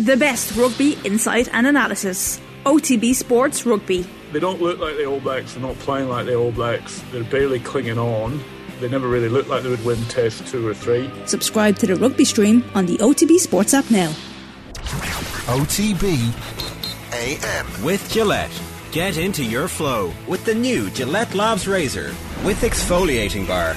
The best rugby insight and analysis. OTB Sports Rugby. They don't look like the All Blacks, they're not playing like the All Blacks, they're barely clinging on. They never really looked like they would win Test 2 or 3. Subscribe to the rugby stream on the OTB Sports app now. OTB AM. With Gillette. Get into your flow with the new Gillette Labs Razor with exfoliating bar.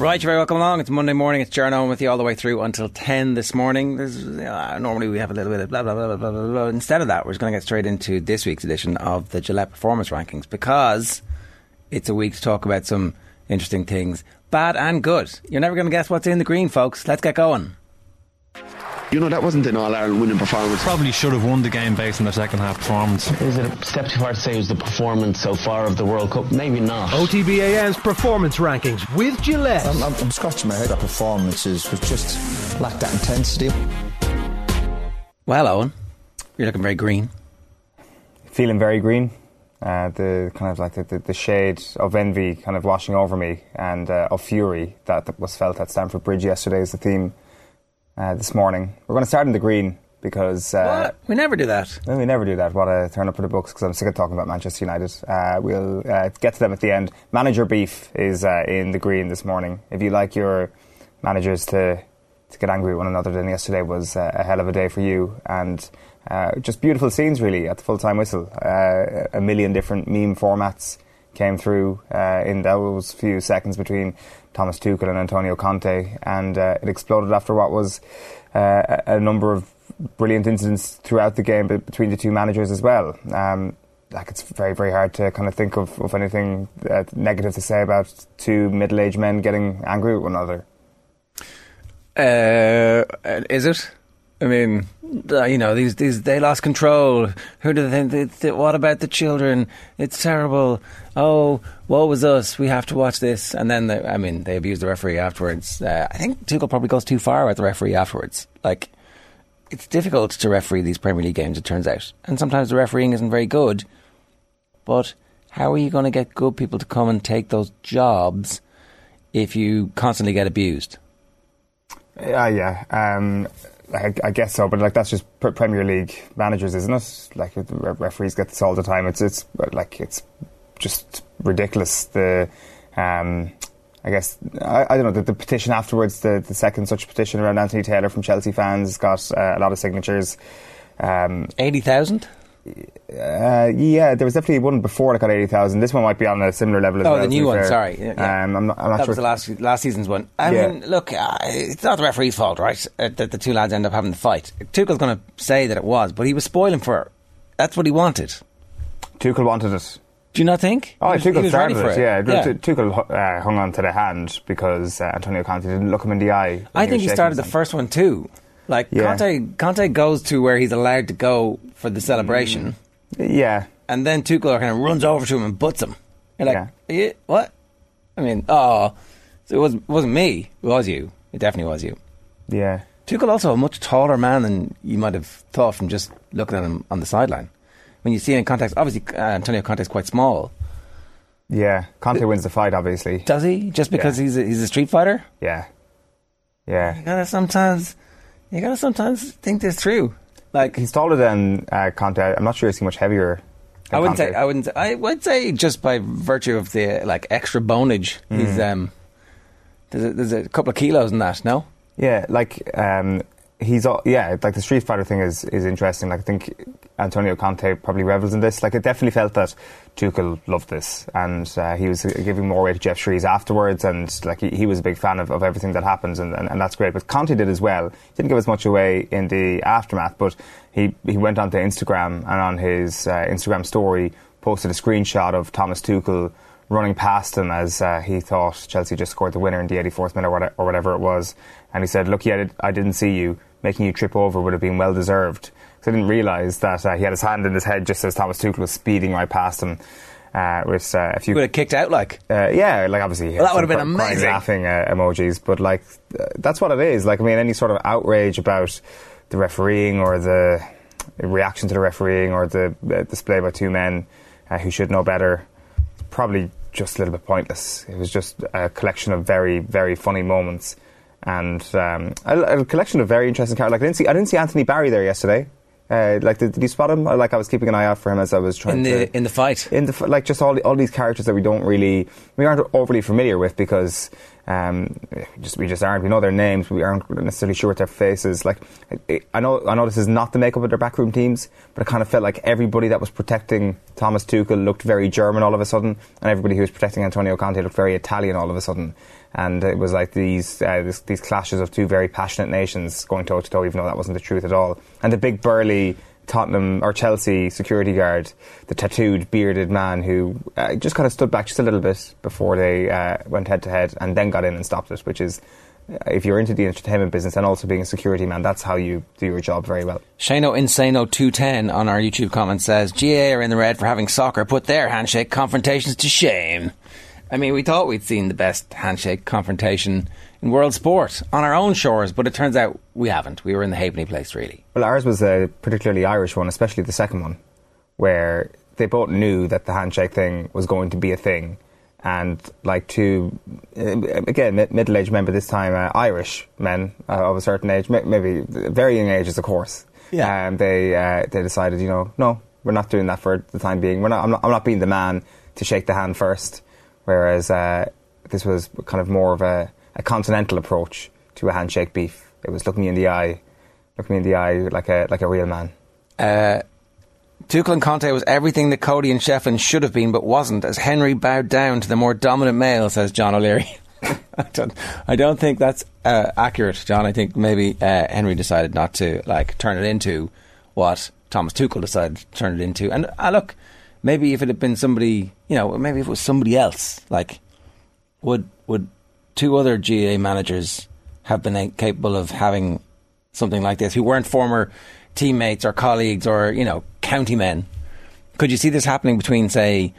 Right, you're very welcome along. It's Monday morning. It's Jaron Owen with you all the way through until 10 this morning. uh, normally we have a little bit of blah, blah, blah, blah, blah, blah. Instead of that, we're just going to get straight into this week's edition of the Gillette Performance Rankings because it's a week to talk about some interesting things, bad and good. You're never going to guess what's in the green, folks. Let's get going. You know, that wasn't an All Ireland winning performance. Probably should have won the game based on their second half performance. Is it a step too far to say it was the performance so far of the World Cup? Maybe not. OTB AM's performance rankings with Gillette. I'm, I'm, I'm scratching my head. That performances was just lacked that intensity. Well, Owen, you're looking very green. Feeling very green. Uh, the kind of like the, the, the, shade of envy kind of washing over me and uh, of fury that, that was felt at Stamford Bridge yesterday is the theme uh, this morning. We're going to start in the green because uh, we never do that. we never do that. What a turn up for the books because I'm sick of talking about Manchester United. Uh, we'll uh, get to them at the end. Manager beef is uh, in the green this morning. If you like your managers to to get angry with one another, then yesterday was uh, a hell of a day for you and. Uh, just beautiful scenes, really, at the full time whistle. a million different meme formats came through in those few seconds between Thomas Tuchel and Antonio Conte, and uh, it exploded after what was uh, a number of brilliant incidents throughout the game between the two managers as well. Um, like it's very very hard to kind of think of, of anything uh, negative to say about two middle-aged men getting angry with one another. Uh, is it? I mean, you know, these these they lost control. Who do they think? What about the children? It's terrible. Oh, what was us? We have to watch this. And then, they, I mean, they abused the referee afterwards. Uh, I think Tuchel probably goes too far with the referee afterwards. Like, it's difficult to referee these Premier League games. It turns out, and sometimes the refereeing isn't very good. But how are you going to get good people to come and take those jobs if you constantly get abused? Uh, yeah. Um, I, I, guess so, but like that's just Premier League managers, isn't it? Like referees get this all the time. It's it's like it's just ridiculous. The um, I guess I, I don't know the, the, petition afterwards. The, the second such petition around Anthony Taylor from Chelsea fans got uh, a lot of signatures. Um, Eighty thousand. Uh, yeah, there was definitely one before that got eighty thousand. This one might be on a similar level as oh, well. Oh, the new one. Fair. Sorry, yeah. um, I'm not, I'm not that sure. was the last last season's one. I yeah. mean, look, uh, it's not the referee's fault, right? Uh, that the two lads end up having the fight. Tuchel's going to say that it was, but he was spoiling for. Her. That's what he wanted. Tuchel wanted it. Do you not think? Oh, was, Tuchel started it. it. Yeah, yeah. Tuchel uh, hung on to the hand because uh, Antonio Conte didn't look him in the eye. I think he started the first one too. Like yeah. Conte, Conte goes to where he's allowed to go for the celebration. Mm. Yeah. And then Tuchel kind of runs over to him and butts him. You're like, yeah. what? I mean, oh, so it wasn't, it wasn't me. It was you. It definitely was you. Yeah. Tuchel also a much taller man than you might have thought from just looking at him on the sideline. When you see him in context, obviously uh, Antonio Conte is quite small. Yeah, Conte wins the fight, obviously. Does he? Just because yeah. he's a, he's a street fighter? Yeah. Yeah. You gotta sometimes, you gotta sometimes think this through. Like he's taller than uh, Conte. I'm not sure he's much heavier. I wouldn't Conte. say. I wouldn't. Say, I would say just by virtue of the like extra bonage, mm. he's um. There's a, there's a couple of kilos in that. No. Yeah, like um, he's all, yeah, like the Street Fighter thing is is interesting. Like I think Antonio Conte probably revels in this. Like it definitely felt that Tuchel loved this, and uh, he was giving more weight to Geoff Shreeves afterwards, and like he, he was a big fan of, of everything that happens, and, and, and, that's great. But Conte did as well. He didn't give as much away in the aftermath, but he he went onto Instagram and on his uh, Instagram story posted a screenshot of Thomas Tuchel running past him as uh, he thought Chelsea just scored the winner in the 84th minute or, whatever it was, and he said, "Look, I didn't see you." Making you trip over would have been well deserved. So I didn't realise that uh, he had his hand in his head just as Thomas Tuchel was speeding right past him. Uh, with uh, a few, would have kicked out like, uh, yeah, like obviously, well, that would have been amazing. laughing uh, emojis, but like, uh, that's what it is. Like, I mean, any sort of outrage about the refereeing or the reaction to the refereeing or the display by two men uh, who should know better, probably just a little bit pointless. It was just a collection of very, very funny moments and um, a, a, collection of very interesting characters. Like I didn't see, I didn't see Anthony Barry there yesterday. Uh, like, did, did you spot him? Like, I was keeping an eye out for him as I was trying in to the in the fight. in the like just all the, all these characters that we don't really we aren't overly familiar with because um, just we just aren't we know their names we aren't necessarily sure what their faces like I, I know I know this is not the makeup of their backroom teams but it kind of felt like everybody that was protecting Thomas Tuchel looked very German all of a sudden and everybody who was protecting Antonio Conte looked very Italian all of a sudden and it was like these uh, this, these clashes of two very passionate nations going toe to toe even though that wasn't the truth at all and the big burly Tottenham or Chelsea security guard, the tattooed, bearded man who uh, just kind of stood back just a little bit before they uh, went head to head and then got in and stopped it, which is. uh, If you're into the entertainment business and also being a security man, that's how you do your job very well. Shano Insano 210 on our YouTube comment says GAA are in the red for having soccer put their handshake confrontations to shame. I mean, we thought we'd seen the best handshake confrontation in world sport on our own shores, but it turns out we haven't. We were in the Halfpenny place, really. Well, ours was a particularly Irish one, especially the second one, where they both knew that the handshake thing was going to be a thing. And like two, uh, again, middle-aged men, but this time uh, Irish men uh, of a certain age, maybe very young ages, of course. Yeah. Um, they uh, they decided, you know, no, we're not doing that for the time being. We're not. I'm not, I'm not being the man to shake the hand first. Whereas uh, this was kind of more of a, a continental approach to a handshake beef. It was look me in the eye, look me in the eye like a like a real man. Uh, Tuchel and Conte was everything that Cody and Shefflin should have been, but wasn't, as Henry bowed down to the more dominant male, says John O'Leary. I don't, I don't think that's uh, accurate, John. I think maybe uh, Henry decided not to like turn it into what Thomas Tuchel decided to turn it into. And uh, look, maybe if it had been somebody, you know, maybe if it was somebody else, like would would two other GAA managers have been capable of having something like this who weren't former teammates or colleagues or you know county men? Could you see this happening between, say,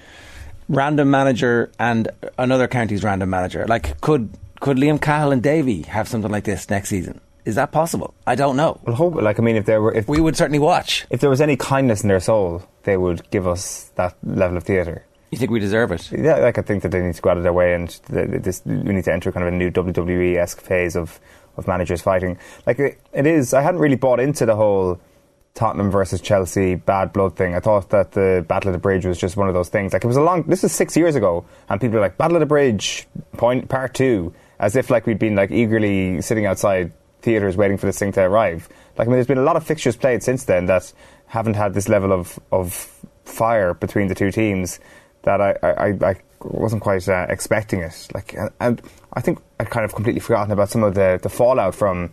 random manager and another county's random manager? Like, could could Liam Cahill and Davy have something like this next season? Is that possible? I don't know. Well, hope like I mean, if there were if We would certainly watch. if there was any kindness in their soul, they would give us that level of theatre. You think we deserve it? Yeah, like I think that they need to go out of their way, and th- th- this we need to enter kind of a new WWE esque phase of of managers fighting. Like it, it is, I hadn't really bought into the whole Tottenham versus Chelsea bad blood thing. I thought that the Battle of the Bridge was just one of those things. Like it was a long. This is six years ago, and people are like Battle of the Bridge point part two, as if like we'd been like eagerly sitting outside theaters waiting for this thing to arrive. Like I mean, there's been a lot of fixtures played since then that haven't had this level of of fire between the two teams that I, I, I- wasn't quite uh, expecting it. Like, and, I think I'd kind of completely forgotten about some of the, the fallout from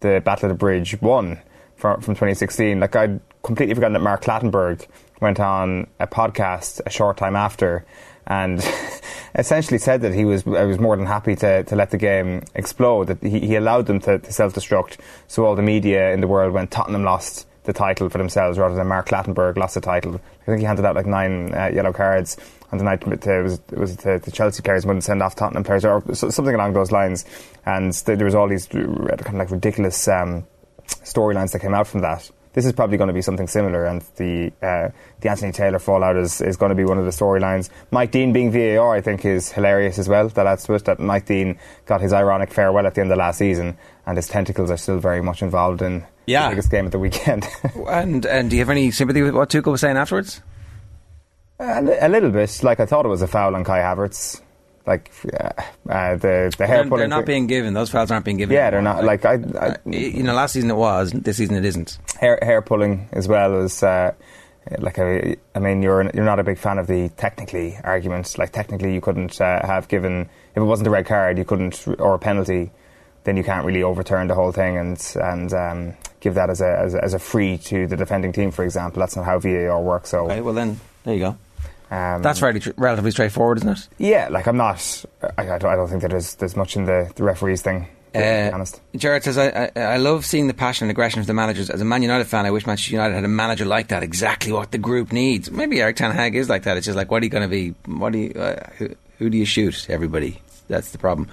the Battle of the Bridge one from, from 2016. Like, I'd completely forgotten that Mark Clattenburg went on a podcast a short time after and essentially said that he was I was more than happy to, to let the game explode. That he, he allowed them to, to self destruct, so all the media in the world when Tottenham lost the title for themselves rather than Mark Clattenburg lost the title. I think he handed out like nine uh, yellow cards on the night to, it was it was the Chelsea players wouldn't send off Tottenham players or something along those lines. And there was all these kind of like ridiculous um, storylines that came out from that. This is probably going to be something similar, and the uh, the Anthony Taylor fallout is, is going to be one of the storylines. Mike Dean being VAR, I think, is hilarious as well. That adds to it that Mike Dean got his ironic farewell at the end of last season, and his tentacles are still very much involved in Yeah. the biggest game of the weekend. And and do you have any sympathy with what Tuchel was saying afterwards? a, a little bit, like I thought it was a foul on Kai Havertz, like uh, uh, the the hair They're, pulling. they're not thing- being given. Those fouls aren't being given. Yeah, they're not. Like I, I Uh, you know, last season it was. This season it isn't. hair hair pulling as well as uh, like a, I mean you're you're not a big fan of the technically arguments like technically you couldn't uh, have given if it wasn't a red card you couldn't or a penalty then you can't really overturn the whole thing and and um, give that as a, as a as a free to the defending team for example that's not how VAR works so Okay, well then there you go. Um, That's fairly tr- relatively straightforward, isn't it? yeah like I'm not I, I, don't, I don't think that there's there's much in the, the referees thing to be Uh, honest Jared says, I, I, I love seeing the passion and aggression of the managers. As a Man United fan, I wish Manchester United had a manager like that. Exactly what the group needs. Maybe Erik Ten Hag is like that. It's just like, what are you going to be? What do you? Uh, who, who do you shoot? Everybody. That's the problem.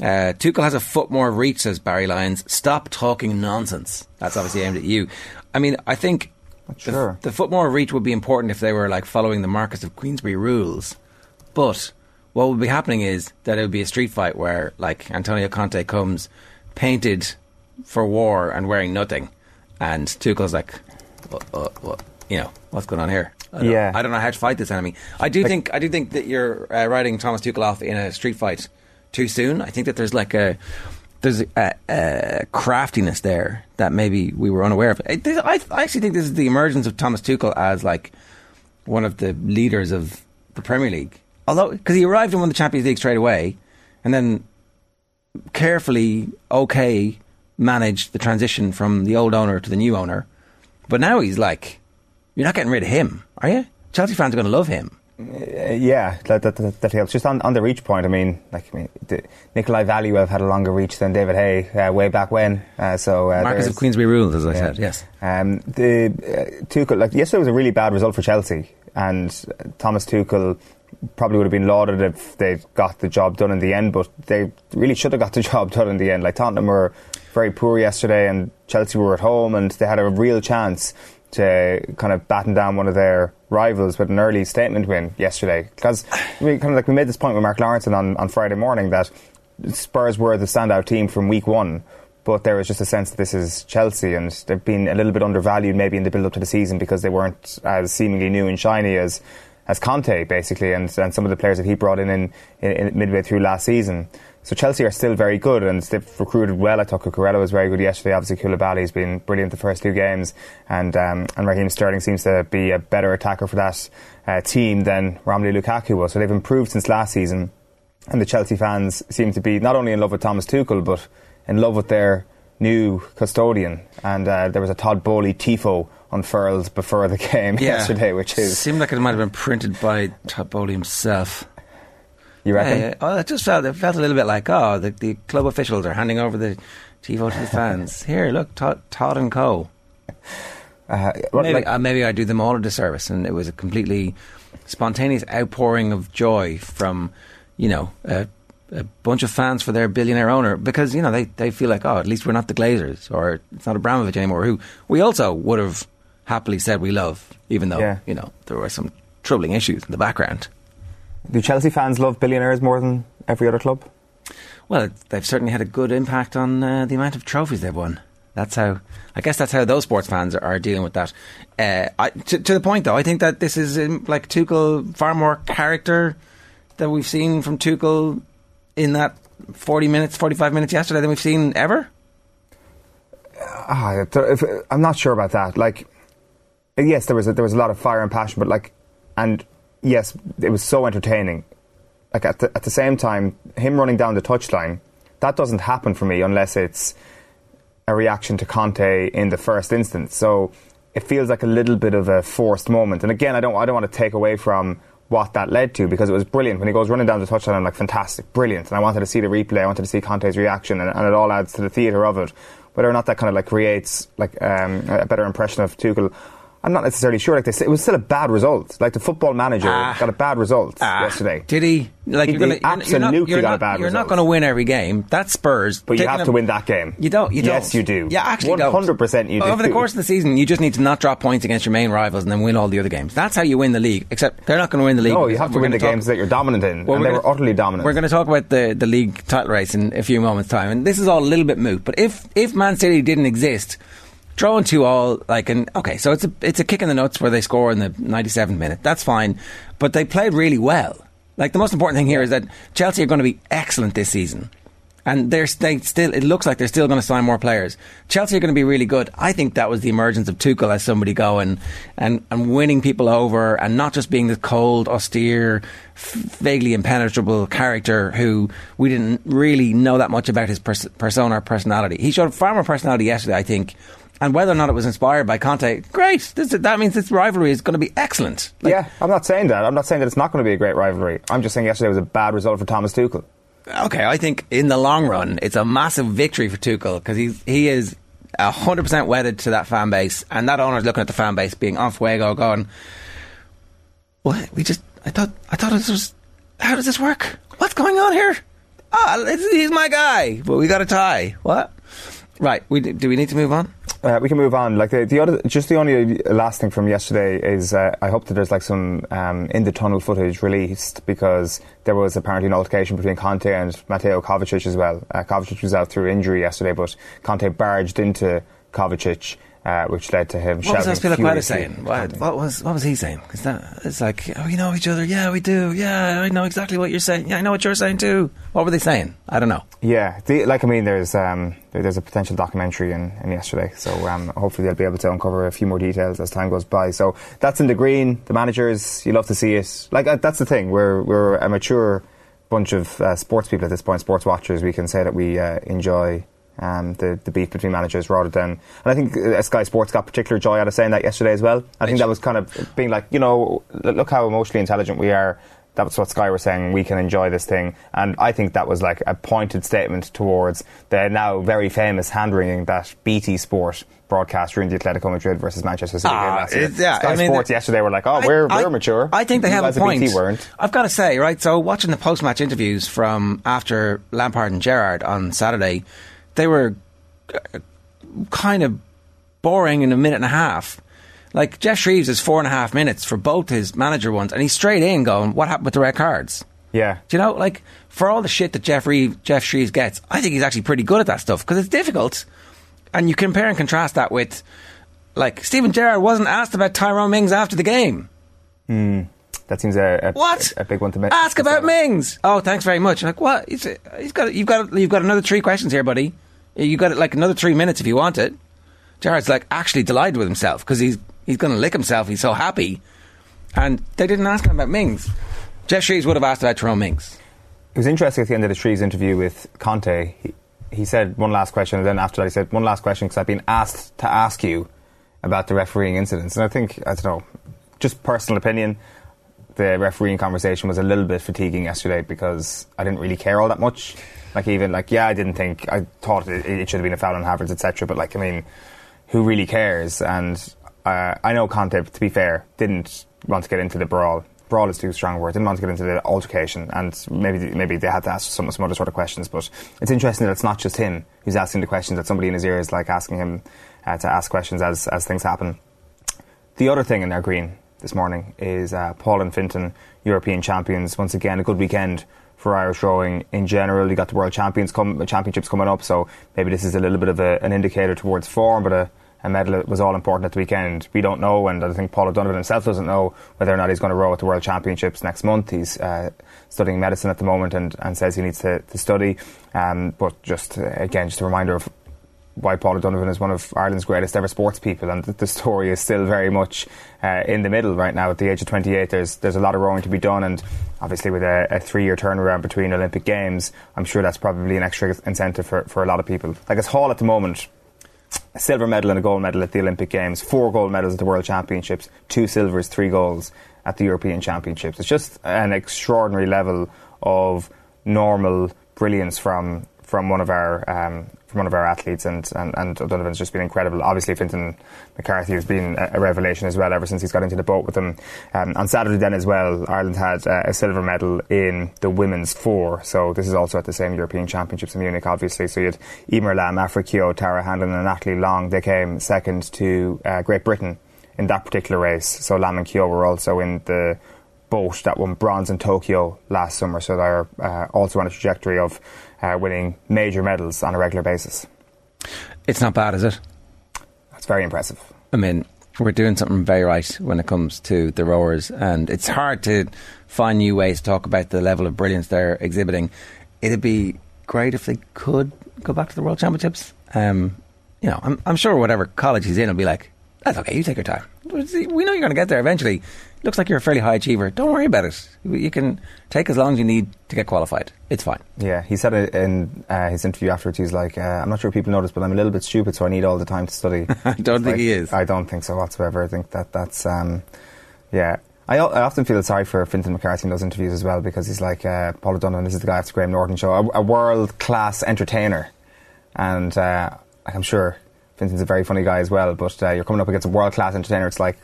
Uh, Tuchel has a foot more reach, says Barry Lyons. Stop talking nonsense. That's obviously aimed at you. I mean, I think the, Sure. the foot more reach would be important if they were like following the Marquess of Queensberry rules. But what would be happening is that it would be a street fight where, like, Antonio Conte comes painted for war and wearing nothing, and Tuchel's like, what, what, what, you know, what's going on here? I don't, Yeah. I don't know how to fight this enemy. I do think I do think that you're uh, writing Thomas Tuchel off in a street fight too soon. I think that there's like a there's a, a craftiness there that maybe we were unaware of. I, I, I actually think this is the emergence of Thomas Tuchel as like one of the leaders of the Premier League. Although, because he arrived and won the Champions League straight away, and then carefully, okay, managed the transition from the old owner to the new owner. But now he's like, you're not getting rid of him, are you? Chelsea fans are going to love him. Uh, yeah, that, that, that, that helps. Just on, on the reach point, I mean, like I mean, the, Nikolai Valuev had a longer reach than David Haye uh, way back when. Uh, so uh, Marquess of Queensberry rules, as I Yeah. said. Yes. Um, the uh, Tuchel, like yesterday was a really bad result for Chelsea, and uh, Thomas Tuchel probably would have been lauded if they got the job done in the end, but they really should have got the job done in the end. Like Tottenham were very poor yesterday, and Chelsea were at home, and they had a real chance to kind of batten down one of their rivals with an early statement win yesterday. Because we kind of like we made this point with Mark Lawrence on, on Friday morning that Spurs were the standout team from week one. But there was just a sense that this is Chelsea, and they've been a little bit undervalued maybe in the build up to the season because they weren't as seemingly new and shiny as as Conte basically, and, and some of the players that he brought in, in, in midway through last season. So Chelsea are still very good, and they've recruited well. I thought Cucurella was very good yesterday. Obviously, Koulibaly's been brilliant the first two games, and um, and Raheem Sterling seems to be a better attacker for that uh, team than Romelu Lukaku was. So they've improved since last season, and the Chelsea fans seem to be not only in love with Thomas Tuchel, but in love with their new custodian. And uh, there was a Todd Boehly tifo unfurled before the game yesterday, which is seemed like it might have been printed by Todd Boehly himself. You reckon? Yeah, yeah. Oh, it just felt it felt a little bit like oh, the, the club officials are handing over the tifo to the fans. Here, look, Todd, Todd and Co. Uh, Maybe, like- uh, maybe I do them all a disservice, and it was a completely spontaneous outpouring of joy from, you know, a, a bunch of fans for their billionaire owner because you know they, they feel like oh, at least we're not the Glazers or it's not Abramovich anymore, who we also would have happily said we love, even though Yeah. you know there were some troubling issues in the background. Do Chelsea fans love billionaires more than every other club? Well, they've certainly had a good impact on uh, the amount of trophies they've won. That's how. I guess that's how those sports fans are, are dealing with that. Uh, I, to, to the point, though, I think that this is um, like Tuchel far more character that we've seen from Tuchel in that forty minutes, forty-five minutes yesterday than we've seen ever. Ah, if, I'm not sure about that. Like, yes, there was a, there was a lot of fire and passion, but like, and yes, it was so entertaining. Like at the, at the same time, him running down the touchline, that doesn't happen for me unless it's a reaction to Conte in the first instance. So it feels like a little bit of a forced moment. And again, I don't I don't want to take away from what that led to because it was brilliant when he goes running down the touchline. I'm like, fantastic, brilliant. And I wanted to see the replay. I wanted to see Conte's reaction, and, and it all adds to the theatre of it. Whether or not that kind of like creates like um, a better impression of Tuchel. I'm not necessarily sure. Like this, it was still a bad result. Like the football manager Ah. got a bad result Ah, yesterday. Did he? Like He- you're gonna, he you're- not, absolutely you're got a not, bad You're not going to win every game. That's Spurs. But you have them- to win that game. You don't. You Yes, don't. you do. Yeah, actually, 100% you do. Over the course of the season, you just need to not drop points against your main rivals and then win all the other games. That's how you win the league. Except they're not going to win the league. No, you have to win the talk- games that you're dominant in, Well, and we're they gonna- were utterly dominant. We're going to talk about the, the league title race in a few moments' time, and this is all a little bit moot. But if if Man City didn't exist, drawing two all like an okay, so it's a it's a kick in the nuts where they score in the 97th minute. That's fine, but they played really well. Like the most important thing here is that Chelsea are going to be excellent this season. And they're they still. It looks like they're still going to sign more players. Chelsea are going to be really good. I think that was the emergence of Tuchel as somebody going and and winning people over, and not just being the cold, austere, vaguely impenetrable character who we didn't really know that much about his pers- persona or personality. He showed far more personality yesterday, I think. And whether or not it was inspired by Conte, great. This, that means this rivalry is going to be excellent. Like, yeah, I'm not saying that. I'm not saying that it's not going to be a great rivalry. I'm just saying yesterday was a bad result for Thomas Tuchel. Okay, I think in the long run, it's a massive victory for Tuchel because he he is hundred percent wedded to that fan base, and that owner's looking at the fan base being on fuego, going, "What? We just I thought I thought this was how does this work? What's going on here? Ah, it's- he's my guy, but we got a tie. What? Right? We do we need to move on? Uh, we can move on. Like the, the other, just the only last thing from yesterday is uh, I hope that there's like some um, in the tunnel footage released because there was apparently an altercation between Conte and Mateo Kovacic as well. Uh, Kovacic was out through injury yesterday, but Conte barged into Kovacic. Uh, which led to him What was shouting Azpilicueta saying? What, what was what was he saying? Because that it's like, oh, we know each other. Yeah, we do. Yeah, I know exactly what you're saying. Yeah, I know what you're saying too. What were they saying? I don't know. Yeah, the, like I mean, there's um, there- there's a potential documentary in, in yesterday, so um, hopefully they'll be able to uncover a few more details as time goes by. So that's in the green. The managers, you love to see it. Like uh, that's the thing. We're we're a mature bunch of uh, sports people at this point, sports watchers. We can say that we uh, enjoy. Um, the, the beef between managers rather than and I think uh, Sky Sports got particular joy out of saying that yesterday as well. I think that was kind of being like you know look how emotionally intelligent we are that's what Sky were saying. We can enjoy this thing, and I think that was like a pointed statement towards the now very famous hand wringing that BT Sport broadcast during the Atletico Madrid versus Manchester City game Ah, last year. yeah, Sky I mean, Sports yesterday were like, "Oh, I- we're I- we're mature." I think they You have a point. Weren't. I've got to say, right? So watching the post-match interviews from after Lampard and Gerrard on Saturday, they were uh, kind of boring in a minute and a half. Like Geoff Shreeves is four and a half minutes for both his manager ones, and he's straight in going, "What happened with the red cards?" Yeah, Do you know, like for all the shit that Jeff Reeve, Geoff Shreeves gets, I think he's actually pretty good at that stuff because it's difficult. And you compare and contrast that with, like Steven Gerrard wasn't asked about Tyrone Mings after the game. that seems a, a What? a, big one to make. Ask about Mings. Oh, thanks very much. Like what? He's, he's got. You've got. You've got another three questions here, buddy. You got it like another three minutes if you want it. Jared's like actually delighted with himself because he's he's going to lick himself. He's so happy, and they didn't ask him about Mings. Geoff Shreeves would have asked about Tyrone Mings. It was interesting at the end of the Trees interview with Conte. He, he said one last question, and then after that, he said one last question because I've been asked to ask you about the refereeing incidents. And I think, I don't know, just personal opinion, the refereeing conversation was a little bit fatiguing yesterday because I didn't really care all that much. Like, even, like, yeah, I didn't think, I thought it, it should have been a foul on Havertz, etc. But, like, I mean, who really cares? And uh, I know Conte, to be fair, didn't want to get into the brawl. Brawl is too strong a word. Didn't want to get into the altercation, and maybe maybe they had to ask some some other sort of questions. But it's interesting that it's not just him who's asking the questions. That somebody in his ear is like asking him uh, to ask questions as as things happen. The other thing in their green this morning is uh, Paul and Fintan, European champions. Once again, a good weekend for Irish rowing in general. You got the World Champions Championships coming up, so maybe this is a little bit of a, an indicator towards form, but a, a medal was all important at the weekend. We don't know, and I think Paul O'Donovan himself doesn't know whether or not he's going to row at the World Championships next month. He's uh, studying medicine at the moment and, and says he needs to, to study. Um, but just uh, again, just a reminder of why Paul O'Donovan is one of Ireland's greatest ever sports people, and the story is still very much uh, in the middle right now. At the age of 28, there's there's a lot of rowing to be done, and obviously with a, a three-year turnaround between Olympic Games, I'm sure that's probably an extra incentive for, for a lot of people. Like it's Hall at the moment, a silver medal and a gold medal at the Olympic Games, four gold medals at the World Championships, two silvers, three golds at the European Championships. It's just an extraordinary level of normal brilliance from from one of our um, from one of our athletes, and, and, and O'Donovan's just been incredible. Obviously, Fintan McCarthy has been a, revelation as well ever since he's got into the boat with them. Um, on Saturday, then as well, Ireland had uh, a silver medal in the women's four. So this is also at the same European Championships in Munich, obviously. So you had Eimear Lambe, Aifric Keogh, Tara Hanlon, and Natalie Long. They came second to uh, Great Britain in that particular race. So Lambe and Keogh were also in the boat that won bronze in Tokyo last summer. So they're uh, also on a trajectory of uh, winning major medals on a regular basis. It's not bad, is it? That's very impressive. I mean, we're doing something very right when it comes to the rowers, and it's hard to find new ways to talk about the level of brilliance they're exhibiting. It'd be great if they could go back to the World Championships. Um, you know, I'm, I'm sure whatever college he's in will be like, that's okay, you take your time. We know you're going to get there eventually. Looks like you're a fairly high achiever. Don't worry about it. You can take as long as you need to get qualified. It's fine. Yeah, he said it in uh, his interview afterwards. He's like, uh, I'm not sure people notice, but I'm a little bit stupid, so I need all the time to study. I don't think like, he is. I don't think so whatsoever. I think that that's, um, yeah. I, I often feel sorry for Fintan McCarthy in those interviews as well because he's like, uh, Paul O'Donovan, this is the guy after Graham Norton show, a, a world class entertainer. And uh, I'm sure Fintan's a very funny guy as well, but uh, you're coming up against a world class entertainer. It's like,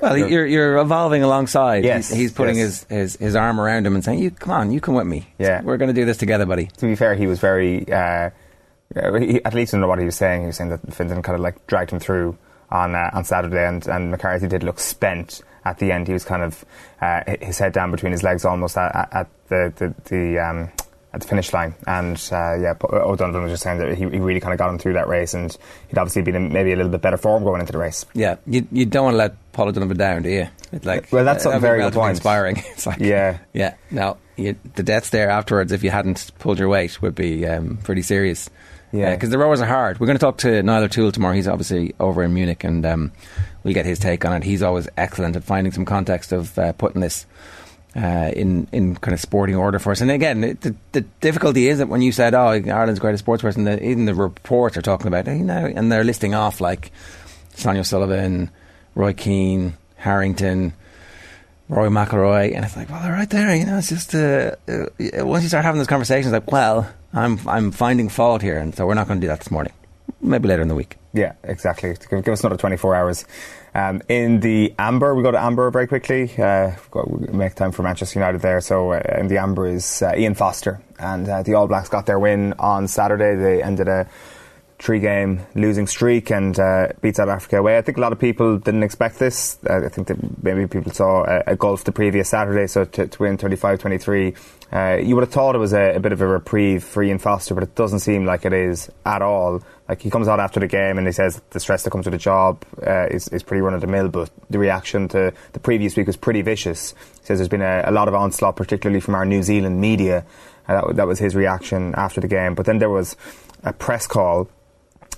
well, you're, you're evolving alongside. Yes, he's, he's putting yes. his, his, his arm around him and saying, "You come on, you come with me. Yeah, we're going to do this together, buddy." To be fair, he was very, uh, he, at least in what he was saying, he was saying that Fintan kind of like dragged him through on uh, on Saturday, and, and McCarthy did look spent at the end. He was kind of uh, his head down between his legs, almost at, at the the, the um, at the finish line. And uh, yeah, O'Donovan was just saying that he, he really kind of got him through that race, and he'd obviously been in maybe a little bit better form going into the race. Yeah, you, you don't want to let Paul O'Donovan down, do you? It's like well, that's uh, something very good point. inspiring. It's like yeah, yeah. Now you, the deaths there afterwards, if you hadn't pulled your weight, would be um, pretty serious. Yeah, because the rowers are hard. We're going to talk to Niall O'Toole tomorrow. He's obviously over in Munich, and um, we'll get his take on it. He's always excellent at finding some context of uh, putting this uh, in in kind of sporting order for us. And again, it, the, the difficulty is that when you said, "Oh, Ireland's greatest sports person," the, even the reports are talking about, you know, and they're listing off like Sonia Sullivan, Roy Keane, Harrington. Rory McIlroy, and it's like, well, they're right there. You know, it's just uh, uh, once you start having those conversations, like, well, I'm I'm finding fault here, and so we're not going to do that this morning. Maybe later in the week. Yeah, exactly. Give, give us another 24 hours. Um, in the Amber, we go to Amber very quickly. Uh, make time for Manchester United there. So uh, in the Amber is uh, Ian Foster, and uh, the All Blacks got their win on Saturday. They ended a three game losing streak and uh, beat South Africa away. I think a lot of people didn't expect this. Uh, I think that maybe people saw a, a Gulf the previous Saturday, so to, to win 35 23. Uh, you would have thought it was a, a, bit of a reprieve for Ian Foster, but it doesn't seem like it is at all. Like he comes out after the game and he says the stress that comes with the job uh, is, is pretty run of the mill, but the reaction to the previous week was pretty vicious. He says there's been a, a lot of onslaught, particularly from our New Zealand media. Uh, that, that was his reaction after the game. But then there was a press call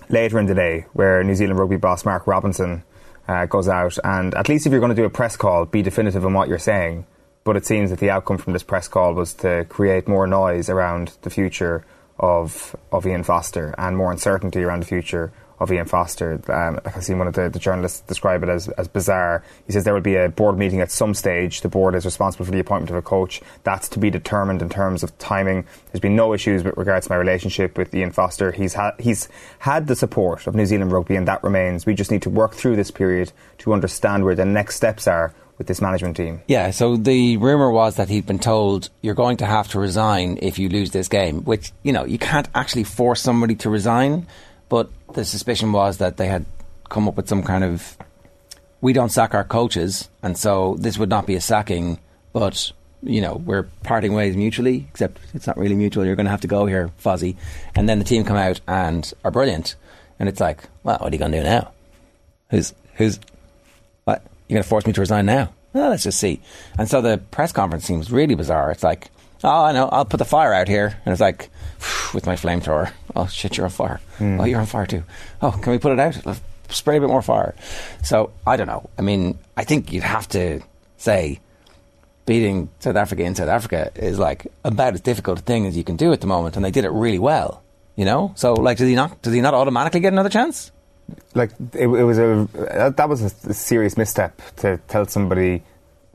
later in the day where New Zealand rugby boss Mark Robinson uh, goes out, and at least if you're going to do a press call, be definitive in what you're saying. But it seems that the outcome from this press call was to create more noise around the future of of Ian Foster and more uncertainty around the future of Ian Foster. Um, I've seen one of the, the, journalists describe it as, as bizarre. He says there will be a board meeting at some stage. The board is responsible for the appointment of a coach. That's to be determined in terms of timing. There's been no issues with regards to my relationship with Ian Foster. He's had he's had the support of New Zealand rugby, and that remains. We just need to work through this period to understand where the next steps are with this management team. Yeah, so the rumour was that he'd been told you're going to have to resign if you lose this game, which, you know, you can't actually force somebody to resign. But the suspicion was that they had come up with some kind of we don't sack our coaches, and so this would not be a sacking, but you know we're parting ways mutually. Except it's not really mutual. You're going to have to go here, Fozzie. And then the team come out and are brilliant, and it's like, well, what are you going to do now? Who's who's? You're going to force me to resign now? Let's just see. And so the press conference seems really bizarre. It's like, oh, I know, I'll put the fire out here, and it's like with my flamethrower. Oh shit, you're on fire. Mm. Oh, you're on fire too. Oh, can we put it out? Let's spray a bit more fire. So I don't know. I mean, I think you'd have to say beating South Africa in South Africa is like about as difficult a thing as you can do at the moment, and they did it really well. You know, so like, does he not? Does he not automatically get another chance? Like it, it was a that was a serious misstep to tell somebody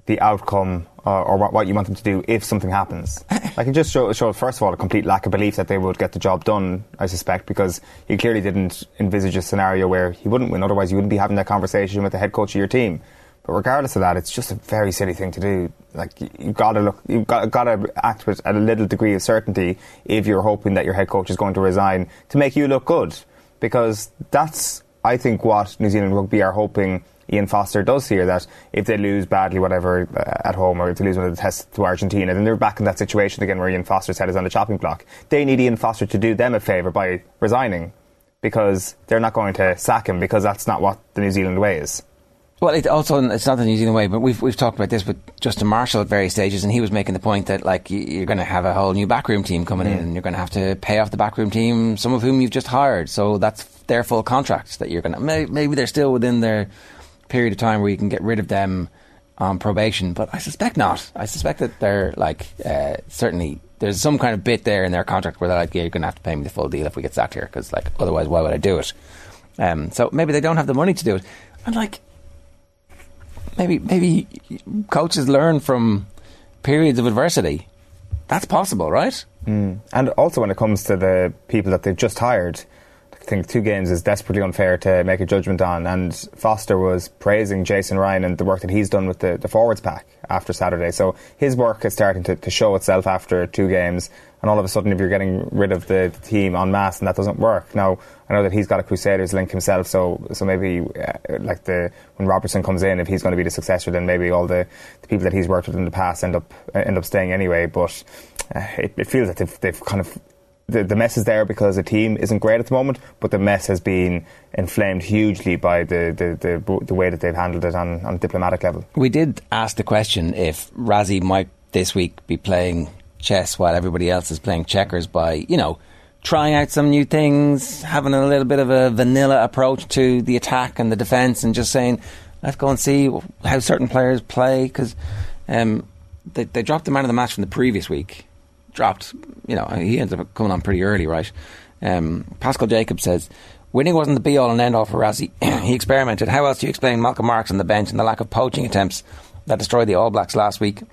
the outcome uh, or what, what, you want them to do if something happens. like it just showed, showed, first of all, a complete lack of belief that they would get the job done, I suspect, because he clearly didn't envisage a scenario where he wouldn't win. Otherwise, you wouldn't be having that conversation with the head coach of your team. But regardless of that, it's just a very silly thing to do. Like you've got to look, you've got, got to act with a little degree of certainty if you're hoping that your head coach is going to resign to make you look good, because that's I think what New Zealand rugby are hoping Ian Foster does here that if they lose badly, whatever, uh, at home, or if they lose one of the tests to Argentina, then they're back in that situation again where Ian Foster's head is on the chopping block. They need Ian Foster to do them a favour by resigning because they're not going to sack him because that's not what the New Zealand way is. Well, it also it's not the New Zealand way, but we've we've talked about this with Justin Marshall at various stages, and he was making the point that like you're going to have a whole new backroom team coming mm. in, and you're going to have to pay off the backroom team, some of whom you've just hired. So that's their full contracts that you're going to. Maybe they're still within their period of time where you can get rid of them on probation, but I suspect not. I suspect that they're like uh, certainly there's some kind of bit there in their contract where they're like, yeah, you're going to have to pay me the full deal if we get sacked here, because like otherwise, why would I do it? Um, so maybe they don't have the money to do it, and like maybe maybe coaches learn from periods of adversity. That's possible, right? Mm. And also when it comes to the people that they've just hired, I think two games is desperately unfair to make a judgment on. And Foster was praising Jason Ryan and the work that he's done with the, the forwards pack after Saturday. So his work is starting to, to show itself after two games. And all of a sudden, if you're getting rid of the, the team en masse, and that doesn't work. Now, I know that he's got a Crusaders link himself, so so maybe uh, like the when Robertson comes in, if he's going to be the successor, then maybe all the, the people that he's worked with in the past end up uh, end up staying anyway. But uh, it, it feels that they've, they've kind of the, the mess is there because the team isn't great at the moment, but the mess has been inflamed hugely by the, the, the, the way that they've handled it on, on diplomatic level. We did ask the question if Rassie might this week be playing chess while everybody else is playing checkers by, you know, trying out some new things, having a little bit of a vanilla approach to the attack and the defence, and just saying, let's go and see how certain players play because um, they, they dropped the man of the match from the previous week dropped. You know, he ended up coming on pretty early, right? Um, Pascal Jacob says, winning wasn't the be all and end all for Rassie. he experimented. How else do you explain Malcolm Marx on the bench and the lack of poaching attempts that destroyed the All Blacks last week?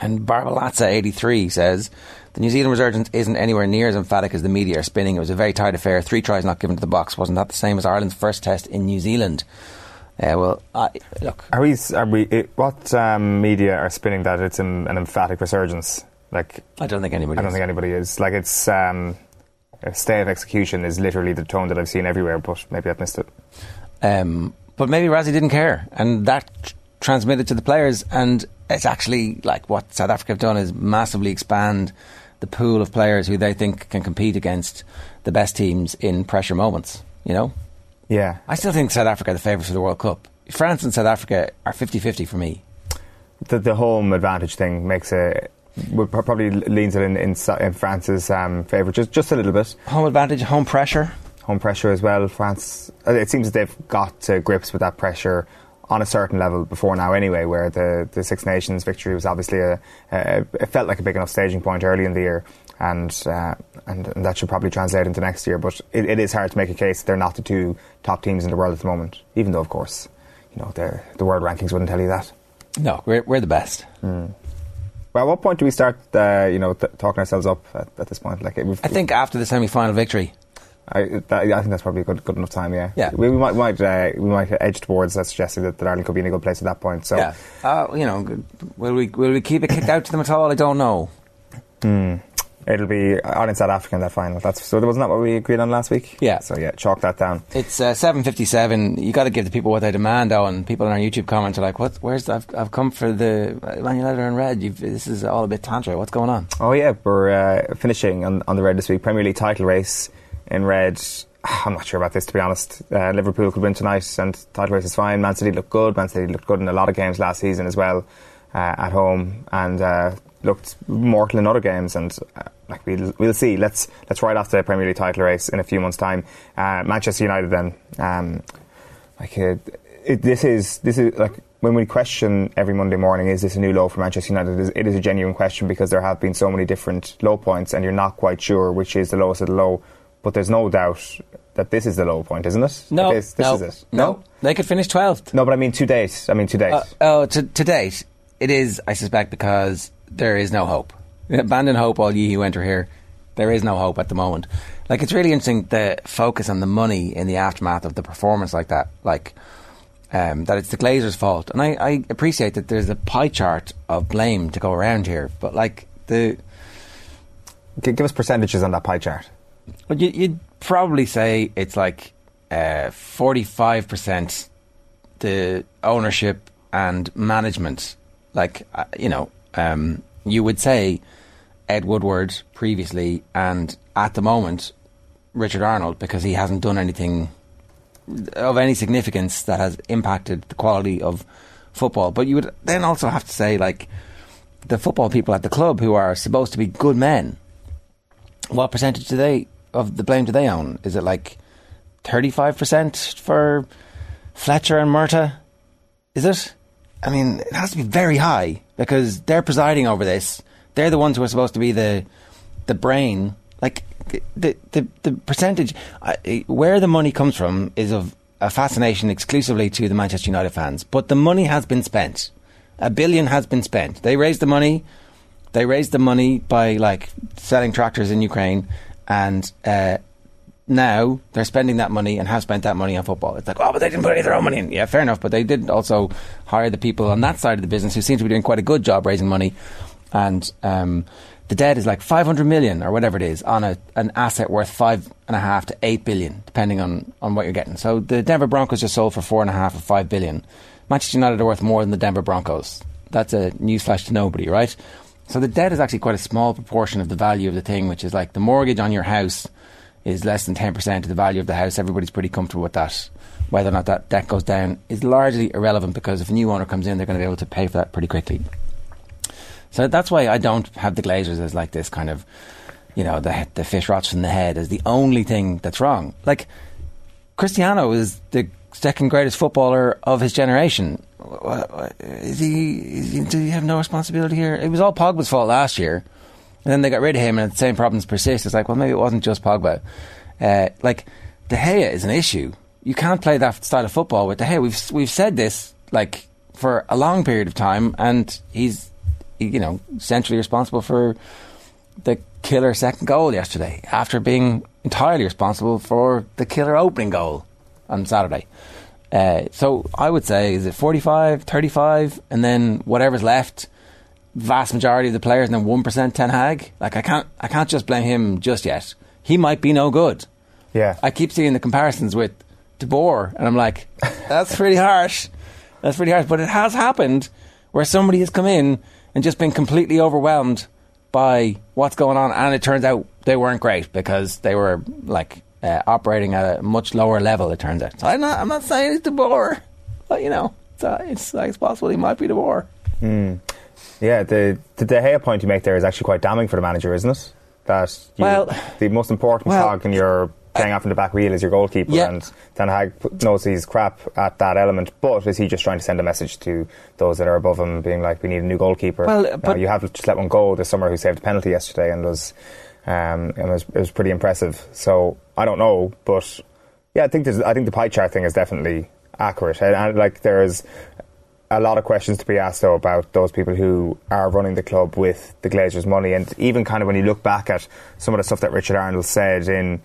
And Barbalatza83 says, the New Zealand resurgence isn't anywhere near as emphatic as the media are spinning. It was a very tight affair. Three tries not given to the box. Wasn't that the same as Ireland's first test in New Zealand? Uh, well, I, look. Are we? Are we? It, what um, media are spinning that it's an, an emphatic resurgence? Like, I don't think anybody. I don't is. think anybody is. Like, it's um, a stay of execution is literally the tone that I've seen everywhere, but maybe I've missed it. Um, but maybe Rassie didn't care, and that transmitted to the players. And it's actually like what South Africa have done is massively expand the pool of players who they think can compete against the best teams in pressure moments. You know. Yeah. I still think South Africa are the favourites for the World Cup. France and South Africa are 50-50 for me. The, the home advantage thing makes it would probably leans it in in, in France's um, favour just just a little bit. Home advantage, home pressure, home pressure as well. France, uh, it seems that they've got to grips with that pressure on a certain level before now, anyway. Where the, the Six Nations victory was obviously a, a it felt like a big enough staging point early in the year. And, uh, and, and that should probably translate into next year. But it, it is hard to make a case that they're not the two top teams in the world at the moment. Even though, of course, you know the world rankings wouldn't tell you that. No, we're we're the best. Mm. Well, at what point do we start, uh, you know, th- talking ourselves up at, at this point? Like, I think after the semi-final victory. I, that, I think that's probably a good, good enough time. Yeah, yeah. We, we might, might uh, we might edge towards that, suggesting that, that Ireland could be in a good place at that point. So, yeah, uh, you know, will we will we keep it kicked out to them at all? I don't know. Hmm. It'll be Ireland South Africa in that final. That's so. That wasn't that what we agreed on last week? Yeah. So yeah, chalk that down. It's uh, seven fifty-seven. You got to give the people what they demand, though. And people in our YouTube comments are like, "What? Where's the, I've, I've come for the Man United in red. You've, this is all a bit tantra. What's going on?" Oh yeah, we're uh, finishing on, on the red this week. Premier League title race in red. I'm not sure about this to be honest. Uh, Liverpool could win tonight, and title race is fine. Man City looked good. Man City looked good in a lot of games last season as well uh, at home, and uh, looked mortal in other games. And uh, like we'll, we'll see. Let's let's ride off the Premier League title race in a few months' time. Uh, Manchester United then, um, like uh, it, this is this is like when we question every Monday morning, is this a new low for Manchester United? It is, it is a genuine question because there have been so many different low points, and you're not quite sure which is the lowest of the low. But there's no doubt that this is the low point, isn't it? No, this, this no, is it. No? no, they could finish twelfth. No, but I mean to date. I mean to date. Uh, oh, to, to date, it is. I suspect because there is no hope. Abandon hope, all ye who enter here. There is no hope at the moment. Like it's really interesting the focus on the money in the aftermath of the performance like that. Like um, that it's the Glazers' fault, and I, I appreciate that there's a pie chart of blame to go around here. But like the, give us percentages on that pie chart. Well, you, would probably say it's like uh, forty-five percent the ownership and management. Like uh, you know, um, you would say Ed Woodward previously, and at the moment, Richard Arnold, because he hasn't done anything of any significance that has impacted the quality of football. But you would then also have to say, like, the football people at the club who are supposed to be good men, what percentage do they of the blame do they own? Is it like thirty five percent for Fletcher and Murtagh? Is it? I mean, it has to be very high because they're presiding over this. They're the ones who are supposed to be the the brain. Like the the the percentage where the money comes from is of a fascination exclusively to the Manchester United fans. But the money has been spent. A billion has been spent. They raised the money. They raised the money by like selling tractors in Ukraine, and uh, now they're spending that money and have spent that money on football. It's like, oh, but they didn't put any of their own money in. Yeah, fair enough, but they did also hire the people on that side of the business who seem to be doing quite a good job raising money. And um, the debt is like 500 million or whatever it is on a, an asset worth five and a half to eight billion, depending on, on what you're getting. So the Denver Broncos just sold for four and a half or five billion. Manchester United are worth more than the Denver Broncos. That's a newsflash to nobody, right? So the debt is actually quite a small proportion of the value of the thing, which is like the mortgage on your house is less than 10% of the value of the house. Everybody's pretty comfortable with that. Whether or not that debt goes down is largely irrelevant because if a new owner comes in, they're going to be able to pay for that pretty quickly. So that's why I don't have the Glazers as like this kind of, you know, the the fish rots from the head as the only thing that's wrong. Like Cristiano is the second greatest footballer of his generation. Is he, is he? Do you have no responsibility here? It was all Pogba's fault last year, and then they got rid of him, and the same problems persist. It's like, well, maybe it wasn't just Pogba. Uh, like De Gea is an issue. You can't play that style of football with De Gea. We've we've said this like for a long period of time, and he's you know centrally responsible for the killer second goal yesterday, after being entirely responsible for the killer opening goal on Saturday. Uh, so I would say, is it 45, 35, and then whatever's left, vast majority of the players, and then 1% Ten Hag? Like, I can't, I can't just blame him just yet. He might be no good. Yeah. I keep seeing the comparisons with De Boer, and I'm like, that's pretty harsh. That's pretty harsh. But it has happened where somebody has come in and just been completely overwhelmed by what's going on, and it turns out they weren't great because they were like uh, operating at a much lower level. It turns out. So I'm not. I'm not saying it's De Boer, but you know, it's, uh, it's it's possible he might be the Boer. Mm. Yeah, the the De Gea point you make there is actually quite damning for the manager, isn't it? That you, well, the most important well, cog in your playing off in the back wheel is your goalkeeper, Yeah. and Ten Hag knows he's crap at that element. But is he just trying to send a message to those that are above him, being like, "We need a new goalkeeper"? Well, but- you have just let one go this summer who saved a penalty yesterday and was um, and was, it was pretty impressive. So I don't know, but yeah, I think there's, I think the pie chart thing is definitely accurate, and, and like there's a lot of questions to be asked though about those people who are running the club with the Glazers' money, and even kind of when you look back at some of the stuff that Richard Arnold said in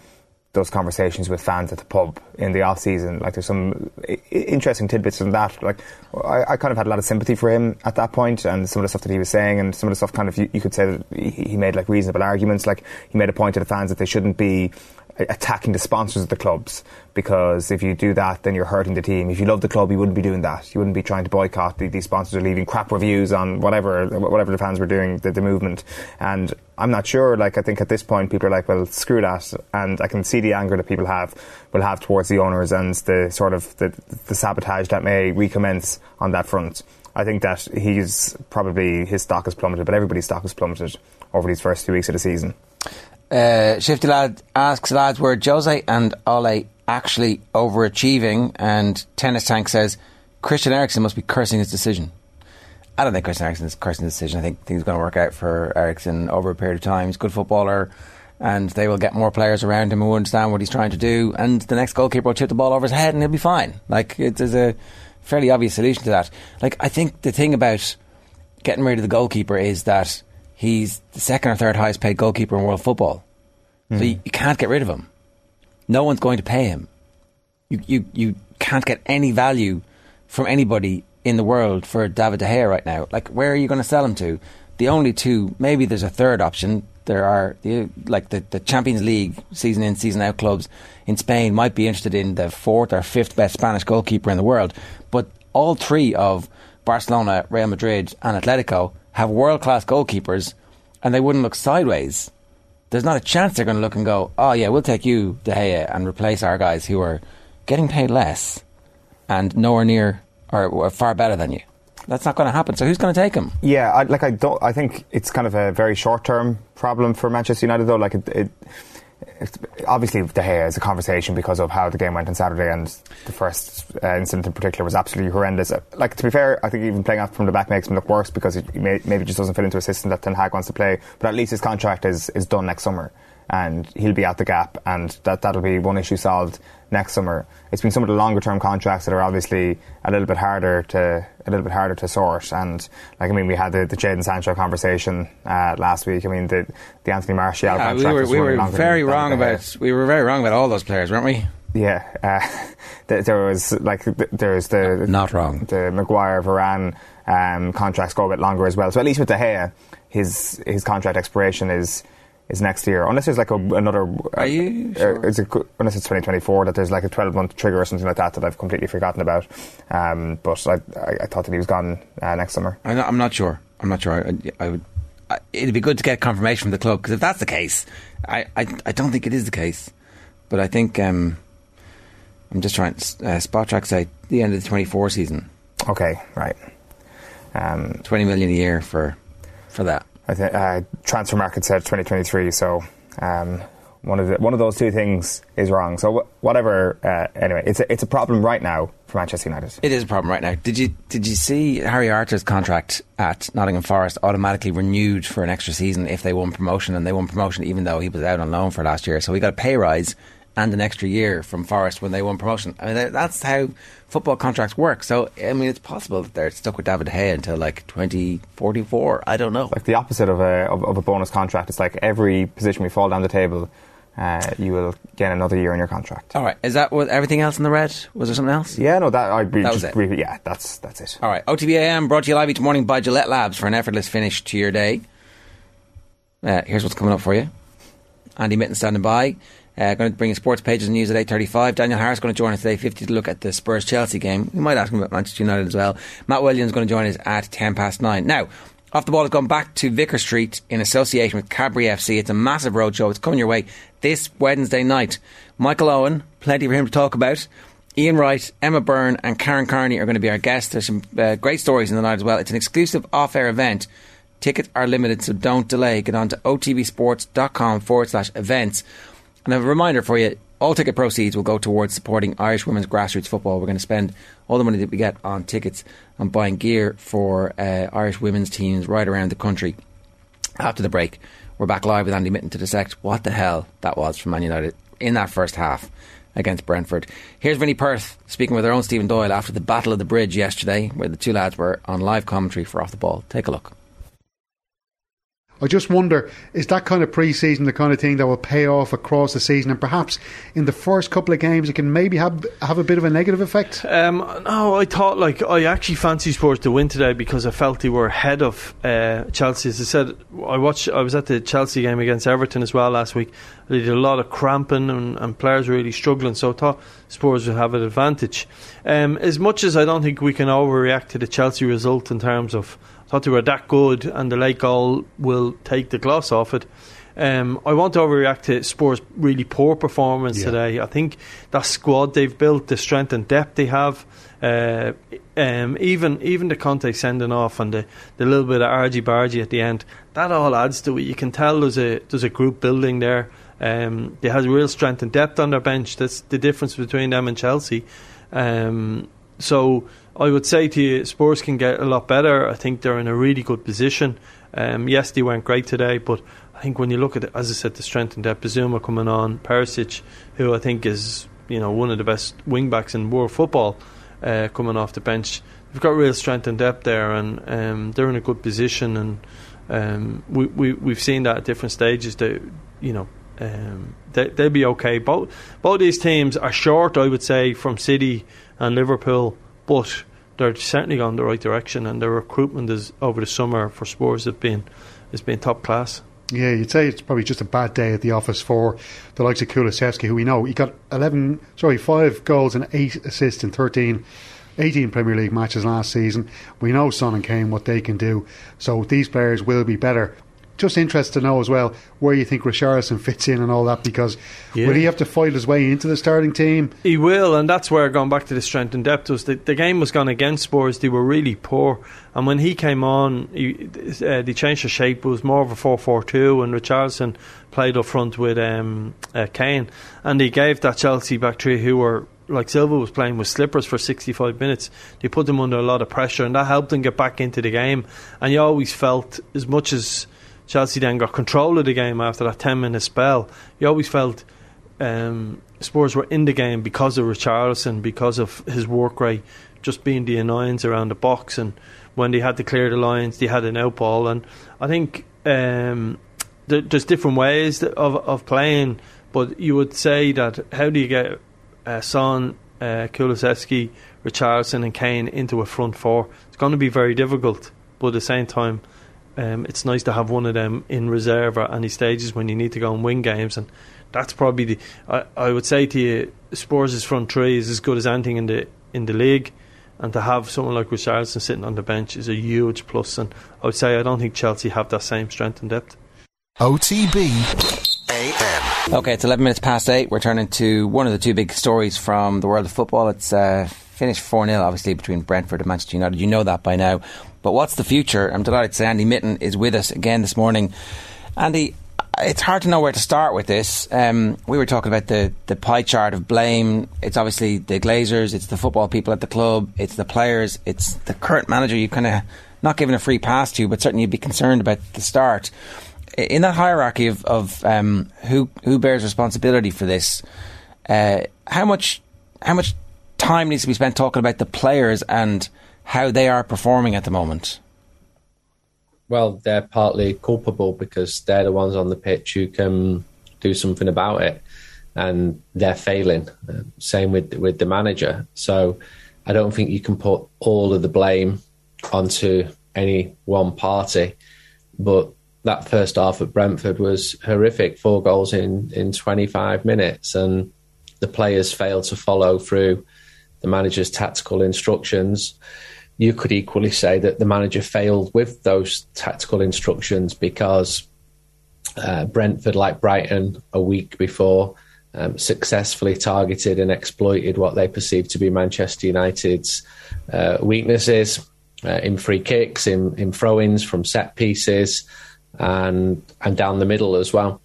those conversations with fans at the pub in the off season, like there's some interesting tidbits in that. Like I, I kind of had a lot of sympathy for him at that point, and some of the stuff that he was saying, and some of the stuff kind of you, you could say that he made like reasonable arguments. Like he made a point to the fans that they shouldn't be attacking the sponsors of the clubs because if you do that then you're hurting the team. If you love the club you wouldn't be doing that. You wouldn't be trying to boycott. The, these sponsors are leaving crap reviews on whatever whatever the fans were doing the, the movement. And I'm not sure like I think at this point people are like well screw that. And I can see the anger that people have will have towards the owners and the sort of the, the sabotage that may recommence on that front. I think that he's probably his stock has plummeted but everybody's stock has plummeted over these first few weeks of the season Uh, Shifty Lad asks lads were Jose and Ole actually overachieving, and Tennis Tank says Christian Eriksen must be cursing his decision. I don't think Christian Eriksen is cursing his decision. I think things are going to work out for Eriksen over a period of time. He's a good footballer, and they will get more players around him who understand what he's trying to do. And the next goalkeeper will chip the ball over his head, and he'll be fine. Like it, there's a fairly obvious solution to that. Like I think the thing about getting rid of the goalkeeper is that he's the second or third highest paid goalkeeper in world football. So hmm. you, you can't get rid of him. No one's going to pay him. You, you, you can't get any value from anybody in the world for David De Gea right now. Like, where are you going to sell him to? The only two, maybe there's a third option. There are, the, like, the, the Champions League season in, season out clubs in Spain might be interested in the fourth or fifth best Spanish goalkeeper in the world. But all three of Barcelona, Real Madrid, and Atletico have world class goalkeepers, and they wouldn't look sideways there's not a chance they're going to look and go, oh yeah, we'll take you, De Gea, and replace our guys who are getting paid less and nowhere near or, far better than you. That's not going to happen. So who's going to take him? Yeah, I, like I don't. I think it's kind of a very short-term problem for Manchester United, though. Like it, it obviously De Gea is a conversation because of how the game went on Saturday, and the first uh, incident in particular was absolutely horrendous. Uh, Like to be fair, I think even playing out from the back makes him look worse because he may, maybe just doesn't fit into a system that Ten Hag wants to play. But at least his contract is is done next summer. And he'll be at the gap, and that that'll be one issue solved next summer. It's been some of the longer term contracts that are obviously a little bit harder to a little bit harder to sort. And like I mean, we had the, the Jadon Sancho conversation uh, last week. I mean, the the Anthony Martial Yeah, contract. we were was we were very wrong about we were very wrong about all those players, weren't we? Yeah, uh, th- there was like th- there's the Not wrong. the Maguire Varane um, contracts go a bit longer as well. So at least with De Gea, his his contract expiration is is next year, unless there's like a, another. Are you uh, sure? it's a, unless it's 2024 that there's like a 12 month trigger or something like that that I've completely forgotten about. Um, but I, I, I thought that he was gone uh, next summer. I'm not, I'm not sure. I'm not sure. I, I would. I, it'd be good to get confirmation from the club because if that's the case, I, I I don't think it is the case. But I think um, I'm just trying. to Uh, Spotrac say the end of the 24 season, Okay, right. Um, 20 million a year for for that. I think uh, Transfermarkt said 2023. So um, one of the, one of those two things is wrong. So wh- whatever. Uh, anyway, it's a, it's a problem right now for Manchester United. It is a problem right now. Did you did you see Harry Arter's contract at Nottingham Forest automatically renewed for an extra season if they won promotion and they won promotion even though he was out on loan for last year. So he got a pay rise and an extra year from Forest when they won promotion. I mean that's how football contracts work. So I mean it's possible that they're stuck with David Gea until like 2044. I don't know. Like the opposite of a of, of a bonus contract. It's like every position we fall down the table, uh, you will get another year in your contract. All right, is that what everything else in the red? Was there something else? Yeah, no, that I'd be That was it. briefly. Yeah, that's that's it. All right, OTB AM brought to you live each morning by Gillette Labs for an effortless finish to your day. Uh, here's what's coming up for you. Andy Mitten standing by. Uh, going to bring sports pages and news at 8.35. Daniel Harris going to join us today, 50 to look at the Spurs-Chelsea game. We might ask him about Manchester United as well. Matt Williams going to join us at 10 past 9. Now, off the ball has gone back to Vicar Street in association with Cadbury FC. It's a massive roadshow. It's coming your way this Wednesday night. Michael Owen, plenty for him to talk about. Ian Wright, Emma Byrne, and Karen Carney are going to be our guests. There's some uh, great stories in the night as well. It's an exclusive off air event. Tickets are limited, so don't delay. Get on to otbsports.com forward slash events. And a reminder for you all ticket proceeds will go towards supporting Irish women's grassroots football. We're going to spend all the money that we get on tickets and buying gear for uh, Irish women's teams right around the country. After the break, we're back live with Andy Mitten to dissect what the hell that was from Man United in that first half against Brentford. Here's Vinnie Perth speaking with our own Stephen Doyle after the Battle of the Bridge yesterday, where the two lads were on live commentary for Off the Ball. Take a look. I just wonder, is that kind of pre-season the kind of thing that will pay off across the season, and perhaps in the first couple of games it can maybe have have a bit of a negative effect? Um, no, I thought like I actually fancy Spurs to win today because I felt they were ahead of uh, Chelsea. As I said, I watched. I was at the Chelsea game against Everton as well last week. They did a lot of cramping and, and players really struggling. So I thought Spurs would have an advantage. Um, as much as I don't think we can overreact to the Chelsea result in terms of thought they were that good and the late goal will take the gloss off it. Um, I want to overreact to Spurs' really poor performance Yeah. today. I think that squad they've built, the strength and depth they have, uh, um, even even the Conte sending off and the, the little bit of argy bargy at the end, that all adds to it. You can tell there's a there's a group building there. Um, they has real strength and depth on their bench. That's the difference between them and Chelsea. Um, so I would say to you, Spurs can get a lot better. I think they're in a really good position. Um, yes, they weren't great today, but I think when you look at it, as I said, the strength and depth, Zuma coming on, Perisic, who I think is you know one of the best wing backs in world football, uh, coming off the bench. They've got real strength and depth there, and um, they're in a good position. And um, we, we we've seen that at different stages. That you know um, they they'll be okay. Both both these teams are short, I would say, from City and Liverpool, but they're certainly going the right direction. And their recruitment is over the summer for Spurs have been has been top class. Yeah, you'd say it's probably just a bad day at the office for the likes of Kulusevski, who we know he got eleven, sorry, five goals and eight assists in 13, 18 Premier League matches last season. We know Son and Kane what they can do, so these players will be better. Just interested to know as well where you think Richarlison fits in and all that, because Yeah. will he have to fight his way into the starting team? He will, and that's where going back to the strength and depth was the, the game was gone against Spurs. They were really poor, and when he came on, he, uh, they changed the shape. It was more of a four-four-two, and Richarlison played up front with um, uh, Kane, and he gave that Chelsea back three who were. Like Silva was playing with slippers for 65 minutes. They put them under a lot of pressure, and that helped them get back into the game. And you always felt, as much as Chelsea then got control of the game after that 10 minute spell. You always felt um, Spurs were in the game because of Richarlison, because of his work rate, just being the annoyance around the box. And when they had to clear the lines, they had an out ball. And I think um, there's different ways of, of playing, but you would say that how do you get uh, Son, uh, Richarlison, and Kane into a front four? It's going to be very difficult, but at the same time, um, it's nice to have one of them in reserve at any stages when you need to go and win games. And that's probably the I, I would say to you, Spurs' front three is as good as anything in the in the league. And to have someone like Richarlison sitting on the bench is a huge plus. And I would say I don't think Chelsea have that same strength and depth. OTB AM. Okay, it's 11 minutes past 8. We're turning to one of the two big stories from the world of football. It's uh, finished 4 0, obviously, between Brentford and Manchester United. You know that by now. But what's the future? I'm delighted to say Andy Mitten is with us again this morning. Andy, it's hard to know where to start with this. Um, we were talking about the, the pie chart of blame. It's obviously the Glazers, it's the football people at the club, it's the players, it's the current manager. You kind of not given a free pass to, but certainly you'd be concerned about the start. In that hierarchy of, of um, who who bears responsibility for this, uh, how much how much time needs to be spent talking about the players and how they are performing at the moment? well, they're partly culpable because they're the ones on the pitch who can do something about it, and they're failing. Uh, same with with the manager. So I don't think you can put all of the blame onto any one party, but that first half at Brentford was horrific. Four goals in in 25 minutes, and the players failed to follow through the manager's tactical instructions you could equally say that the manager failed with those tactical instructions because uh, Brentford, like Brighton a week before, um, successfully targeted and exploited what they perceived to be Manchester United's uh, weaknesses uh, in free kicks, in, in throw ins from set pieces, and and down the middle as well.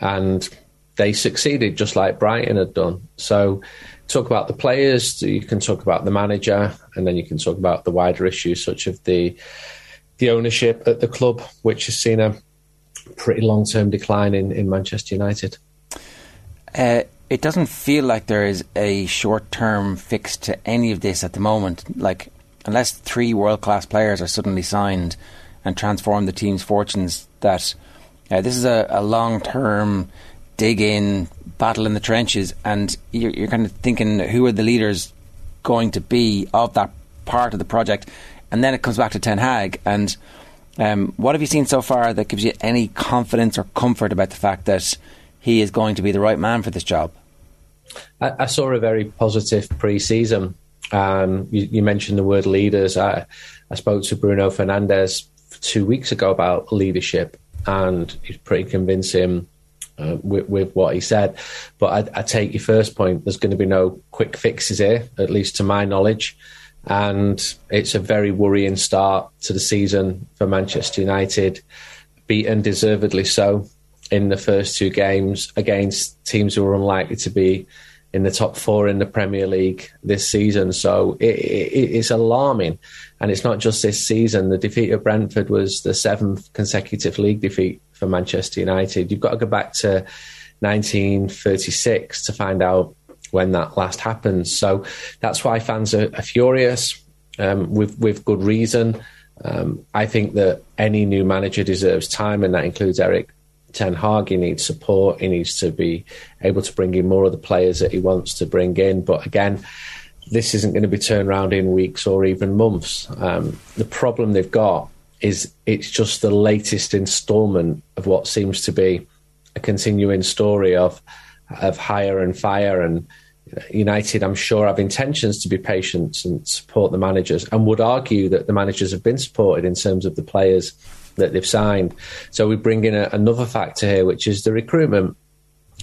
And they succeeded just like Brighton had done. So talk about the players, you can talk about the manager, and then you can talk about the wider issues such as the the ownership at the club, which has seen a pretty long term decline in, in Manchester United. Uh, it doesn't feel like there is a short term fix to any of this at the moment. Like unless three world class players are suddenly signed and transform the team's fortunes, that uh, this is a, a long term dig in, battle in the trenches, and you're, you're kind of thinking who are the leaders going to be of that part of the project, and then it comes back to Ten Hag. And um, what have you seen so far that gives you any confidence or comfort about the fact that he is going to be the right man for this job? I, I saw a very positive pre-season. Um, you, you, mentioned the word leaders. I, I spoke to Bruno Fernandes two weeks ago about leadership, and he's pretty convincing uh, with, with, what he said. But I, I, take your first point. There's going to be no quick fixes here, at least to my knowledge. And it's a very worrying start to the season for Manchester United, beaten deservedly so in the first two games against teams who are unlikely to be in the top four in the Premier League this season. So it, it, it's alarming. And it's not just this season. The defeat at Brentford was the seventh consecutive league defeat for Manchester United. You've got to go back to 1936 to find out when that last happened. So that's why fans are, are furious um, with with good reason. Um, I think that any new manager deserves time, and that includes Erik Ten Hag. He needs support. He needs to be able to bring in more of the players that he wants to bring in. But again, this isn't going to be turned around in weeks or even months. Um, the problem they've got is it's just the latest instalment of what seems to be a continuing story of of hire and fire and United, I'm sure, have intentions to be patient and support the managers, and would argue that the managers have been supported in terms of the players that they've signed. So we bring in a, another factor here, which is the recruitment.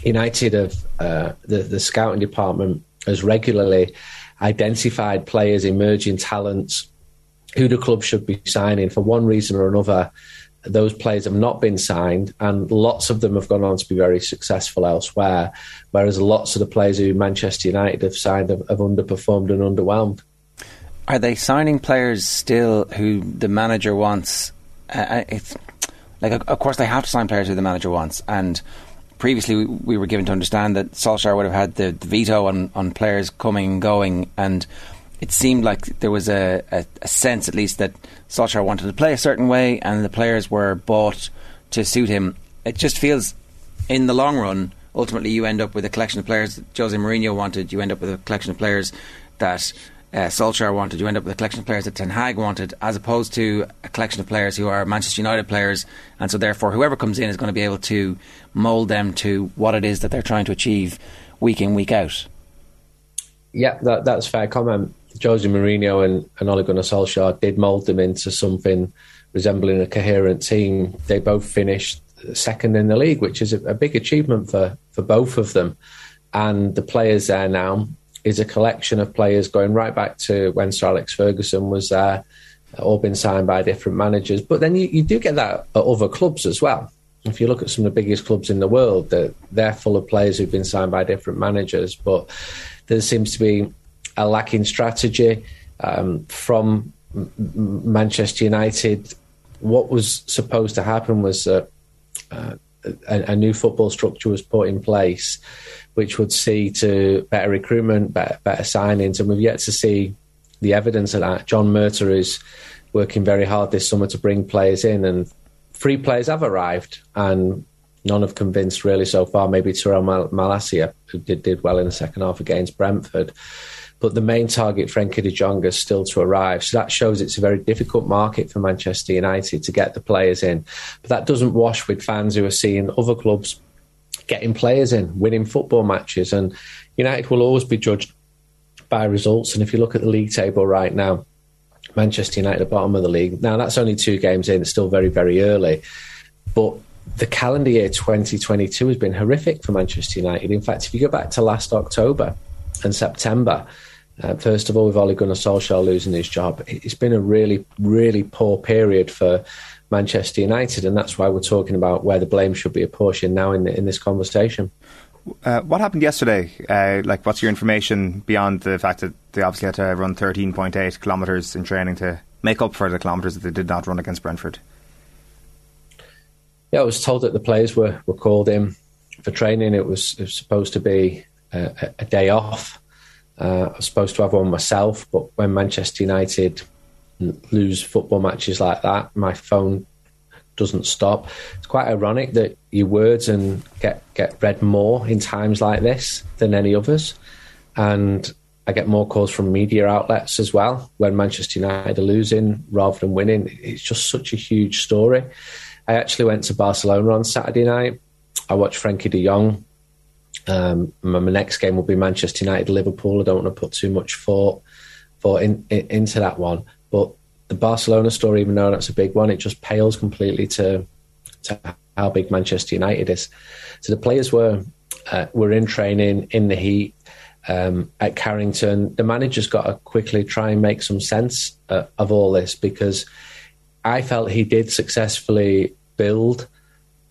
United have uh, the the scouting department has regularly identified players, emerging talents who the club should be signing for one reason or another. Those players have not been signed, and lots of them have gone on to be very successful elsewhere. Whereas lots of the players who Manchester United have signed have, have underperformed and underwhelmed. Are they signing players still who the manager wants? Uh, uh it's like of course they have to sign players who the manager wants, and previously we, we were given to understand that Solskjaer would have had the, the veto on, on players coming and going, and it seemed like there was a, a, a, sense, at least, that Solskjaer wanted to play a certain way, and the players were bought to suit him. It just feels, in the long run, ultimately you end up with a collection of players that Jose Mourinho wanted. You end up with a collection of players that uh, Solskjaer wanted. You end up with a collection of players that Ten Hag wanted, as opposed to a collection of players who are Manchester United players, and so therefore whoever comes in is going to be able to mould them to what it is that they're trying to achieve week in week out. Yeah, that, that's fair comment. Jose Mourinho and, and Ole Gunnar Solskjaer did mould them into something resembling a coherent team. They both finished second in the league, which is a, a big achievement for, for both of them. And the players there now is a collection of players going right back to when Sir Alex Ferguson was there, all been signed by different managers. But then you, you do get that at other clubs as well. If you look at some of the biggest clubs in the world, they're, they're full of players who've been signed by different managers. But there seems to be a lacking strategy um, from Manchester United. What was supposed to happen was that uh, a, a, new football structure was put in place, which would see to better recruitment, better, better signings, and we've yet to see the evidence of that. John Murtough is working very hard this summer to bring players in, and three players have arrived, and none have convinced really so far. Maybe Tyrell Mal- Malacia, who did, did well in the second half against Brentford but the main target, Frenkie de Jong, is still to arrive. So that shows it's a very difficult market for Manchester United to get the players in. But that doesn't wash with fans who are seeing other clubs getting players in, winning football matches. And United will always be judged by results. And if you look at the league table right now, Manchester United at the bottom of the league. Now, that's only two games in, it's still very, very early. But the calendar year 2022 has been horrific for Manchester United. In fact, if you go back to last October and September, uh, first of all, with Ole Gunnar Solskjaer losing his job, it's been a really, really poor period for Manchester United, and that's why we're talking about where the blame should be apportioned now in in this conversation. Uh, what happened yesterday? Uh, like, what's your information beyond the fact that they obviously had to run 13.8 kilometres in training to make up for the kilometres that they did not run against Brentford? Yeah, I was told that the players were, were called in for training. It was, it was supposed to be a, a day off. Uh, I was supposed to have one myself, but when Manchester United lose football matches like that, my phone doesn't stop. It's quite ironic that your words and get get read more in times like this than any others, and I get more calls from media outlets as well when Manchester United are losing rather than winning. It's just such a huge story. I actually went to Barcelona on Saturday night. I watched Frenkie de Jong um, my, next game will be Manchester United Liverpool. I don't want to put too much thought thought in, in, into that one, but the Barcelona story, even though that's a big one, it just pales completely to to how big Manchester United is. So the players were uh, were in training in the heat um, at Carrington. The manager's got to quickly try and make some sense uh, of all this because I felt he did successfully build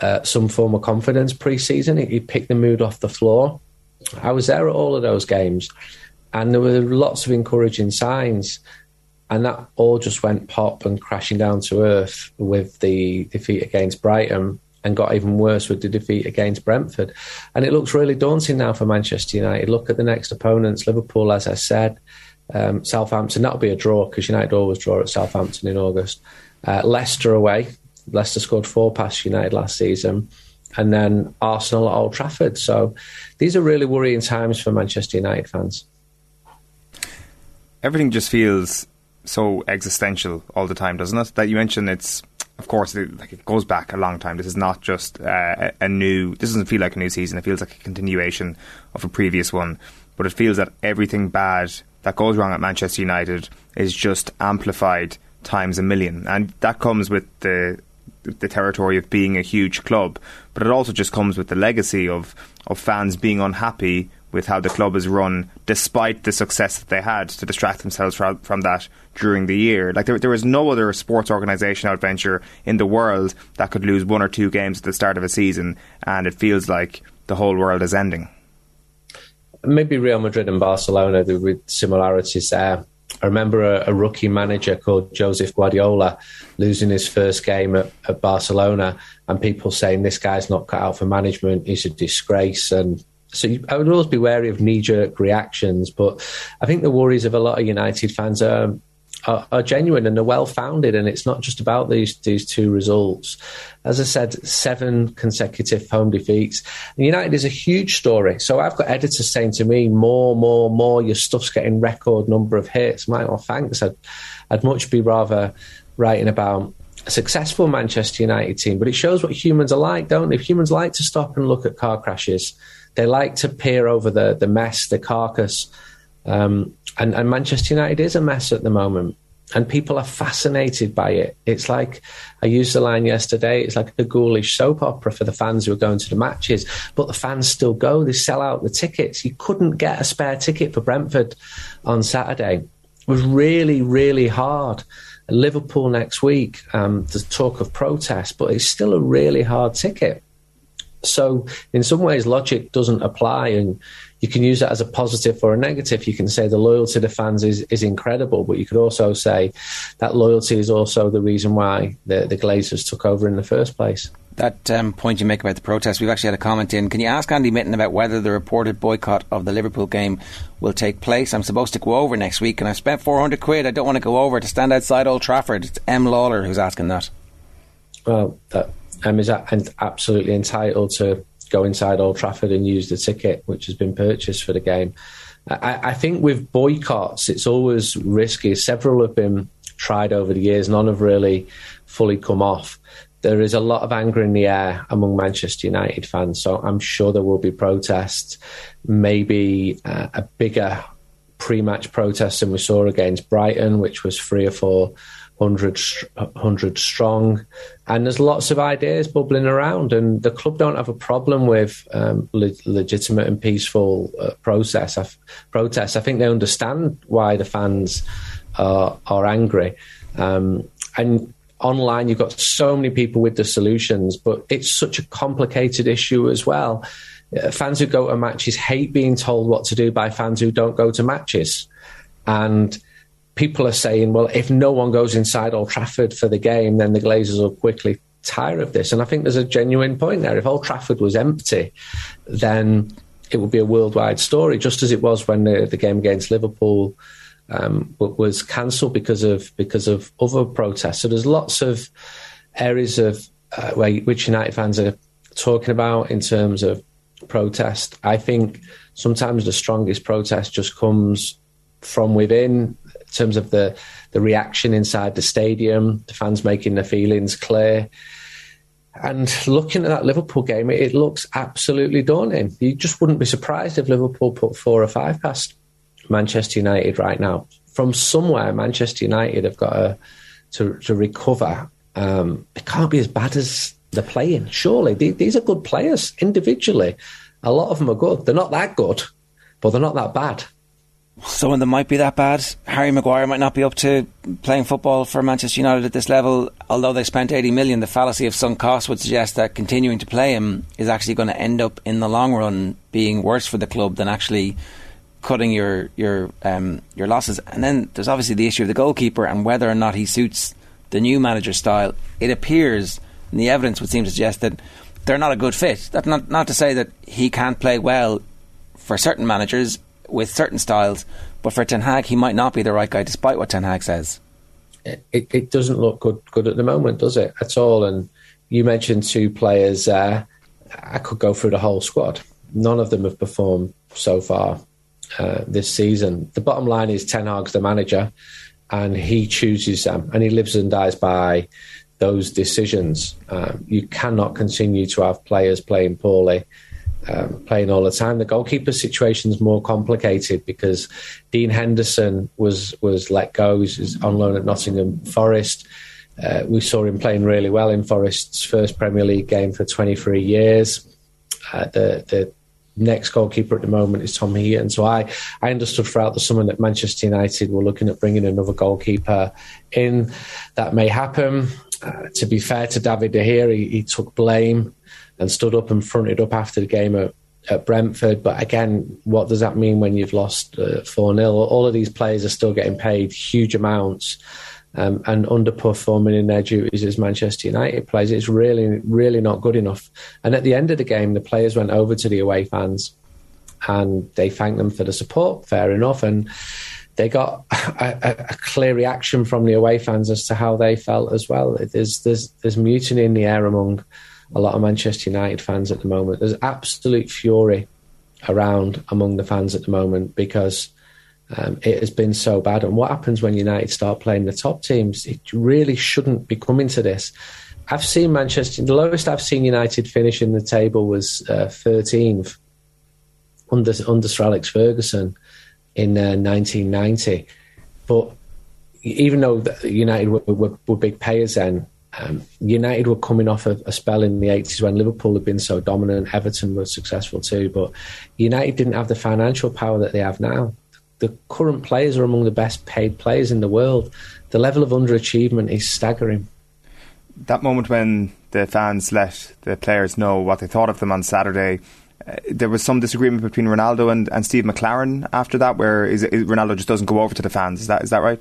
uh, some form of confidence pre-season. He, he picked the mood off the floor. I was there at all of those games, and there were lots of encouraging signs. And that all just went pop and crashing down to earth with the defeat against Brighton, and got even worse with the defeat against Brentford. And it looks really daunting now for Manchester United. Look at the next opponents: Liverpool, as I said, um, Southampton. That'll be a draw because United always draw at Southampton in August. Uh, Leicester away, Leicester scored four past United last season, and then Arsenal at Old Trafford. So these are really worrying times for Manchester United fans. Everything just feels so existential all the time, doesn't it? That you mentioned it's of course, it, like it goes back a long time. This is not just uh, a new. This doesn't feel like a new season. It feels like a continuation of a previous one. But it feels that everything bad that goes wrong at Manchester United is just amplified times a million, and that comes with the the territory of being a huge club, but it also just comes with the legacy of of fans being unhappy with how the club is run, despite the success that they had to distract themselves from, from that during the year. Like there, there is no other sports organisation adventure in the world that could lose one or two games at the start of a season, and it feels like the whole world is ending. Maybe Real Madrid and Barcelona, were similarities there I remember a, a, rookie manager called Josep Guardiola losing his first game at, at, Barcelona, and people saying this guy's not cut out for management, he's a disgrace. And so you, I would always be wary of knee jerk reactions. But I think the worries of a lot of United fans are are, are genuine and are well founded, and it's not just about these these two results. As I said, seven consecutive home defeats. And United is a huge story. So I've got editors saying to me, "More, more, more. Your stuff's getting record number of hits." I'm "Well, thanks. I'd, I'd much be rather writing about." A successful Manchester United team, but it shows what humans are like, don't they? Humans like to stop and look at car crashes, they like to peer over the, the mess, the carcass um, and, and Manchester United is a mess at the moment and people are fascinated by it. It's like I used the line yesterday. It's like a ghoulish soap opera for the fans who are going to the matches, but the fans still go. They sell out the tickets. You couldn't get a spare ticket for Brentford on Saturday. It was really, really hard. Liverpool next week. Um, talk of protest, but it's still a really hard ticket. So, in some ways, logic doesn't apply, and you can use that as a positive or a negative. You can say the loyalty to the fans is, is incredible, but you could also say that loyalty is also the reason why the, the Glazers took over in the first place. That um, point you make about the protest, we've actually had a comment in. Can you ask Andy Mitten about whether the reported boycott of the Liverpool game will take place? I'm supposed to go over next week, and I've spent 400 quid. I don't want to go over to stand outside Old Trafford. It's M. Lawler who's asking that. Well, that M is absolutely entitled to go inside Old Trafford and use the ticket which has been purchased for the game. I, I think with boycotts, it's always risky. Several have been tried over the years, none have really fully come off. There is a lot of anger in the air among Manchester United fans, so I'm sure there will be protests, maybe uh, a bigger pre match protest than we saw against Brighton, which was three or four 100, 100 strong. And there's lots of ideas bubbling around, and the club don't have a problem with um, le- legitimate and peaceful uh, process. I protests. I think they understand why the fans are, are angry. Um, and online, you've got so many people with the solutions, but it's such a complicated issue as well. Uh, fans who go to matches hate being told what to do by fans who don't go to matches. And people are saying, well, if no one goes inside Old Trafford for the game, then the Glazers will quickly tire of this. And I think there's a genuine point there. If Old Trafford was empty, then it would be a worldwide story, just as it was when the, the game against Liverpool um, was cancelled because of because of other protests. So there's lots of areas of uh, where, which United fans are talking about in terms of protest. I think sometimes the strongest protest just comes from within terms of the the reaction inside the stadium, the fans making their feelings clear. And looking at that Liverpool game, it, it looks absolutely daunting. You just wouldn't be surprised if Liverpool put four or five past Manchester United right now. From somewhere, Manchester United have got to to, to recover. Um, it can't be as bad as they're playing. Surely these are good players individually. A lot of them are good. They're not that good, but they're not that bad some of them might be that bad. Harry Maguire might not be up to playing football for Manchester United at this level. Although they spent 80 million, the fallacy of sunk costs would suggest that continuing to play him is actually going to end up in the long run being worse for the club than actually cutting your your um, your losses. And then there's obviously the issue of the goalkeeper and whether or not he suits the new manager's style. It appears, and the evidence would seem to suggest that they're not a good fit. That's not not to say that he can't play well for certain managers with certain styles, but for Ten Hag, he might not be the right guy, despite what Ten Hag says. It, it doesn't look good good at the moment, does it at all? And you mentioned two players. Uh, I could go through the whole squad. None of them have performed so far uh, this season. The bottom line is Ten Hag's the manager, and he chooses them, and he lives and dies by those decisions. Um, you cannot continue to have players playing poorly um, playing all the time. The goalkeeper situation is more complicated because Dean Henderson was was let go. He's on loan at Nottingham Forest. Uh, we saw him playing really well in Forest's first Premier League game for 23 years. Uh, the the next goalkeeper at the moment is Tom Heaton. So I, I understood throughout the summer that Manchester United were looking at bringing another goalkeeper in. That may happen. Uh, to be fair to David De Gea, he, he took blame and stood up and fronted up after the game at, at Brentford. But again, what does that mean when you've lost uh, 4 uh, 0? All of these players are still getting paid huge amounts. Um, and underperforming in their duties as Manchester United players. It's really, really not good enough. And at the end of the game, the players went over to the away fans and they thanked them for the support. Fair enough. And they got a, a, clear reaction from the away fans as to how they felt as well. There's there's there's mutiny in the air among a lot of Manchester United fans at the moment. There's absolute fury around among the fans at the moment because um, it has been so bad. And what happens when United start playing the top teams? It really shouldn't be coming to this. I've seen Manchester. The lowest I've seen United finish in the table was uh, 13th under under Sir Alex Ferguson in uh, 1990. But even though United were, were, were big payers then, um, United were coming off a, a, spell in the 80s when Liverpool had been so dominant. Everton was successful too, but United didn't have the financial power that they have now. The current players are among the best paid players in the world. The level of underachievement is staggering. That moment when the fans let the players know what they thought of them on Saturday, uh, there was some disagreement between Ronaldo and, and Steve McClaren after that, where is, is Ronaldo just doesn't go over to the fans. Is that is that right?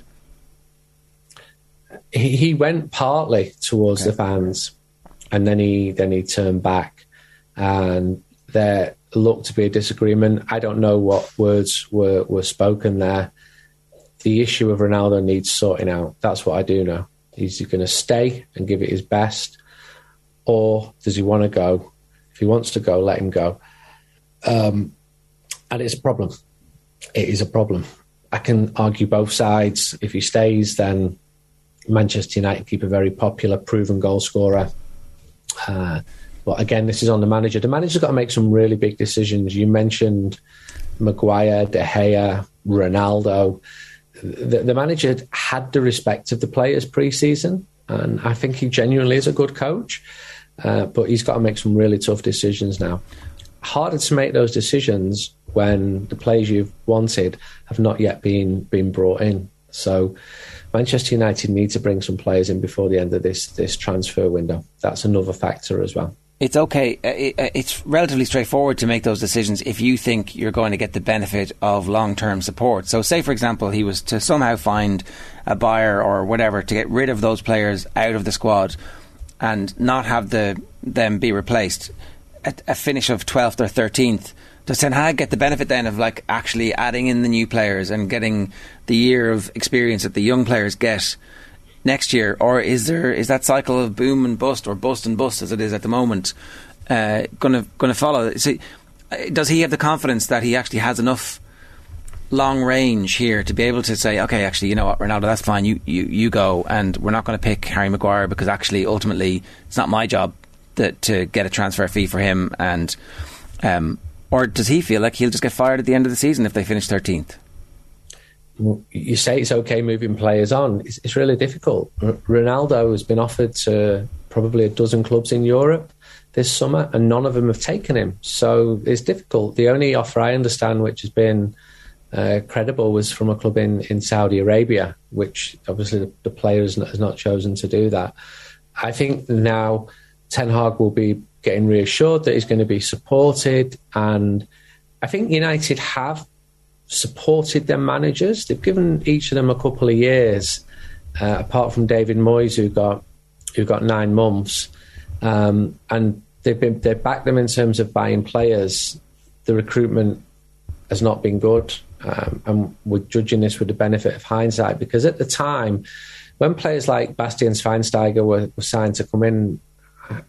He, he went partly towards okay. the fans, and then he then he turned back, and there looked to be a disagreement. I don't know what words were were spoken there. The issue of Ronaldo needs sorting out. That's what I do know. Is he going to stay and give it his best, or does he want to go? If he wants to go, let him go. Um, and it's a problem. It is a problem. I can argue both sides. If he stays, then Manchester United keep a very popular, proven goal scorer. Uh, but again, this is on the manager. The manager's got to make some really big decisions. You mentioned Maguire, De Gea, Ronaldo. The, the manager had the respect of the players pre-season, and I think he genuinely is a good coach. Uh, but he's got to make some really tough decisions now harder to make those decisions when the players you've wanted have not yet been been brought in. So Manchester United need to bring some players in before the end of this this transfer window. That's another factor as well. It's okay. Uh, uh, it's relatively straightforward to make those decisions if you think you're going to get the benefit of long term support. So, say, for example, he was to somehow find a buyer or whatever to get rid of those players out of the squad and not have the them be replaced a, a finish of 12th or 13th, does Ten Hag get the benefit then of like actually adding in the new players and getting the year of experience that the young players get next year, or is there is that cycle of boom and bust or bust and bust as it is at the moment going to going to follow? See, uh, does he have the confidence that he actually has enough long range here to be able to say, okay, actually, you know what, Ronaldo, that's fine, you you, you go, and we're not going to pick Harry Maguire because actually, ultimately, it's not my job that, to get a transfer fee for him, and um, or does he feel like he'll just get fired at the end of the season if they finish thirteenth? You say it's okay moving players on. It's, it's really difficult. R- Ronaldo has been offered to probably a dozen clubs in Europe this summer, and none of them have taken him. So it's difficult. The only offer I understand, which has been uh, credible, was from a club in, in Saudi Arabia, which obviously the, the player has not, has not chosen to do that. I think now Ten Hag will be getting reassured that he's going to be supported. And I think United have supported their managers. They've given each of them a couple of years, uh, apart from David Moyes, who got who got nine months, um, and they've been they backed them in terms of buying players. The recruitment has not been good, um, and we're judging this with the benefit of hindsight because at the time, when players like Bastian Schweinsteiger were, were signed to come in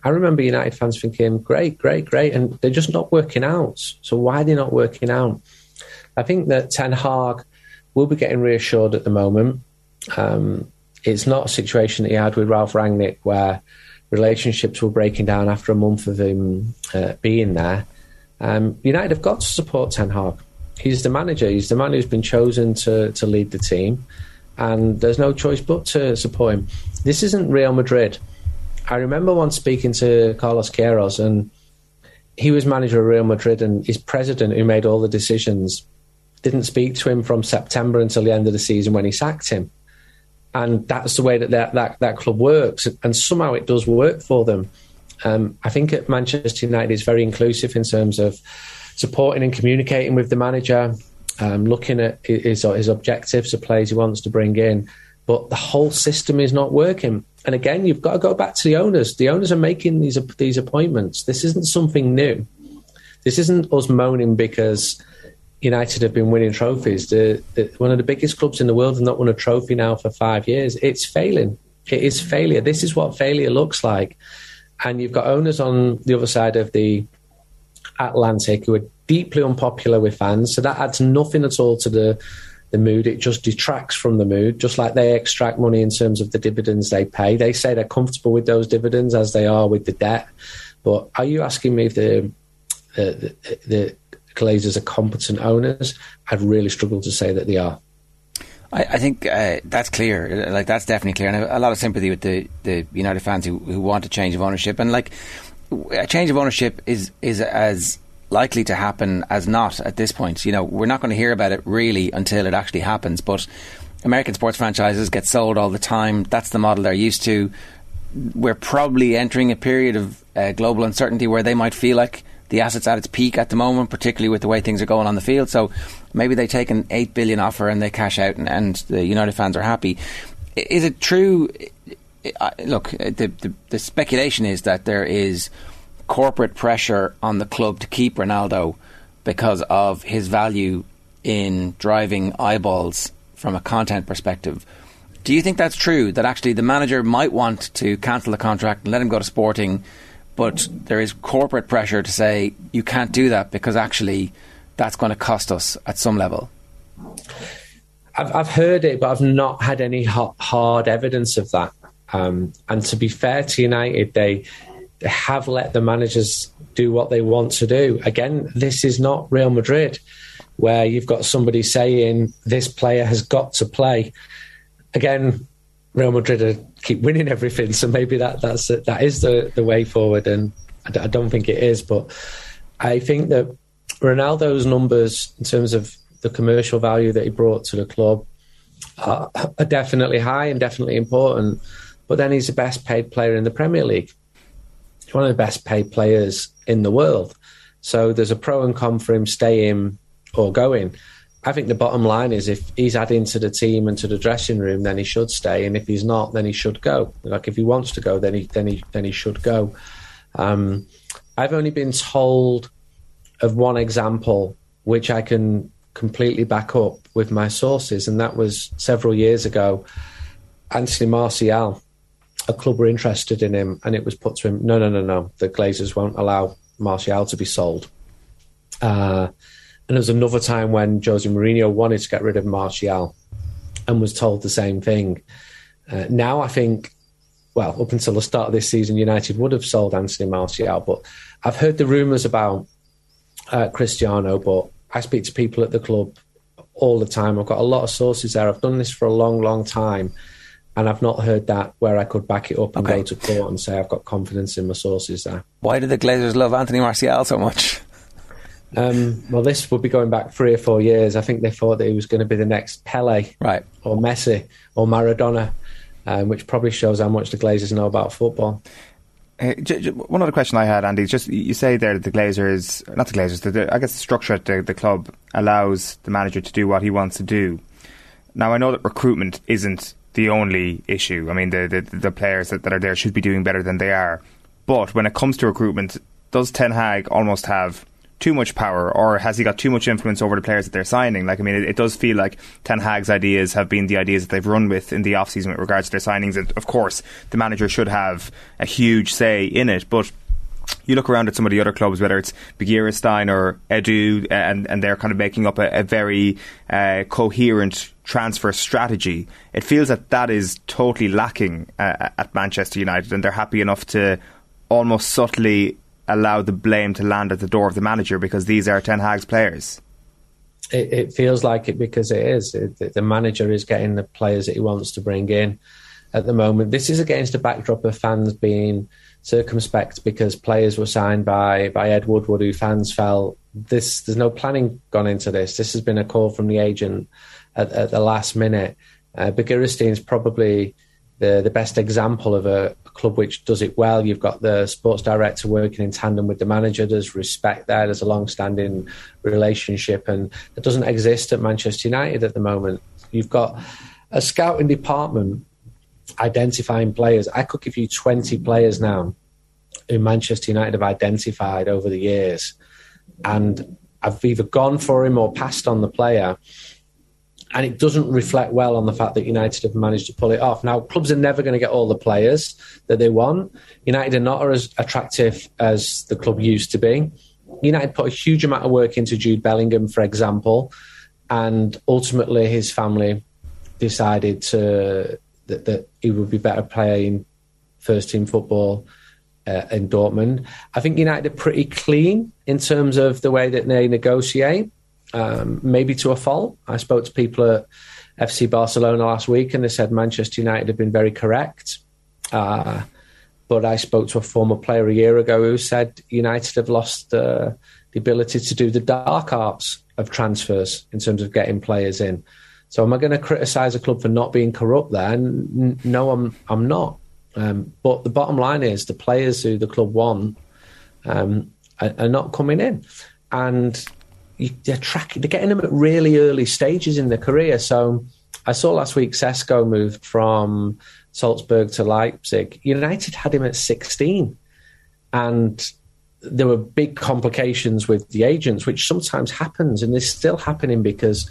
I remember United fans thinking, great, great, great. And they're just not working out. So why are they not working out? I think that Ten Hag will be getting reassured at the moment. Um, it's not a situation that he had with Ralph Rangnick where relationships were breaking down after a month of him uh, being there. Um, United have got to support Ten Hag. He's the manager. He's the man who's been chosen to, to lead the team. And there's no choice but to support him. This isn't Real Madrid I remember once speaking to Carlos Queiroz, and he was manager of Real Madrid, and his president, who made all the decisions, didn't speak to him from September until the end of the season when he sacked him. And that's the way that that, that, that club works. And somehow it does work for them. Um, I think at Manchester United is very inclusive in terms of supporting and communicating with the manager, um, looking at his, his objectives, the players he wants to bring in. But the whole system is not working. And again, you've got to go back to the owners. The owners are making these these appointments. This isn't something new. This isn't us moaning because United have been winning trophies. The, the, one of the biggest clubs in the world have not won a trophy now for five years. It's failing. It is failure. This is what failure looks like. And you've got owners on the other side of the Atlantic who are deeply unpopular with fans. So that adds nothing at all to the the mood. It just detracts from the mood, just like they extract money in terms of the dividends they pay. They say they're comfortable with those dividends as they are with the debt. But are you asking me if the the, the, the Glazers are competent owners? I'd really struggle to say that they are. I, think uh, that's clear. Like that's definitely clear, and a lot of sympathy with the, the United fans who, who want a change of ownership. And like a change of ownership is is as likely to happen as not at this point. You know, we're not going to hear about it really until it actually happens. But American sports franchises get sold all the time. That's the model they're used to. We're probably entering a period of uh, global uncertainty where they might feel like the asset's at its peak at the moment, particularly with the way things are going on the field. So maybe they take an eight billion offer and they cash out, and, and the United fans are happy. Is it true? Look, the, the, the speculation is that there is corporate pressure on the club to keep Ronaldo because of his value in driving eyeballs from a content perspective. Do you think that's true? That actually the manager might want to cancel the contract and let him go to Sporting, but there is corporate pressure to say you can't do that because actually that's going to cost us at some level? I've, I've heard it, but I've not had any hard evidence of that. Um, and to be fair to United, they they have let the managers do what they want to do. Again, this is not Real Madrid, where you've got somebody saying this player has got to play. Again, Real Madrid keep winning everything, so maybe that that's that is the the way forward. And I don't think it is, but I think that Ronaldo's numbers in terms of the commercial value that he brought to the club are, are definitely high and definitely important. But then he's the best paid player in the Premier League one of the best paid players in the world. So there's a pro and con for him staying or going. I think the bottom line is if he's adding to the team and to the dressing room, then he should stay, and if he's not, then he should go. Like if he wants to go, then he then he then he should go. Um, I've only been told of one example which I can completely back up with my sources, and that was several years ago. Anthony Martial a club were interested in him, and it was put to him, no, no, no, no, the Glazers won't allow Martial to be sold. Uh, and there was another time when Jose Mourinho wanted to get rid of Martial and was told the same thing. Uh, now I think, well, up until the start of this season, United would have sold Anthony Martial, but I've heard the rumours about uh, Cristiano, but I speak to people at the club all the time. I've got a lot of sources there. I've done this for a long, long time and I've not heard that where I could back it up and okay. go to court and say I've got confidence in my sources there. Why do the Glazers love Anthony Martial so much? Um, well, this would be going back three or four years. I think they thought that he was going to be the next Pele, right, or Messi, or Maradona, um, which probably shows how much the Glazers know about football. Uh, j- j- one other question I had, Andy. Just you say there that the Glazers, not the Glazers, the, the, I guess the structure at the, the club allows the manager to do what he wants to do. Now I know that recruitment isn't the only issue. I mean, the the, the players that, that are there should be doing better than they are. But when it comes to recruitment, does Ten Hag almost have too much power, or has he got too much influence over the players that they're signing? Like, I mean, it, it does feel like Ten Hag's ideas have been the ideas that they've run with in the off season with regards to their signings. And of course, the manager should have a huge say in it, but you look around at some of the other clubs, whether it's Begiristain or Edu, and, and they're kind of making up a, a very uh, coherent transfer strategy. It feels that that is totally lacking uh, at Manchester United, and they're happy enough to almost subtly allow the blame to land at the door of the manager because these are Ten Hag's players. It, it feels like it because it is. It, the manager is getting the players that he wants to bring in at the moment. This is against a backdrop of fans being circumspect because players were signed by by Ed Woodward, who fans felt this. There's no planning gone into this. This has been a call from the agent at, at the last minute. Uh, is probably the the best example of a, a, club which does it well. You've got the sports director working in tandem with the manager. There's respect there. There's a long-standing relationship, and it doesn't exist at Manchester United at the moment. You've got a scouting department identifying players. I could give you 20 players now who Manchester United have identified over the years, and I've either gone for him or passed on the player and it doesn't reflect well on the fact that United have managed to pull it off. Now, clubs are never going to get all the players that they want. United are not as attractive as the club used to be. United put a huge amount of work into Jude Bellingham, for example, and ultimately his family decided to, that, that he would be better playing first team football uh, in Dortmund. I think United are pretty clean in terms of the way that they negotiate um, maybe to a fault. I spoke to people at FC Barcelona last week, and they said Manchester United have been very correct. Uh, but I spoke to a former player a year ago who said United have lost uh, the ability to do the dark arts of transfers in terms of getting players in. So, am I going to criticise a club for not being corrupt there? No, I'm. I'm not. Um, but the bottom line is the players who the club want um, are, are, not coming in, and they're tracking, they're getting them at really early stages in their career. So I saw last week Sesko moved from Salzburg to Leipzig. United had him at 16, and there were big complications with the agents, which sometimes happens, and is still happening because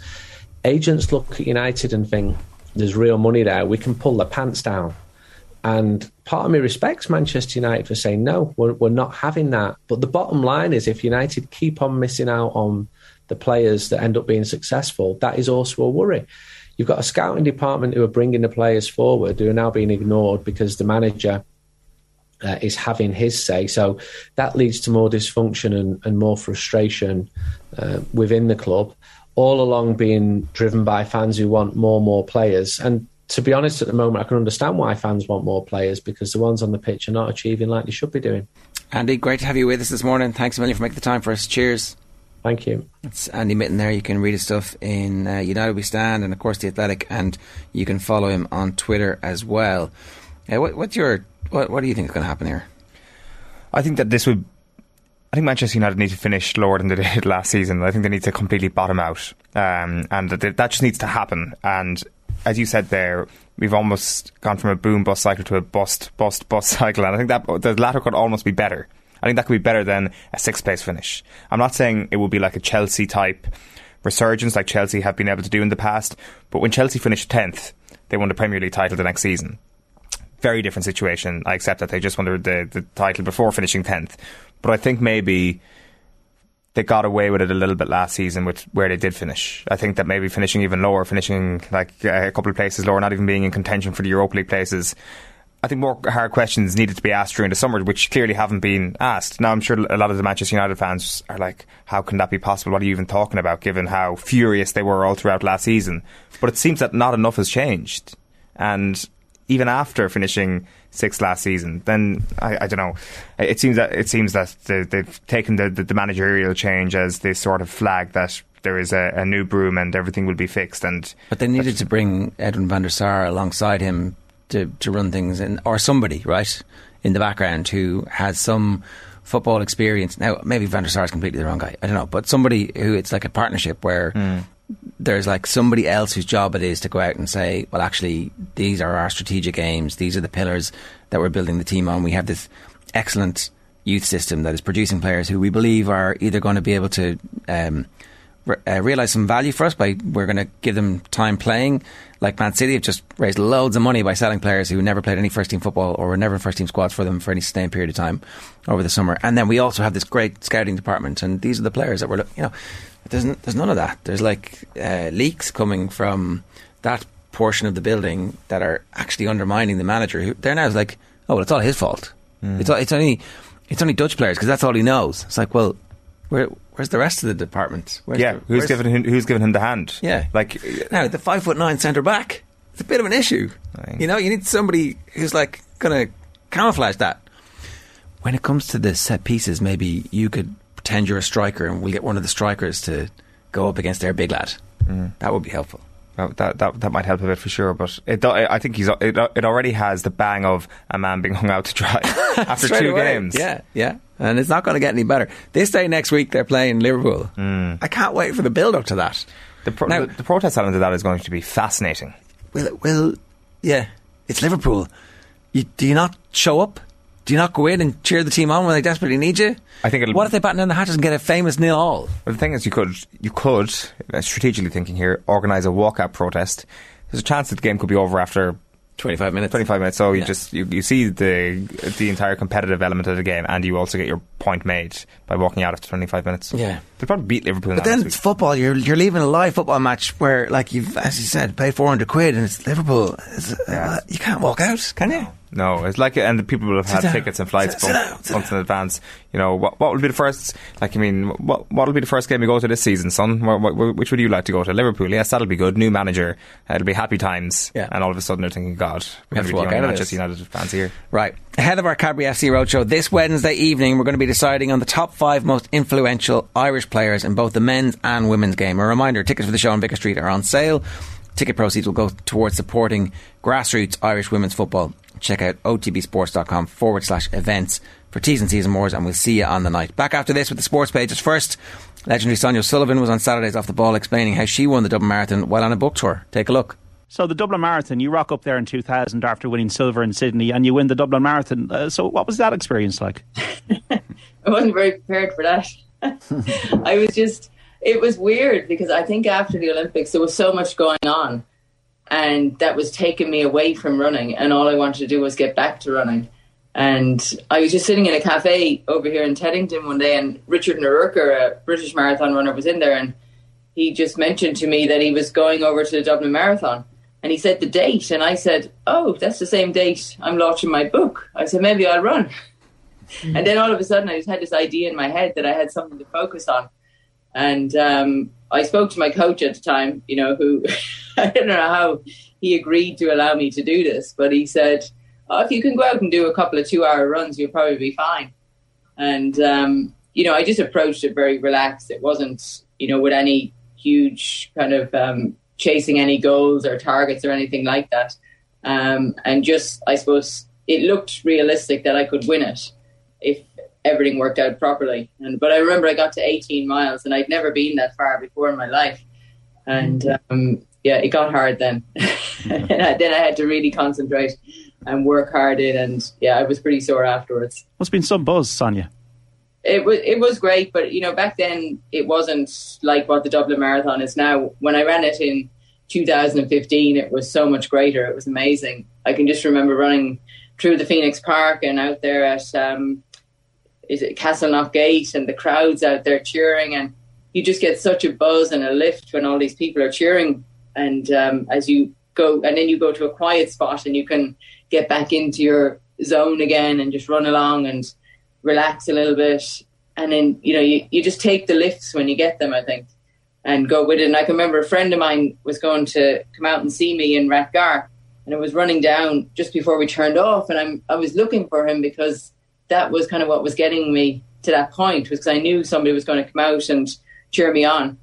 agents look at United and think there's real money there. We can pull the pants down. And part of me respects Manchester United for saying no, we're, we're not having that. But the bottom line is, if United keep on missing out on the players that end up being successful, that is also a worry. You've got a scouting department who are bringing the players forward who are now being ignored because the manager uh, is having his say. So that leads to more dysfunction and, and more frustration uh, within the club, all along being driven by fans who want more and more players. And to be honest, at the moment, I can understand why fans want more players because the ones on the pitch are not achieving like they should be doing. Andy, great to have you with us this morning. Thanks a million for making the time for us. Cheers. Thank you. It's Andy Mitten there. You can read his stuff in uh, United We Stand and, of course, The Athletic, and you can follow him on Twitter as well. Uh, what, what's your what, what do you think is going to happen here? I think that this would. I think Manchester United need to finish lower than they did last season. I think they need to completely bottom out, um, and that, just needs to happen. And as you said there, we've almost gone from a boom bust cycle to a bust bust bust cycle, and I think that the latter could almost be better. I think that could be better than a sixth place finish. I'm not saying it will be like a Chelsea type resurgence like Chelsea have been able to do in the past, but when Chelsea finished 10th, they won the Premier League title the next season. Very different situation. I accept that they just won the, the title before finishing 10th. But I think maybe they got away with it a little bit last season with where they did finish. I think that maybe finishing even lower, finishing like uh, a couple of places lower, not even being in contention for the Europa League places, I think more hard questions needed to be asked during the summer, which clearly haven't been asked. Now, I'm sure a lot of the Manchester United fans are like, how can that be possible? What are you even talking about, given how furious they were all throughout last season? But it seems that not enough has changed. And even after finishing sixth last season, then I, I don't know. It seems that it seems that they, have taken the, the, managerial change as this sort of flag that there is a, a, new broom and everything will be fixed. And but they needed to bring Edwin van der Sar alongside him to, to run things, in, or somebody, right, in the background who has some football experience. Now, maybe Van der Sar is completely the wrong guy. I don't know, but somebody who it's like a partnership where mm. There's like somebody else whose job it is to go out and say, well, actually, these are our strategic aims. These are the pillars that we're building the team on. We have this excellent youth system that is producing players who we believe are either going to be able to um, uh, realize some value for us by we're going to give them time playing. Like Man City have just raised loads of money by selling players who never played any first team football or were never in first team squads for them for any sustained period of time over the summer. And then we also have this great scouting department, and these are the players that we're looking. you know. There's n- there's none of that. There's like uh, leaks coming from that portion of the building that are actually undermining the manager. Who they're now like, oh well, it's all his fault. Mm. It's all, it's only it's only Dutch players because that's all he knows. It's like, well, where Where's the rest of the department? Where's yeah, the, who's giving him, who's giving him the hand? Yeah, like now the five foot nine centre back. It's a bit of an issue. You know, you need somebody who's like going to camouflage that. When it comes to the set pieces, maybe you could pretend you're a striker, and we'll get one of the strikers to go up against their big lad. Mm. That would be helpful. That, that, that, that might help a bit for sure, but it, I think he's it, it already has the bang of a man being hung out to dry after two away. games. Yeah, yeah. And it's not going to get any better. This day next week, they're playing Liverpool. I can't wait for the build up to that. The, pro- Now- the, the protest element of that is going to be fascinating. Will, it- will, yeah, it's Liverpool. You, do you not show up? Do you not go in and cheer the team on when they desperately need you? I think it'll. What if they batten down the hatches and get a famous nil all? Well, the thing is, you could, you could, uh, strategically thinking here, organise a walkout protest. There's a chance that the game could be over after 25 minutes. 25 minutes. So you Yeah. just you, you see the the entire competitive element of the game, and you also get your point made by walking out after 25 minutes. Yeah. They'll probably beat Liverpool. But then it's football. You're you're leaving a live football match where, like you've, as you said, paid four hundred quid and it's Liverpool. It's, uh, you can't walk out, can you? No, it's like, and the people will have Sit had down. tickets and flights Sit- sit booked down, in advance. You know, what what will be the first? Like, I mean, what what will be the first game you go to this season, son? What, what, which would you like to go to? Liverpool, yes, that'll be good. New manager, uh, it'll be happy times. Yeah. and all of a sudden they're thinking, God, We we're have going to walk out Manchester. United fans here. Right. Ahead of our Cadbury FC Roadshow this Wednesday evening, we're going to be deciding on the top five most influential Irish players in both the men's and women's game. A reminder tickets for the show on Vicar Street are on sale. Ticket proceeds will go towards supporting grassroots Irish women's football. Check out otbsports.com forward slash events for T's and C's and mores, and we'll see you on the night. Back after this with the sports pages. First, legendary Sonia O'Sullivan was on Saturdays off the ball explaining how she won the Dublin Marathon while on a book tour. Take a look. So the Dublin Marathon, you rock up there in 2000 after winning silver in Sydney, and you win the Dublin Marathon. Uh, so what was that experience like? I wasn't very prepared for that. I was just, it was weird because I think after the Olympics there was so much going on and that was taking me away from running and all I wanted to do was get back to running. And I was just sitting in a cafe over here in Teddington one day and Richard Nerurkar, a British marathon runner, was in there and he just mentioned to me that he was going over to the Dublin Marathon. And he said the date, and I said, "Oh, that's the same date I'm launching my book." I said, "Maybe I'll run." And then all of a sudden, I just had this idea in my head that I had something to focus on. And um, I spoke to my coach at the time, you know, who I don't know how he agreed to allow me to do this, but he said, oh, if you can go out and do a couple of two hour runs, you'll probably be fine. And, um, you know, I just approached it very relaxed. It wasn't, you know, with any huge kind of um, chasing any goals or targets or anything like that. Um, and just, I suppose, it looked realistic that I could win it if everything worked out properly. And but I remember I got to 18 miles, and I'd never been that far before in my life. And um, yeah, it got hard then. and I, then I had to really concentrate and work hard in. And yeah, I was pretty sore afterwards. What's been some buzz, Sonia. It was it was great, but you know back then it wasn't like what the Dublin Marathon is now. When I ran it in 2015, it was so much greater. It was amazing. I can just remember running through the Phoenix Park and out there at um, is it Castleknock Gate and the crowds out there cheering, and you just get such a buzz and a lift when all these people are cheering. And um, as you go, and then you go to a quiet spot and you can get back into your zone again and just run along and relax a little bit. And then, you know, you, you just take the lifts when you get them, I think, and go with it. And I can remember a friend of mine was going to come out and see me in Rathgar and I was running down just before we turned off. And I'm, I was looking for him because that was kind of what was getting me to that point was because I knew somebody was going to come out and cheer me on.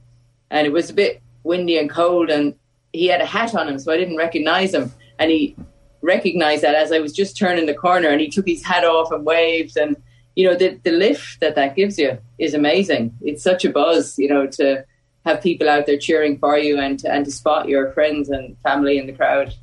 And it was a bit windy and cold and he had a hat on him, so I didn't recognize him. And he recognized that as I was just turning the corner and he took his hat off and waved and you know the the lift that that gives you is amazing it's such a buzz you know to have people out there cheering for you and to, and to spot your friends and family in the crowd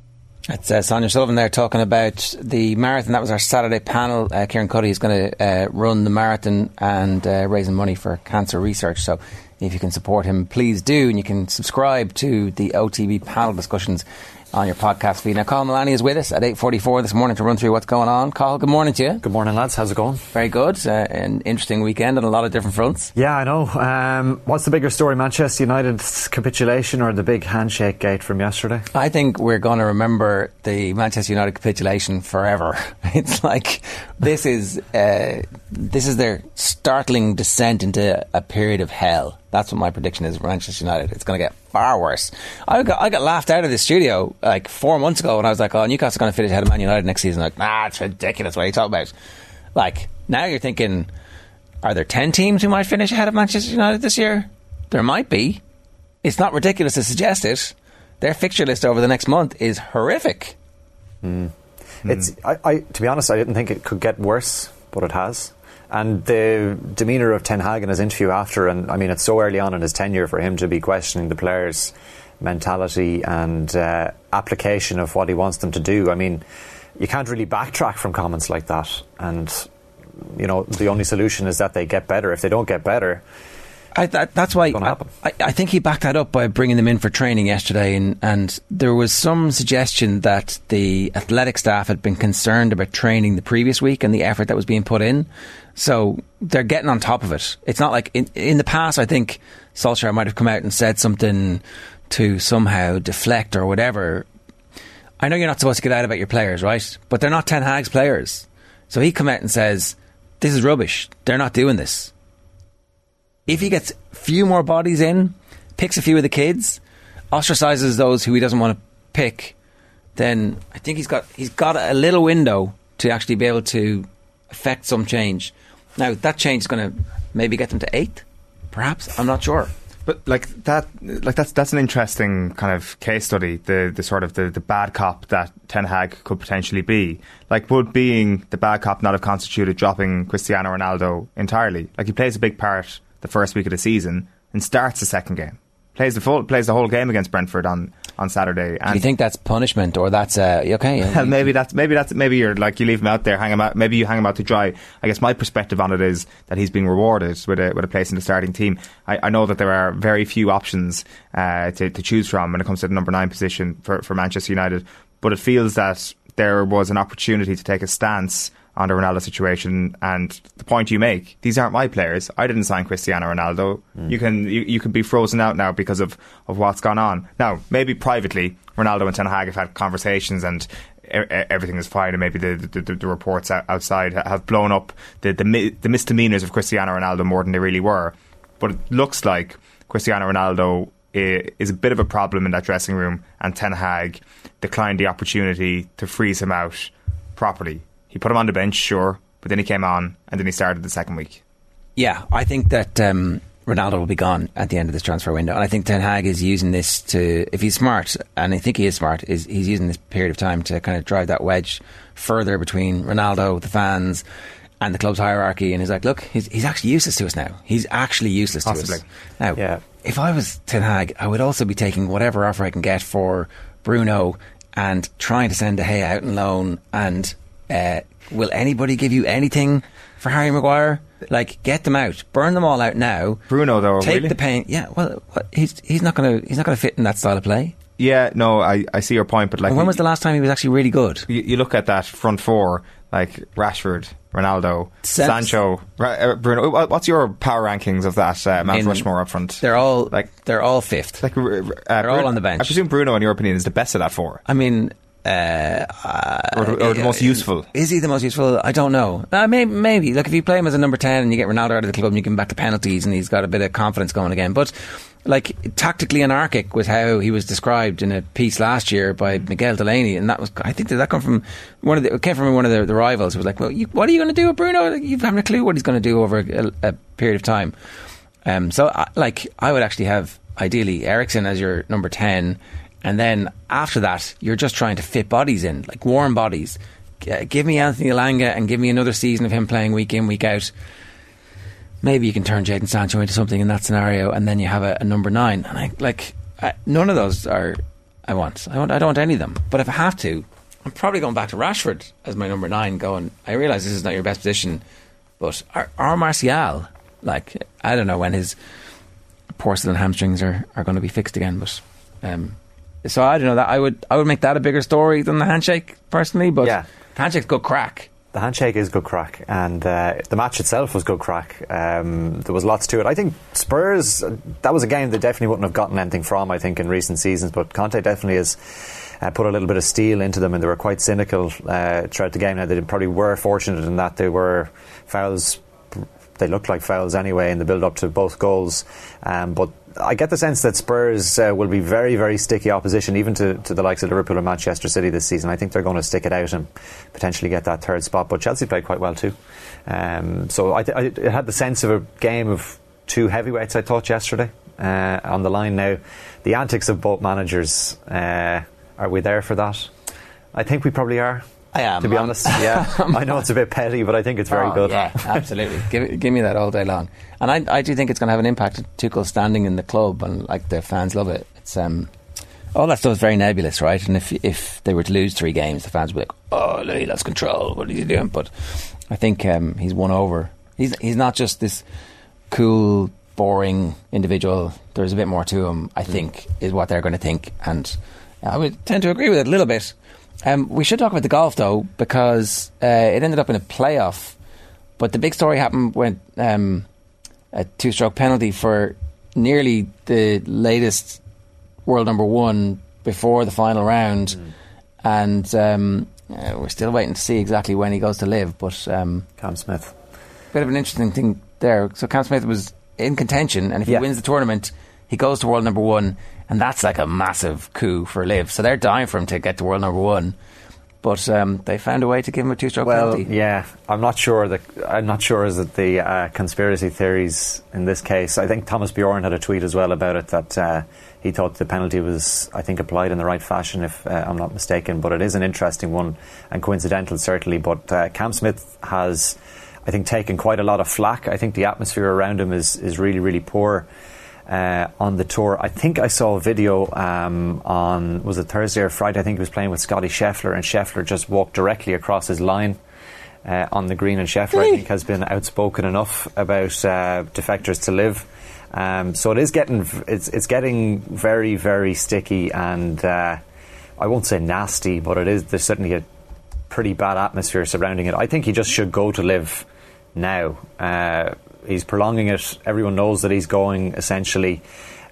That's uh, Sonia O'Sullivan there talking about the marathon. That was our Saturday panel. Uh, Kieran Cuddy is going to uh, run the marathon and uh, raising money for cancer research. So if you can support him, please do. And you can subscribe to the OTB panel discussions on your podcast feed. Now, Carl Malani is with us at 8.44 this morning to run through what's going on. Carl, good morning to you. Good morning, lads. How's it going? Very good. Uh, an interesting weekend on a lot of different fronts. Yeah, I know. Um, what's the bigger story, Manchester United's capitulation or the big handshake gate from yesterday? I think we're going to remember the Manchester United capitulation forever. It's like this is uh, this is their startling descent into a period of hell. That's what my prediction is. Manchester United. It's going to get far worse. I got I got laughed out of the studio like four months ago when I was like, "Oh, Newcastle's going to finish ahead of Man United next season." Like, nah, it's ridiculous. What are you talking about? Like now you're thinking, are there ten teams who might finish ahead of Manchester United this year? There might be. It's not ridiculous to suggest it. their fixture list over the next month is horrific. Mm. It's I, I, to be honest, I didn't think it could get worse, but it has. And the demeanour of Ten Hag in his interview after, and I mean, it's so early on in his tenure for him to be questioning the players' mentality and uh, application of what he wants them to do. I mean, you can't really backtrack from comments like that. And, you know, the only solution is that they get better. If they don't get better, I, that, that's why I, I, I, think he backed that up by bringing them in for training yesterday, and, and there was some suggestion that the athletic staff had been concerned about training the previous week and the effort that was being put in. So they're getting on top of it. It's not like in, in the past. I think Solskjaer might have come out and said something to somehow deflect or whatever. I know you're not supposed to get out about your players, right? But they're not Ten Hag's players. So he come out and says, "This is rubbish. They're not doing this." If he gets a few more bodies in, picks a few of the kids, ostracizes those who he doesn't want to pick, then I think he's got he's got a little window to actually be able to affect some change. Now that change is going to maybe get them to eighth, perhaps. I'm not sure. But like that, like that's that's an interesting kind of case study. The the sort of the, the bad cop that Ten Hag could potentially be. Like, would being the bad cop not have constituted dropping Cristiano Ronaldo entirely? Like he plays a big part the first week of the season and starts the second game. Plays the full plays the whole game against Brentford on, on Saturday. And Do you think that's punishment or that's uh, okay? Maybe that's maybe that's maybe you're like you leave him out there, hang him out. Maybe you hang him out to dry. I guess my perspective on it is that he's being rewarded with a with a place in the starting team. I, I know that there are very few options uh, to, to choose from when it comes to the number nine position for, for Manchester United, but it feels that there was an opportunity to take a stance on the Ronaldo situation and the point you make. These aren't my players. I didn't sign Cristiano Ronaldo. Mm. You can you, you can be frozen out now because of, of what's gone on. Now, maybe privately, Ronaldo and Ten Hag have had conversations and everything is fine, and maybe the the, the, reports outside have blown up the, the the misdemeanors of Cristiano Ronaldo more than they really were. But it looks like Cristiano Ronaldo is a bit of a problem in that dressing room, and Ten Hag declined the opportunity to freeze him out properly. He put him on the bench, sure, but then he came on and then he started the second week. Yeah, I think that um, Ronaldo will be gone at the end of this transfer window, and I think Ten Hag is using this to, if he's smart, and I think he is smart, is he's using this period of time to kind of drive that wedge further between Ronaldo, the fans, and the club's hierarchy. And he's like, look, he's, he's actually useless to us now. He's actually useless Possibly. to us now. Yeah. If I was Ten Hag, I would also be taking whatever offer I can get for Bruno and trying to send De Gea out on loan and uh, will anybody give you anything for Harry Maguire? Like, get them out, burn them all out now. Bruno, though, take really? the pain. Yeah, well, he's he's not going to he's not going to fit in that style of play. Yeah, no, I, I see your point, but like, and when was the last time he was actually really good? You, you look at that front four, like Rashford, Ronaldo, Sancho, uh, Bruno. What's your power rankings of that uh, Mount Rushmore up front? They're all like they're all fifth. Like uh, they're all on the bench. I presume Bruno, in your opinion, is the best of that four. I mean, uh, or, or, the most useful? Is he the most useful? I don't know. Uh, maybe, maybe. Like if you play him as a number ten and you get Ronaldo out of the club and you give him back to penalties and he's got a bit of confidence going again. But like tactically anarchic was how he was described in a piece last year by Miguel Delaney, and that was I think did that come from one of the it came from one of the, the rivals. Who was like, well, you, what are you going to do with Bruno? You haven't a clue what he's going to do over a, a, period of time. Um, so I, like I would actually have ideally Eriksen as your number ten and then after that, you're just trying to fit bodies in, like warm bodies. Give me Anthony Elanga and give me another season of him playing week in, week out. Maybe you can turn Jadon Sancho into something in that scenario, and then you have a, a number nine. And I like I, none of those are I want. I want. I don't want any of them. But if I have to, I'm probably going back to Rashford as my number nine. Going. I realise this is not your best position, but our, our Martial, like I don't know when his porcelain hamstrings are, are going to be fixed again, but um, so I don't know that I would I would make that a bigger story than the handshake personally, but yeah. the handshake's good crack. The handshake is good crack, and uh, the match itself was good crack. Um, there was lots to it. I think Spurs that was a game they definitely wouldn't have gotten anything from. I think in recent seasons, but Conte definitely has uh, put a little bit of steel into them, and they were quite cynical uh, throughout the game. Now they probably were fortunate in that they were fouls they looked like fouls anyway in the build up to both goals. Um, but I get the sense that Spurs uh, will be very, very sticky opposition, even to, to the likes of Liverpool and Manchester City this season. I think they're going to stick it out and potentially get that third spot. But Chelsea played quite well too. Um, so I, th- I, had the sense of a game of two heavyweights, I thought, yesterday. uh, on the line now. The antics of both managers. Uh, are we there for that? I think we probably are. I am. To be I'm- honest, yeah. I know it's a bit petty, but I think it's very Oh, good. Yeah, absolutely. give, give me that all day long. And I, I do think it's going to have an impact on Tuchel's standing in the club, and like the fans love it. It's um, all that stuff is very nebulous, right? And if if they were to lose three games, the fans would be like, "Oh, Louis lost control. What are you doing?" But I think um, he's won over. He's he's not just this cool, boring individual. There's a bit more to him. I think is what they're going to think, and I would tend to agree with it a little bit. Um, we should talk about the golf though, because uh, it ended up in a playoff. But the big story happened when um, a two-stroke penalty for nearly the latest world number one before the final round, and um, uh, we're still waiting to see exactly when he goes to Liv. But um, Cam Smith, bit of an interesting thing there. So Cam Smith was in contention, and if Yeah. he wins the tournament, he goes to world number one, and that's like a massive coup for Liv. So they're dying for him to get to world number one. But um, they found a way to give him a two-stroke Well, penalty. yeah, I'm not sure that I'm not sure is it the uh, conspiracy theories in this case. I think Thomas Bjorn had a tweet as well about it that uh, he thought the penalty was, I think, applied in the right fashion, if uh, I'm not mistaken. But it is an interesting one and coincidental, certainly. But uh, Cam Smith has, I think, taken quite a lot of flack. I think the atmosphere around him is is really, really poor. Uh, on the tour, I think I saw a video um, on was it Thursday or Friday? I think he was playing with Scotty Scheffler, and Scheffler just walked directly across his line uh, on the green. And Scheffler, I think, has been outspoken enough about uh, defectors to Liv. Um, so it is getting it's it's getting very very sticky, and uh, I won't say nasty, but it is. There's certainly a pretty bad atmosphere surrounding it. I think he just should go to Liv now. Uh, he's prolonging it. Everyone knows that he's going essentially.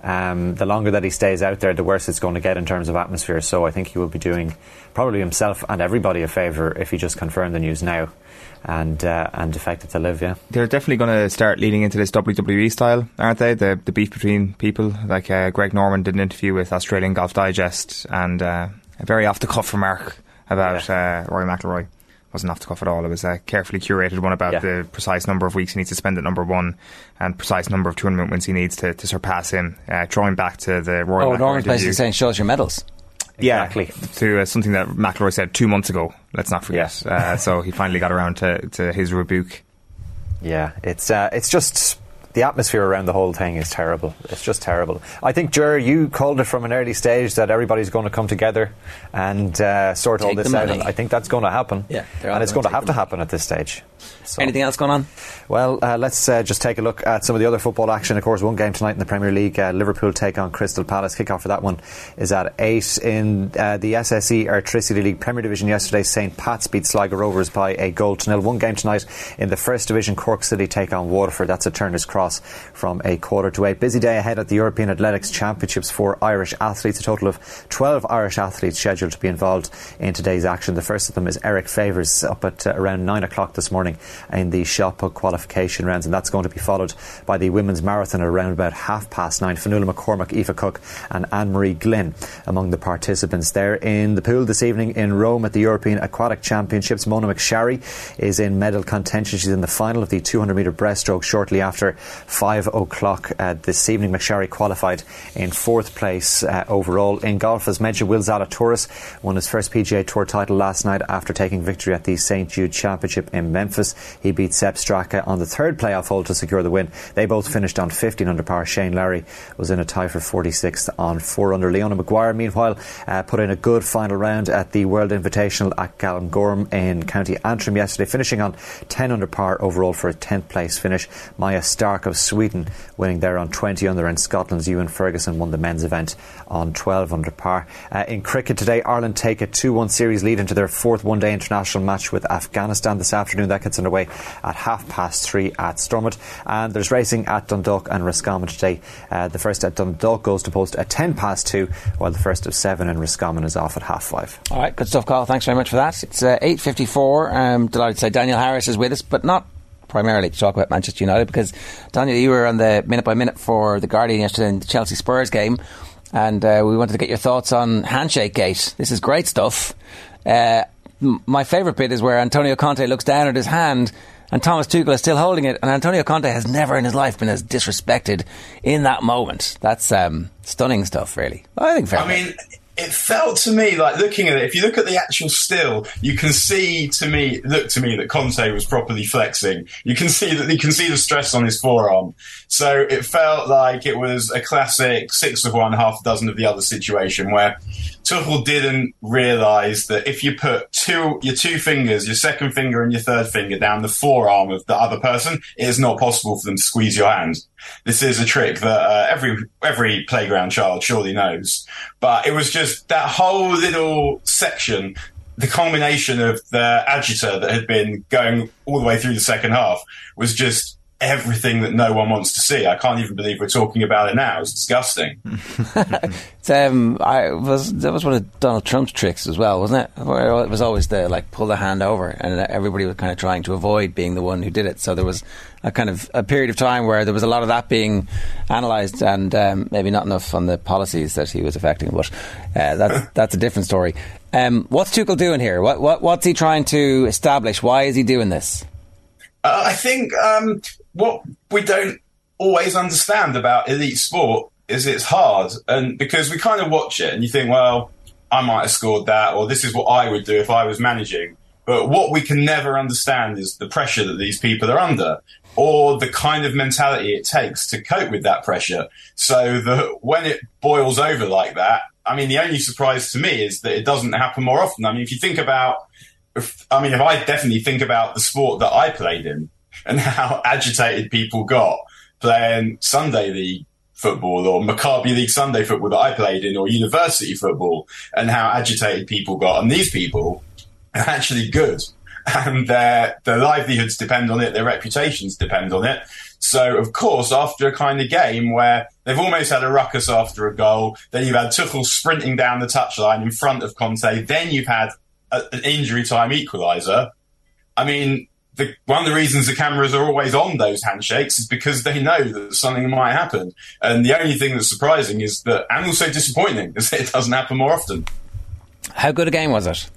Um, the longer that he stays out there, the worse it's going to get in terms of atmosphere. So I think he will be doing probably himself and everybody a favour if he just confirmed the news now and uh, and defected to Liv. Yeah. They're definitely going to start leading into this WWE style, aren't they? The the beef between people. Like uh, Greg Norman did an interview with Australian Golf Digest, and uh, a very off the cuff remark about uh, Rory McIlroy. Wasn't off the cuff at all. It was a carefully curated one about Yeah. the precise number of weeks he needs to spend at number one, and precise number of tournament wins he needs to, to surpass him. Uh, throwing back to the Royal. oh, McIlroy Norman's basically saying, "Show us your medals." Yeah, to uh, something that McIlroy said two months ago. Let's not forget. Uh, so he finally got around to, to his rebuke. Yeah, it's uh, it's just the atmosphere around the whole thing is terrible. It's just terrible. I think, Jer, you called it from an early stage that everybody's going to come together and uh, sort all this out. money. I think that's going to happen. Yeah, and it's going to take have to happen at this stage. So- Anything else going on? Well, uh, let's uh, just take a look at some of the other football action. Of course, one game tonight in the Premier League. Uh, Liverpool take on Crystal Palace. Kickoff for that one is at 8. In uh, the SSE Electricity League Premier Division yesterday, St. Pat's beat Sligo Rovers by a goal to nil. One game tonight in the First Division, Cork City take on Waterford. That's a Turner's Cross from a quarter to 8. Busy day ahead at the European Athletics Championships for Irish athletes. A total of 12 Irish athletes scheduled to be involved in today's action. The first of them is Eric Favors up at uh, around 9 o'clock this morning in the shot put qualification rounds, and that's going to be followed by the women's marathon at around about half past nine. Fionnuala McCormack, Aoife Cook, and Anne Marie McGlynn among the participants there. In the pool this evening in Rome at the European Aquatic Championships, Mona McSharry is in medal contention. She's in the final of the 200 metre breaststroke shortly after 5 o'clock uh, this evening. McSharry qualified in fourth place uh, overall. In golf, as mentioned, Will Zalatoris won his first PGA Tour title last night after taking victory at the St Jude Championship in Memphis. He beat Sepp Straka on the third playoff hole to secure the win. They both finished on 15 under par. Shane Lowry was in a tie for 46th on 4 under. Leona Maguire, meanwhile, uh, put in a good final round at the World Invitational at Galgorm in County Antrim yesterday, finishing on 10 under par overall for a 10th place finish. Maja Stark of Sweden winning there on 20 under, and Scotland's Ewan Ferguson won the men's event on 12 under par. Uh, in cricket today, Ireland take a 2 1 series lead into their fourth one day international match with Afghanistan this afternoon. That gets underway at half past three at Stormont. And there's racing at Dundalk and Roscommon today. Uh, the first at Dundalk goes to post at 10 past two, while the first of seven in Roscommon is off at half five. All right, good stuff, Carl. Thanks very much for that. It's uh, 8.54. I'm delighted to say Daniel Harris is with us, but not primarily to talk about Manchester United because, Daniel, you were on the minute by minute for The Guardian yesterday in the Chelsea Spurs game, and uh, we wanted to get your thoughts on Handshake Gate. This is great stuff. Uh, my favourite bit is where Antonio Conte looks down at his hand and Thomas Tuchel is still holding it, and Antonio Conte has never in his life been as disrespected in that moment. That's um, stunning stuff, really. I think fair. I mean, it felt to me like looking at it. If you look at the actual still, you can see to me, look to me that Conte was properly flexing. You can see that you can see the stress on his forearm. So it felt like it was a classic six of one, half a dozen of the other situation where Tuchel didn't realise that if you put two your two fingers, your second finger and your third finger down the forearm of the other person, it is not possible for them to squeeze your hand. This is a trick that uh, every every playground child surely knows. But it was just that whole little section, the culmination of the agita that had been going all the way through the second half was just everything that no one wants to see. I can't even believe we're talking about it now. It's disgusting. it's, um, I was that was one of Donald Trump's tricks as well, wasn't it? Where it was always the like pull the hand over, and everybody was kind of trying to avoid being the one who did it. So there was a kind of a period of time where there was a lot of that being analysed, and um, maybe not enough on the policies that he was affecting. But uh, that's that's a different story. Um, what's Tuchel doing here? What, what what's he trying to establish? Why is he doing this? Uh, I think um, what we don't always understand about elite sport is it's hard, and because we kind of watch it and you think, well, I might have scored that, or this is what I would do if I was managing. But what we can never understand is the pressure that these people are under, or the kind of mentality it takes to cope with that pressure. So that when it boils over like that, I mean, the only surprise to me is that it doesn't happen more often. I mean, if you think about, if, I mean, if I definitely think about the sport that I played in, and how agitated people got playing Sunday League football or Maccabi League Sunday football that I played in or university football and how agitated people got. And these people are actually good and their, their livelihoods depend on it. Their reputations depend on it. So, of course, after a kind of game where they've almost had a ruckus after a goal, then you've had Tuchel sprinting down the touchline in front of Conte, then you've had a, an injury time equaliser. I mean, the, one of the reasons the cameras are always on those handshakes is because they know that something might happen. And the only thing that's surprising is that, and also disappointing, is that it doesn't happen more often. How good a game was it?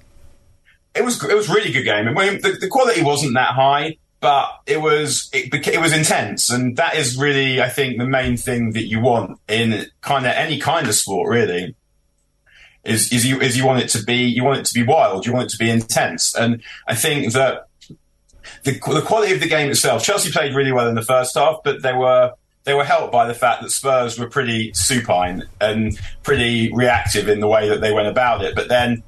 It was. It was a really good game. I mean, the, the quality wasn't that high, but it was. It, it was intense, and that is really, I think, the main thing that you want in kind of any kind of sport, really. Is, is you is you want it to be you want it to be wild you want it to be intense and I think that the, the quality of the game itself, Chelsea played really well in the first half, but they were they were helped by the fact that Spurs were pretty supine and pretty reactive in the way that they went about it. But then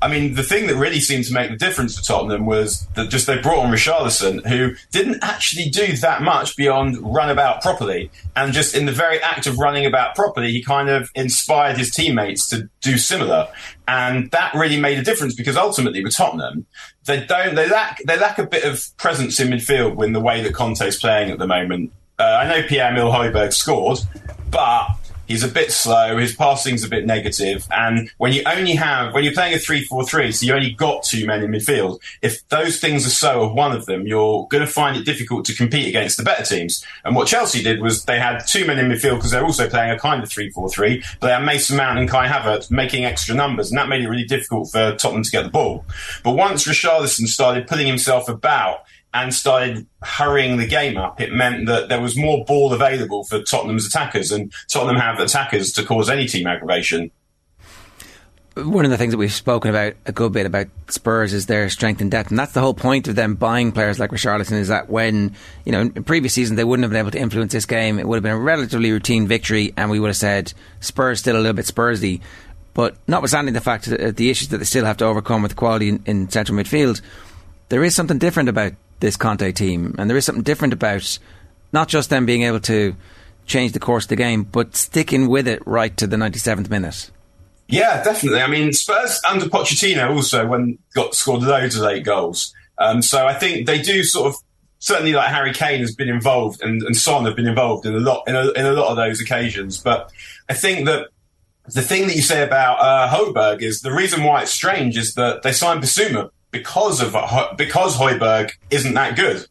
I mean, the thing that really seemed to make the difference for Tottenham was that just they brought on Richarlison, who didn't actually do that much beyond run about properly. And just in the very act of running about properly, he kind of inspired his teammates to do similar. And that really made a difference because ultimately with Tottenham, they don't, they lack, they lack a bit of presence in midfield when the way that Conte's playing at the moment. Uh, I know Pierre-Emile Højbjerg scored, but He's a bit slow. His passing's a bit negative. And when you only have, when you're playing a 3-4-3, so you only got two men in midfield, if those things are so of one of them, you're going to find it difficult to compete against the better teams. And what Chelsea did was they had two men in midfield because they're also playing a kind of 3-4-3, but they had Mason Mount and Kai Havertz making extra numbers. And that made it really difficult for Tottenham to get the ball. But once Richarlison started putting himself about, and started hurrying the game up, it meant that there was more ball available for Tottenham's attackers, and Tottenham have attackers to cause any team aggravation. One of the things that we've spoken about a good bit about Spurs is their strength and depth, and that's the whole point of them buying players like Richarlison. Is that when you know in previous seasons they wouldn't have been able to influence this game, it would have been a relatively routine victory, and we would have said Spurs still a little bit Spursy. But notwithstanding the fact that uh, the issues that they still have to overcome with quality in, in central midfield, there is something different about this Conte team, and there is something different about not just them being able to change the course of the game, but sticking with it right to the 97th minute. Yeah, definitely. I mean, Spurs under Pochettino also when got scored loads of late goals. Um, so I think they do sort of certainly like Harry Kane has been involved and, and Son have been involved in a lot in a, in a lot of those occasions. But I think that the thing that you say about uh, Højbjerg is the reason why it's strange is that they signed Bissouma because of because Højbjerg isn't that good.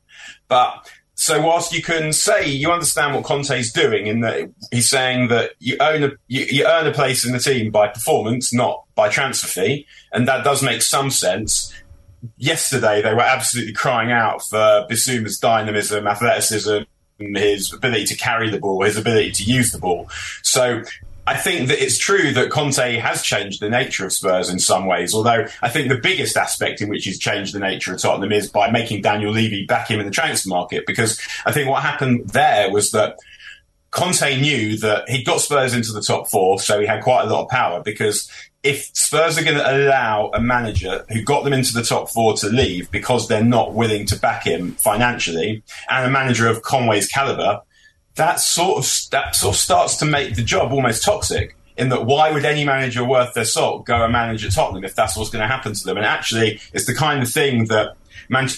But so whilst you can say you understand what Conte's doing in that he's saying that you own a you, you, earn a place in the team by performance, not by transfer fee, and that does make some sense. yesterday they were absolutely crying out for Bissouma's dynamism, athleticism, his ability to carry the ball, his ability to use the ball. So I think that it's true that Conte has changed the nature of Spurs in some ways, although I think the biggest aspect in which he's changed the nature of Tottenham is by making Daniel Levy back him in the transfer market. Because I think what happened there was that Conte knew that he got Spurs into the top four, so he had quite a lot of power because if Spurs are going to allow a manager who got them into the top four to leave because they're not willing to back him financially, and a manager of Conte's caliber, that sort of that sort of starts to make the job almost toxic. In that, why would any manager worth their salt go and manage at Tottenham if that's what's going to happen to them? And actually, it's the kind of thing that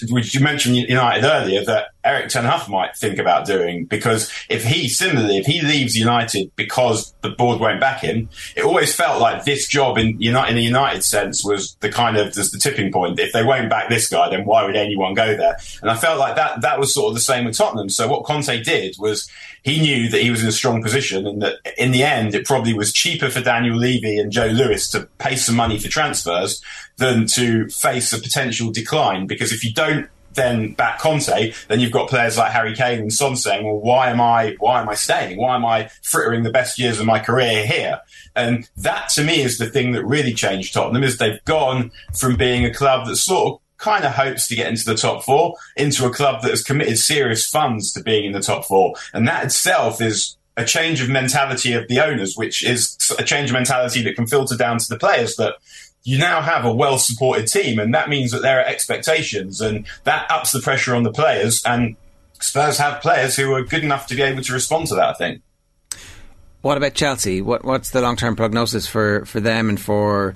which you mentioned United earlier, that Erik Ten Hag might think about doing because if he similarly, if he leaves United because the board won't back him, it always felt like this job in United, in a United sense, was the kind of the tipping point. If they won't back this guy, then why would anyone go there? And I felt like that that was sort of the same with Tottenham. So what Conte did was he knew that he was in a strong position and that in the end it probably was cheaper for Daniel Levy and Joe Lewis to pay some money for transfers than to face a potential decline. Because if you don't then back Conte, then you've got players like Harry Kane and Son saying, "Well, why am I? Why am I staying? Why am I frittering the best years of my career here?" And that, to me, is the thing that really changed Tottenham. Is they've gone from being a club that sort of kind of hopes to get into the top four into a club that has committed serious funds to being in the top four, and that itself is a change of mentality of the owners, which is a change of mentality that can filter down to the players that you now have a well supported team, and that means that there are expectations, and that ups the pressure on the players. And Spurs have players who are good enough to be able to respond to that. I think. What about Chelsea? What what's the long term prognosis for, for them and for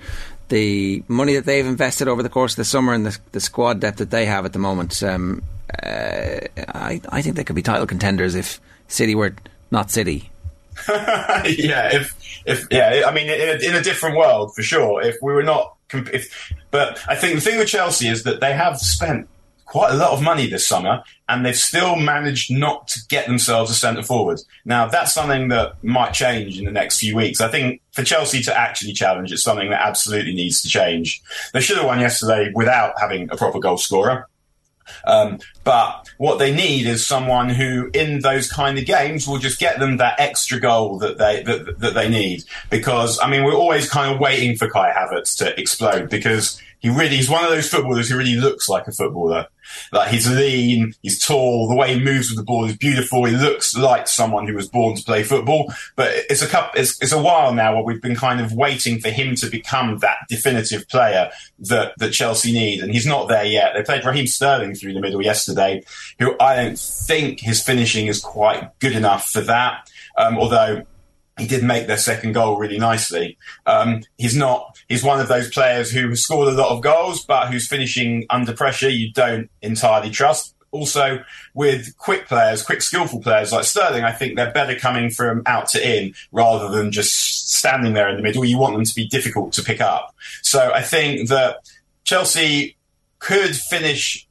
the money that they've invested over the course of the summer and the, the squad depth that they have at the moment? Um, uh, I I think they could be title contenders if City were not City. yeah, if if yeah, I mean, in a, in a, different world for sure. If we were not, if, but I think the thing with Chelsea is that they have spent quite a lot of money this summer, and they've still managed not to get themselves a centre forward. Now that's something that might change in the next few weeks. I think for Chelsea to actually challenge, it's something that absolutely needs to change. They should have won yesterday without having a proper goal scorer. Um, but what they need is someone who, in those kind of games, will just get them that extra goal that they that, that they need. Because I mean, we're always kind of waiting for Kai Havertz to explode because he really he's one of those footballers who really looks like a footballer. Like he's lean, he's tall, the way he moves with the ball is beautiful. He looks like someone who was born to play football. But it's a couple, it's, it's a while now where we've been kind of waiting for him to become that definitive player that, that Chelsea need. And he's not there yet. They played Raheem Sterling through the middle yesterday, who I don't think his finishing is quite good enough for that. Um, although he did make their second goal really nicely. Um, he's not. He's one of those players who has scored a lot of goals, but who's finishing under pressure. You don't entirely trust. Also, with quick players, quick skillful players like Sterling, I think they're better coming from out to in rather than just standing there in the middle. You want them to be difficult to pick up. So I think that Chelsea could finish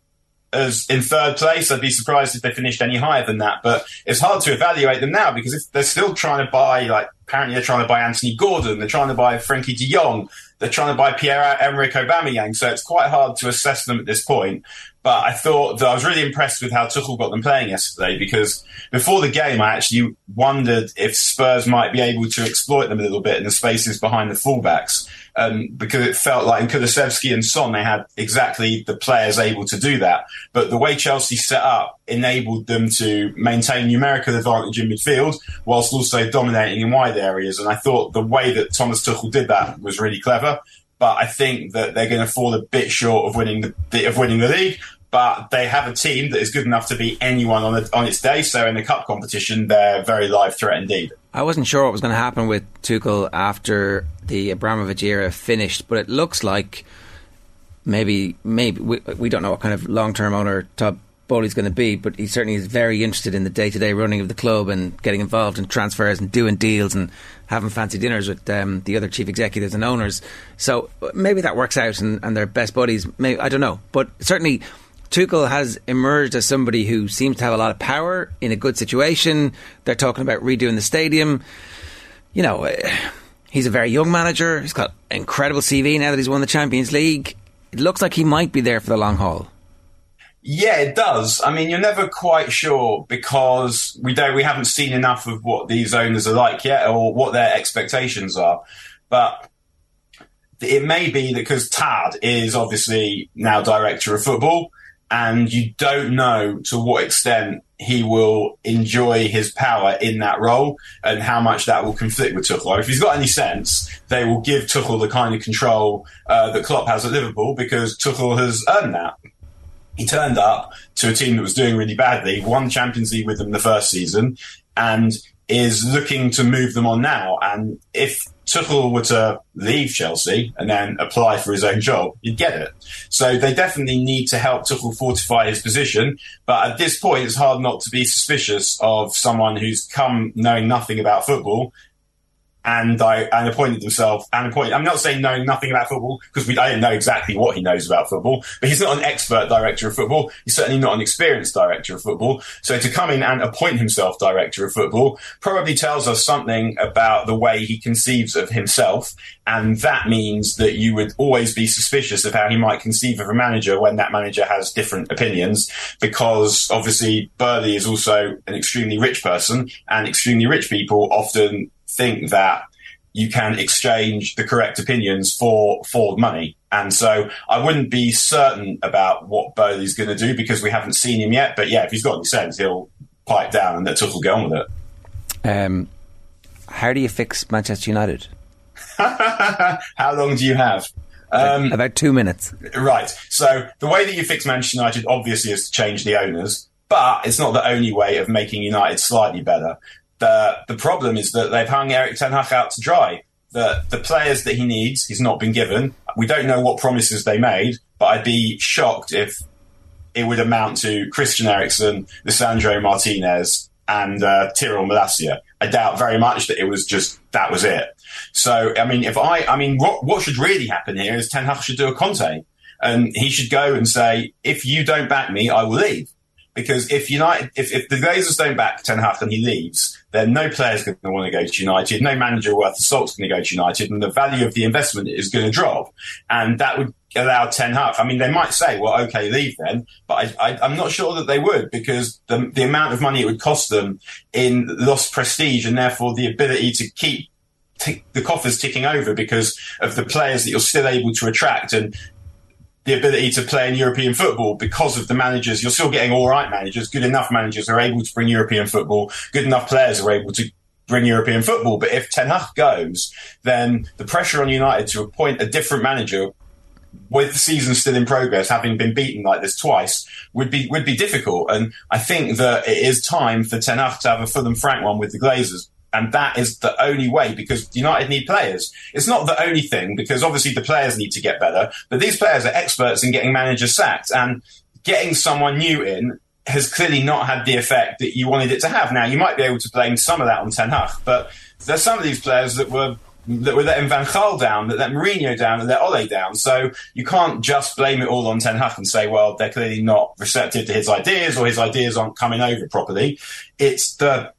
as in third place. I'd be surprised if they finished any higher than that. But it's hard to evaluate them now because if they're still trying to buy, like, apparently they're trying to buy Anthony Gordon, they're trying to buy Frenkie de Jong, they're trying to buy Pierre-Emerick Aubameyang. So it's quite hard to assess them at this point. But I thought that I was really impressed with how Tuchel got them playing yesterday because before the game, I actually wondered if Spurs might be able to exploit them a little bit in the spaces behind the fullbacks. Um, because it felt like in Kulusevski and Son, they had exactly the players able to do that. But the way Chelsea set up enabled them to maintain numerical advantage in midfield whilst also dominating in wide areas. And I thought the way that Thomas Tuchel did that was really clever but I think that they're going to fall a bit short of winning the of winning the league. But they have a team that is good enough to beat anyone on, on its day. So in the cup competition, they're very live threat indeed. I wasn't sure what was going to happen with Tuchel after the Abramovich era finished, but it looks like maybe maybe we, we don't know what kind of long term owner Todd Boehly's going to be, but he certainly is very interested in the day to day running of the club and getting involved in transfers and doing deals and having fancy dinners with um, the other chief executives and owners. So maybe that works out and, and they're best buddies. Maybe, I don't know. But certainly Tuchel has emerged as somebody who seems to have a lot of power in a good situation. They're talking about redoing the stadium. You know, he's a very young manager. He's got incredible CV now that he's won the Champions League. it looks like he might be there for the long haul. Yeah, it does. I mean, you're never quite sure because we don't, we haven't seen enough of what these owners are like yet or what their expectations are. But it may be that because Todd is obviously now director of football, and you don't know to what extent he will enjoy his power in that role and how much that will conflict with Tuchel. If he's got any sense, they will give Tuchel the kind of control uh, that Klopp has at Liverpool because Tuchel has earned that. He turned up to a team that was doing really badly, won Champions League with them the first season, and is looking to move them on now. And if Tuchel were to leave Chelsea and then apply for his own job, you'd get it. So they definitely need to help Tuchel fortify his position. But at this point, it's hard not to be suspicious of someone who's come knowing nothing about football and I and appointed himself and appointed. I'm not saying knowing nothing about football because we I didn't know exactly what he knows about football, but he's not an expert director of football. He's certainly not an experienced director of football. So to come in and appoint himself director of football probably tells us something about the way he conceives of himself, and that means that you would always be suspicious of how he might conceive of a manager when that manager has different opinions, because obviously Boehly is also an extremely rich person, and extremely rich people often think that you can exchange the correct opinions for for money. And so I wouldn't be certain about what Boehly's going to do because we haven't seen him yet. But yeah, if he's got any sense, he'll pipe down and let Tuchel get on with it. Um, how do you fix Manchester United? how long do you have? Um, About two minutes. Right. So the way that you fix Manchester United obviously is to change the owners, but it's not the only way of making United slightly better. The the problem is that they've hung Erik Ten Hag out to dry. The the players that he needs, he's not been given. We don't know what promises they made, but I'd be shocked if it would amount to Christian Eriksen, Lisandro Martinez, and uh, Tyrell Malacia. I doubt very much that it was just that was it. So I mean, if I, I mean, what what should really happen here is Ten Hag should do a Conte, and he should go and say, if you don't back me, I will leave. Because if United, if, if the Glazers don't back Ten Hag and he leaves, then no player's going to want to go to United, no manager worth the salt's going to go to United, and the value of the investment is going to drop. And that would allow Ten Hag. I mean, they might say, well, okay, leave then, but I, am not sure that they would because the, the amount of money it would cost them in lost prestige and therefore the ability to keep the coffers ticking over because of the players that you're still able to attract and the ability to play in European football because of the managers. You're still getting all right managers, good enough managers are able to bring European football, good enough players are able to bring European football. But if Ten Hag goes, then the pressure on United to appoint a different manager with the season still in progress, having been beaten like this twice, would be would be difficult. And I think that it is time for Ten Hag to have a full and frank one with the Glazers and that is the only way because United need players. It's not the only thing because obviously the players need to get better, but these players are experts in getting managers sacked and getting someone new in has clearly not had the effect that you wanted it to have. Now you might be able to blame some of that on Ten Hag, but there's some of these players that were that were letting Van Gaal down, that let Mourinho down, that let Ole down. So you can't just blame it all on Ten Hag and say, well, they're clearly not receptive to his ideas or his ideas aren't coming over properly. It's the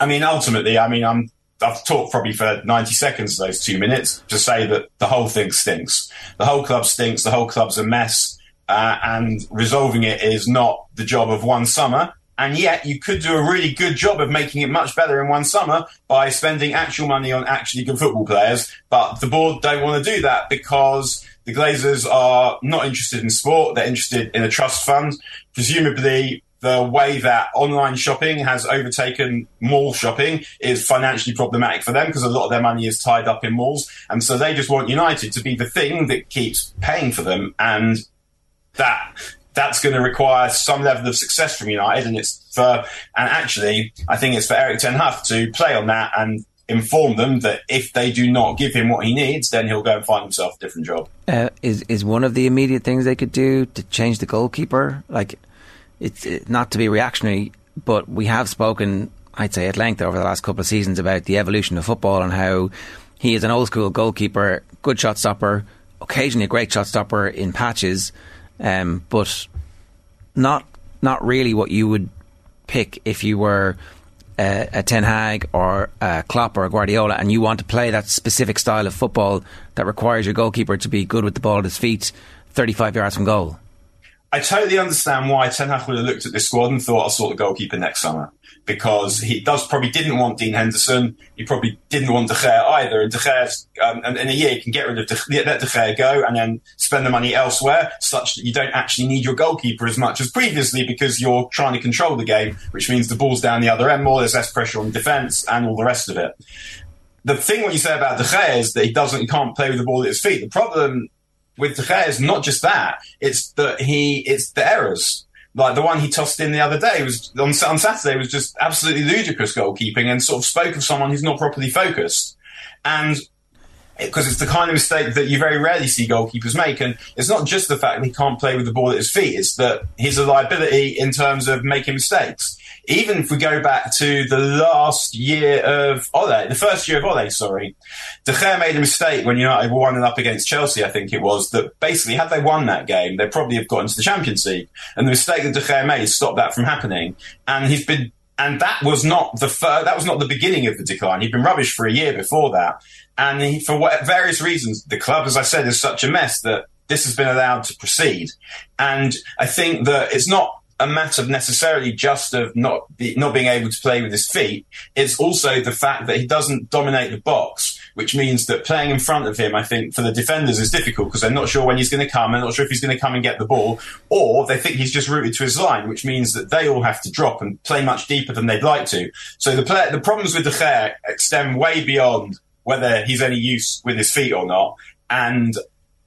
I mean, ultimately, I mean, I'm I've talked probably for 90 seconds of those two minutes to say that the whole thing stinks. The whole club stinks. The whole club's a mess. Uh, and resolving it is not the job of one summer. And yet you could do a really good job of making it much better in one summer by spending actual money on actually good football players. But the board don't want to do that because the Glazers are not interested in sport. They're interested in a trust fund. Presumably the way that online shopping has overtaken mall shopping is financially problematic for them because a lot of their money is tied up in malls. And so they just want United to be the thing that keeps paying for them. And that that's going to require some level of success from United. And it's for, and actually, I think it's for Erik Ten Hag to play on that and inform them that if they do not give him what he needs, then he'll go and find himself a different job. Uh, is is one of the immediate things they could do to change the goalkeeper? Like, it's not to be reactionary, but we have spoken, I'd say, at length over the last couple of seasons about the evolution of football and how he is an old school goalkeeper, good shot stopper, occasionally a great shot stopper in patches, um, but not not really what you would pick if you were a, a Ten Hag or a Klopp or a Guardiola, and you want to play that specific style of football that requires your goalkeeper to be good with the ball at his feet 35 yards from goal. I totally understand why Ten Hag would have looked at this squad and thought, I'll sort the goalkeeper next summer. Because he does probably didn't want Dean Henderson. He probably didn't want De Gea either. And De Gea, um, and in a year, you can get rid of De, let De Gea go and then spend the money elsewhere, such that you don't actually need your goalkeeper as much as previously because you're trying to control the game, which means the ball's down the other end more, there's less pressure on defence and all the rest of it. The thing what you say about De Gea is that he doesn't, he can't play with the ball at his feet. The problem with De Gea is not just that; it's that he, it's the errors. Like the one he tossed in the other day was on, on Saturday was just absolutely ludicrous goalkeeping and sort of spoke of someone who's not properly focused. And because it's the kind of mistake that you very rarely see goalkeepers make. And it's not just the fact that he can't play with the ball at his feet, it's that he's a liability in terms of making mistakes. Even if we go back to the last year of Ole, the first year of Ole, sorry, De Gea made a mistake when United were one up against Chelsea, I think it was, that basically had they won that game, they'd probably have got into the Champions League. And the mistake that De Gea made stopped that from happening. And he's been and that was not the fir- that was not the beginning of the decline. He'd been rubbish for a year before that, and he, for what, various reasons, the club, as I said, is such a mess that this has been allowed to proceed. And I think that it's not a matter necessarily just of not be, not being able to play with his feet. It's also the fact that he doesn't dominate the box, which means that playing in front of him, I think, for the defenders is difficult because they're not sure when he's going to come. They're not sure if he's going to come and get the ball, or they think he's just rooted to his line, which means that they all have to drop and play much deeper than they'd like to. So the play, the problems with De Gea extend way beyond whether he's any use with his feet or not. And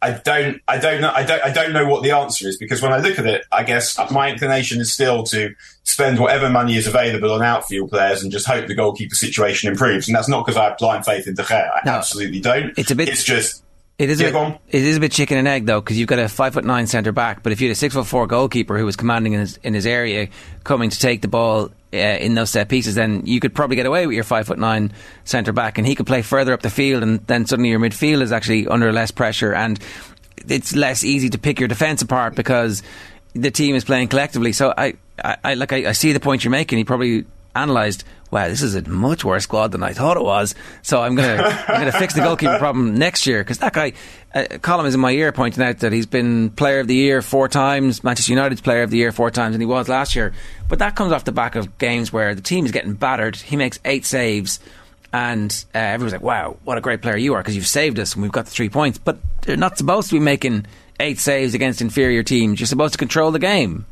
I don't, I don't know, I don't, I don't know what the answer is because when I look at it, I guess my inclination is still to spend whatever money is available on outfield players and just hope the goalkeeper situation improves. And that's not because I have blind faith in De Gea. I No. absolutely don't. It's a bit- It's just. It is, Yeah, a bit, it is a bit chicken and egg though, because you've got a five foot nine centre back, but if you had a six foot four goalkeeper who was commanding in his, in his area, coming to take the ball uh, in those set pieces, then you could probably get away with your five foot nine centre back, and he could play further up the field, and then suddenly your midfield is actually under less pressure, and it's less easy to pick your defence apart because the team is playing collectively. So I, I, I like I, I see the point you're making. He probably analysed, wow, this is a much worse squad than I thought it was. So I'm gonna I'm gonna fix the goalkeeper problem next year because that guy, uh, Colin is in my ear pointing out that he's been Player of the Year four times, Manchester United's Player of the Year four times, and he was last year. But that comes off the back of games where the team is getting battered. He makes eight saves. And uh, everyone's like, "Wow, what a great player you are!" Because you've saved us, and we've got the three points. But they're not supposed to be making eight saves against inferior teams. You're supposed to control the game.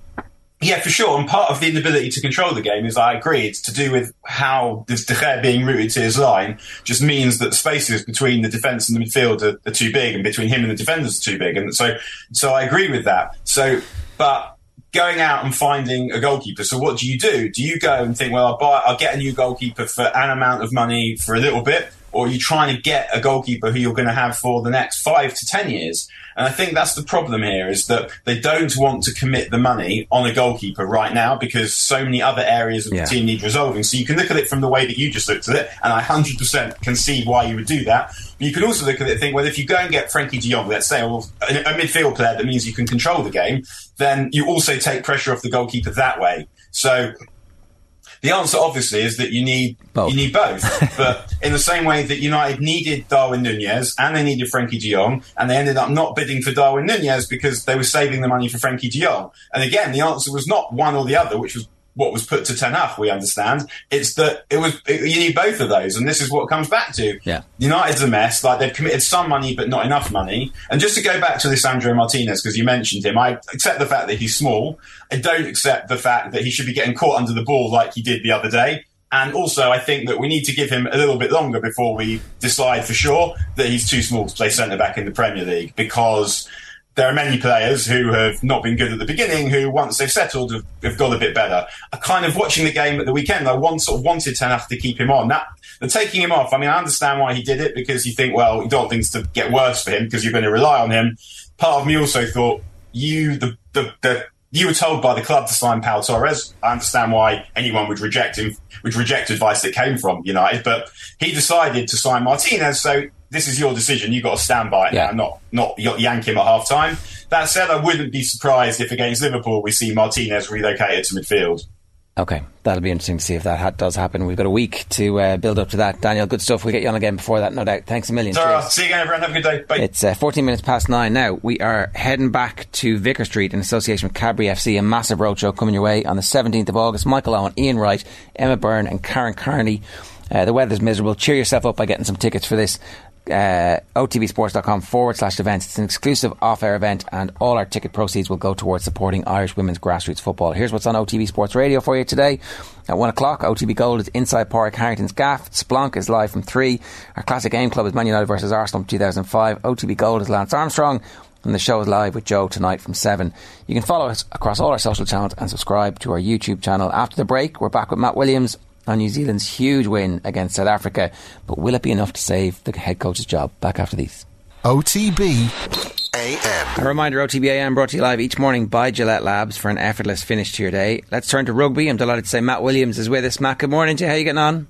Yeah, for sure. And part of the inability to control the game is, I agree, it's to do with how this De Gea being rooted to his line just means that spaces between the defence and the midfield are, are too big, and between him and the defenders are too big. And so, so I agree with that. So, but going out and finding a goalkeeper. So, what do you do? Do you go and think, well, I'll buy, I'll get a new goalkeeper for an amount of money for a little bit, or you're you trying to get a goalkeeper who you're going to have for the next five to ten years? And I think that's the problem here is that they don't want to commit the money on a goalkeeper right now because so many other areas of Yeah. the team need resolving. So you can look at it from the way that you just looked at it, and I 100% can see why you would do that. But you can also look at it and think, well, if you go and get Frenkie de Jong, let's say, a, a midfield player that means you can control the game, then you also take pressure off the goalkeeper that way. So the answer, obviously, is that you need you need both. but in the same way that United needed Darwin Nunez and they needed Frenkie De Jong, and they ended up not bidding for Darwin Nunez because they were saving the money for Frenkie De Jong. And again, the answer was not one or the other, which was what was put to Ten Hag, we understand. It's that it was it, you need both of those, and this is what it comes back to. Yeah. United's a mess. Like they've committed some money, but not enough money. And just to go back to Lisandro Martinez, because you mentioned him, I accept the fact that he's small. I don't accept the fact that he should be getting caught under the ball like he did the other day. And also, I think that we need to give him a little bit longer before we decide for sure that he's too small to play centre back in the Premier League because there are many players who have not been good at the beginning who, once they've settled, have, have got a bit better. I kind of watching the game at the weekend, I one sort of wanted Ten Hag to keep him on. That the taking him off. I mean, I understand why he did it because you think, well, you don't want things to get worse for him because you're going to rely on him. Part of me also thought you the the, the you were told by the club to sign Pau Torres. I understand why anyone would reject him, would reject advice that came from United, but he decided to sign Martinez. So this is your decision. You've got to stand by it Yeah. and not not yank him at half time. That said, I wouldn't be surprised if against Liverpool we see Martinez relocated to midfield. Okay, that'll be interesting to see if that ha- does happen. We've got a week to uh, build up to that. Daniel, good stuff. We'll get you on again before that, no doubt. Thanks a million. Cheers. see you again, everyone. Have a good day. Bye. It's uh, 14 minutes past nine now. We are heading back to Vicar Street in association with Cadbury FC, a massive roadshow coming your way on the 17th of August. Michael Owen, Ian Wright, Emma Byrne, and Karen Carney. Uh, the weather's miserable. Cheer yourself up by getting some tickets for this. Uh, OTBsports.com forward slash events. It's an exclusive off air event, and all our ticket proceeds will go towards supporting Irish women's grassroots football. Here's what's on OTB Sports Radio for you today. At 1 o'clock, OTB Gold is inside Pádraig Harrington's Gaff. Splunk is live from 3. Our classic game club is Man United versus Arsenal from 2005. OTB Gold is Lance Armstrong. And the show is live with Joe tonight from 7. You can follow us across all our social channels and subscribe to our YouTube channel. After the break, we're back with Matt Williams on New Zealand's huge win against South Africa. But will it be enough to save the head coach's job? Back after these. OTB AM. A reminder OTB AM brought to you live each morning by Gillette Labs for an effortless finish to your day. Let's turn to rugby. I'm delighted to say Matt Williams is with us. Matt, good morning to you. How are you getting on?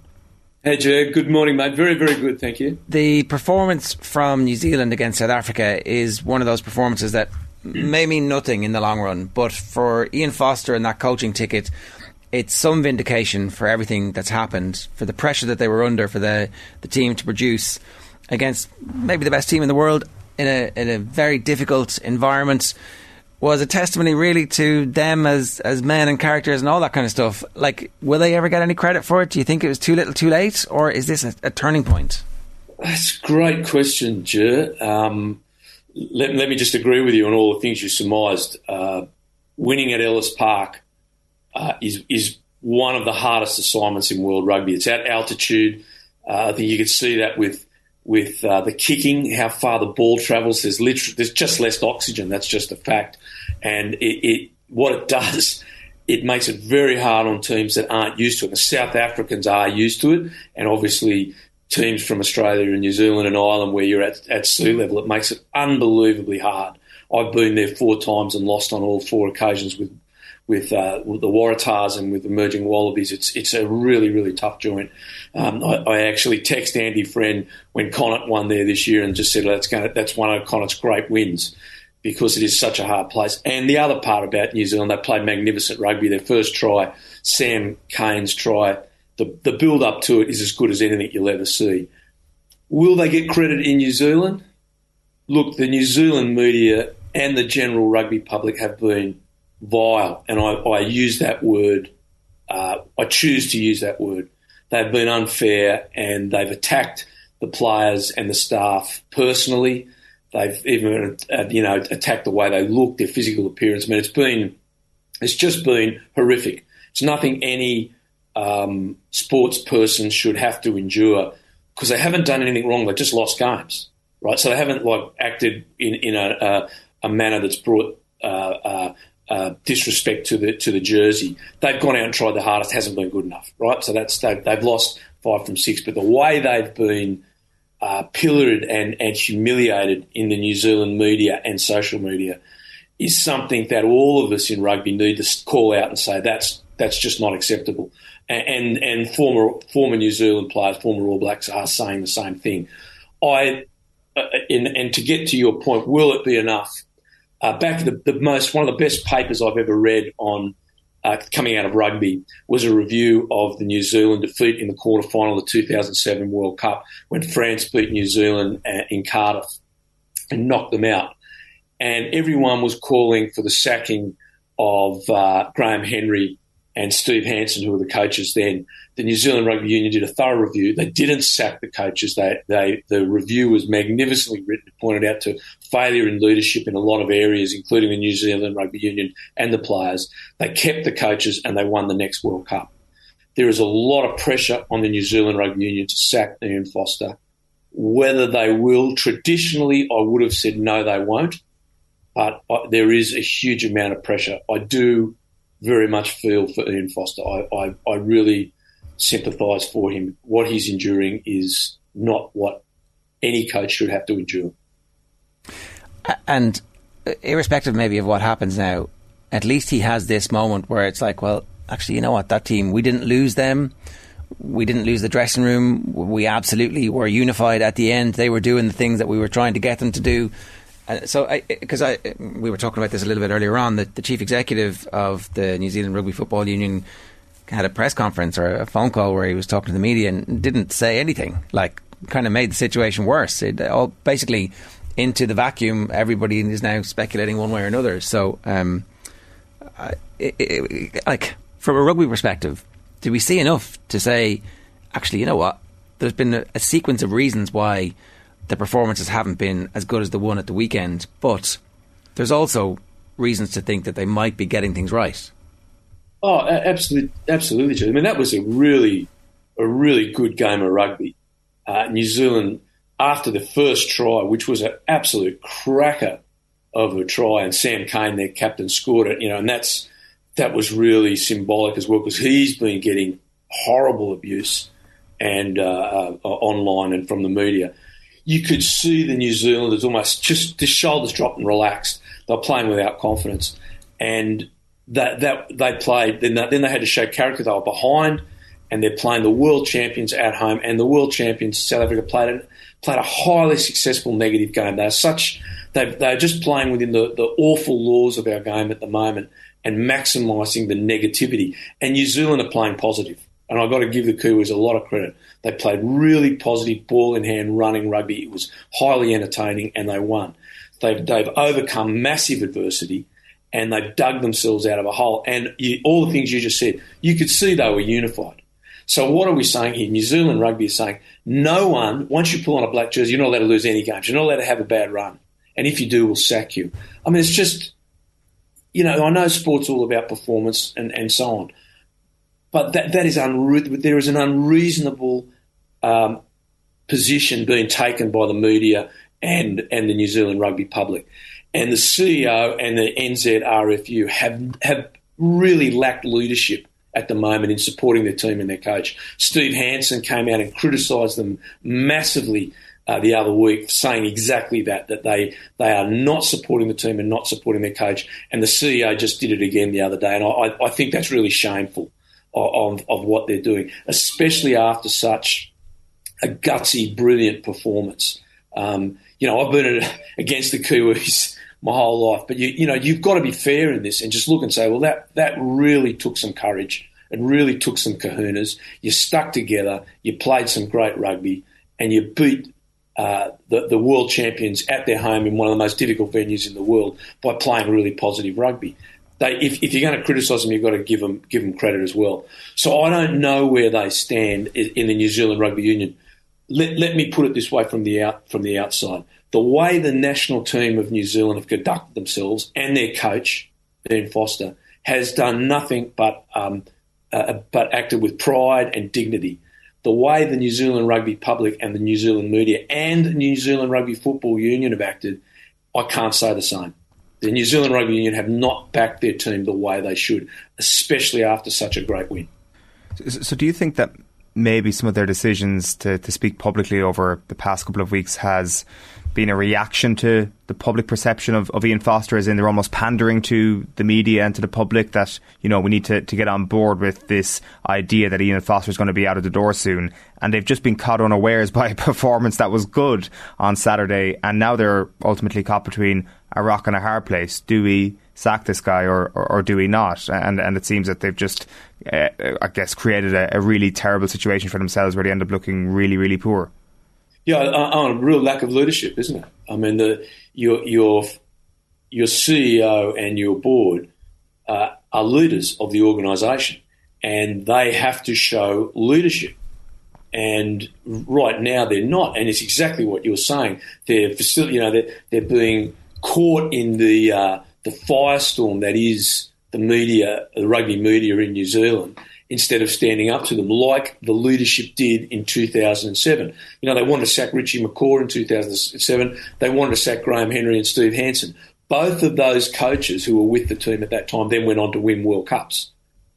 Hey, Joe. Good morning, mate. Very, very good. Thank you. The performance from New Zealand against South Africa is one of those performances that may mean nothing in the long run, but for Ian Foster and that coaching ticket, it's some vindication for everything that's happened, for the pressure that they were under, for the, the team to produce against maybe the best team in the world in a in a very difficult environment was a testimony really to them as as men and characters and all that kind of stuff. Like, will they ever get any credit for it? Do you think it was too little, too late, or is this a, a turning point? That's a great question, Jer. Um, let, let me just agree with you on all the things you surmised. Uh, winning at Ellis Park uh, is is one of the hardest assignments in world rugby. It's at altitude. Uh, I think you could see that with with uh, the kicking, how far the ball travels. There's literally there's just less oxygen. That's just a fact. And it, it what it does, it makes it very hard on teams that aren't used to it. The South Africans are used to it, and obviously teams from Australia and New Zealand and Ireland where you're at, at sea level, it makes it unbelievably hard. I've been there four times and lost on all four occasions with with, uh, with the Waratahs and with emerging Wallabies. It's it's a really really tough joint. Um, I, I, actually text Andy Friend when Connacht won there this year and just said that's going that's one of Connacht's great wins because it is such a hard place. And the other part about New Zealand, they played magnificent rugby. Their first try, Sam Cane's try, the the build up to it is as good as anything you'll ever see. Will they get credit in New Zealand? Look, the New Zealand media and the general rugby public have been vile, and I, I use that word. Uh, I choose to use that word. They've been unfair, and they've attacked the players and the staff personally. They've even, uh, you know, attacked the way they look, their physical appearance. I mean, it's been, it's just been horrific. It's nothing any um, sports person should have to endure because they haven't done anything wrong. They've just lost games, right? So they haven't like acted in in a, a, a manner that's brought uh, uh, uh, disrespect to the to the jersey. They've gone out and tried the hardest, hasn't been good enough, right? So that's they've, they've lost five from six. But the way they've been uh, and, and humiliated in the New Zealand media and social media is something that all of us in rugby need to call out and say that's that's just not acceptable. And and, and former former New Zealand players, former All Blacks, are saying the same thing. I uh, and, and to get to your point, will it be enough? Uh, back the, the most one of the best papers I've ever read on uh, coming out of rugby was a review of the New Zealand defeat in the quarterfinal of the 2007 World Cup when France beat New Zealand uh, in Cardiff and knocked them out. And everyone was calling for the sacking of uh, Graham Henry and Steve Hansen, who were the coaches then. The New Zealand Rugby Union did a thorough review. They didn't sack the coaches. They, they, the review was magnificently written. It pointed out to failure in leadership in a lot of areas, including the New Zealand Rugby Union and the players. They kept the coaches and they won the next World Cup. There is a lot of pressure on the New Zealand Rugby Union to sack Ian Foster. Whether they will, traditionally, I would have said no, they won't. But I, there is a huge amount of pressure. I do very much feel for Ian Foster. I, I, I really sympathise for him. What he's enduring is not what any coach should have to endure. And uh, irrespective maybe of what happens now, at least he has this moment where it's like, well, actually, you know what? That team, we didn't lose them. We didn't lose the dressing room. We absolutely were unified at the end. They were doing the things that we were trying to get them to do. Uh, so, because I, I, we were talking about this a little bit earlier on, that the chief executive of the New Zealand Rugby Football Union had a press conference or a phone call where he was talking to the media and didn't say anything. Like, kind of made the situation worse. It all basically into the vacuum. Everybody is now speculating one way or another. So, um, it, it, like from a rugby perspective, do we see enough to say, actually, you know what? There's been a, a sequence of reasons why the performances haven't been as good as the one at the weekend, but there's also reasons to think that they might be getting things right. Oh, absolutely, absolutely. I mean, that was a really, a really good game of rugby. Uh, New Zealand, after the first try, which was an absolute cracker of a try, and Sam Cane, their captain, scored it. You know, and that's that was really symbolic as well because he's been getting horrible abuse and uh, uh, online and from the media. You could see the New Zealanders almost just the shoulders dropped and relaxed. They're playing without confidence, and that that they played. Then they, then they had to show character. They were behind, and they're playing the world champions at home, and the world champions South Africa played a, played a highly successful negative game. They're such they they're just playing within the, the awful laws of our game at the moment and maximising the negativity. And New Zealand are playing positive. And I've got to give the Kiwis a lot of credit. They played really positive, ball in hand, running rugby. It was highly entertaining, and they won. They've, they've overcome massive adversity, and they've dug themselves out of a hole. And you, all the things you just said, you could see they were unified. So what are we saying here? New Zealand rugby is saying no one, once you pull on a black jersey, you're not allowed to lose any games. You're not allowed to have a bad run. And if you do, we'll sack you. I mean, it's just you know, I know sport's all about performance and, and so on, but that that is unre- there is an unreasonable um, position being taken by the media and and the New Zealand rugby public, and the CEO and the NZRFU have have really lacked leadership at the moment in supporting their team and their coach. Steve Hansen came out and criticised them massively uh, the other week saying exactly that that they they are not supporting the team and not supporting their coach. And the CEO just did it again the other day, and I, I think that's really shameful of, of, what they're doing, especially after such a gutsy, brilliant performance. Um, you know, I've been against the Kiwis my whole life, but you you know you've got to be fair in this and just look and say, well, that that really took some courage. It really took some kahunas. You stuck together. You played some great rugby, and you beat uh, the, the world champions at their home in one of the most difficult venues in the world by playing really positive rugby. They, if, if, you're going to criticise them, you've got to give them give them credit as well. So I don't know where they stand in the New Zealand Rugby Union. Let, let me put it this way from the out from the outside: the way the national team of New Zealand have conducted themselves and their coach Ben Foster has done nothing but um, uh, but acted with pride and dignity the way the New Zealand rugby public and the New Zealand media and the New Zealand Rugby Football Union have acted, I can't say the same. The New Zealand Rugby Union have not backed their team the way they should, especially after such a great win. So, do you think that maybe some of their decisions to, to speak publicly over the past couple of weeks has been a reaction to the public perception of, of Ian Foster, as in they're almost pandering to the media and to the public that, you know, we need to, to get on board with this idea that Ian Foster is going to be out of the door soon. And they've just been caught unawares by a performance that was good on Saturday. And now they're ultimately caught between a rock and a hard place. Do we sack this guy or, or, or do we not? And, and it seems that they've just, uh, I guess, created a, a really terrible situation for themselves where they end up looking really, really poor. Yeah, on a real lack of leadership, isn't it? I mean, the your your your CEO and your board uh, are leaders of the organisation, and they have to show leadership. And right now they're not, and it's exactly what you're saying. They're you know, they're, they're being caught in the uh, the firestorm that is the media, the rugby media in New Zealand, instead of standing up to them, like the leadership did in 2007. You know, they wanted to sack Richie McCaw in 2007. They wanted to sack Graham Henry and Steve Hansen. Both of those coaches who were with the team at that time then went on to win World Cups.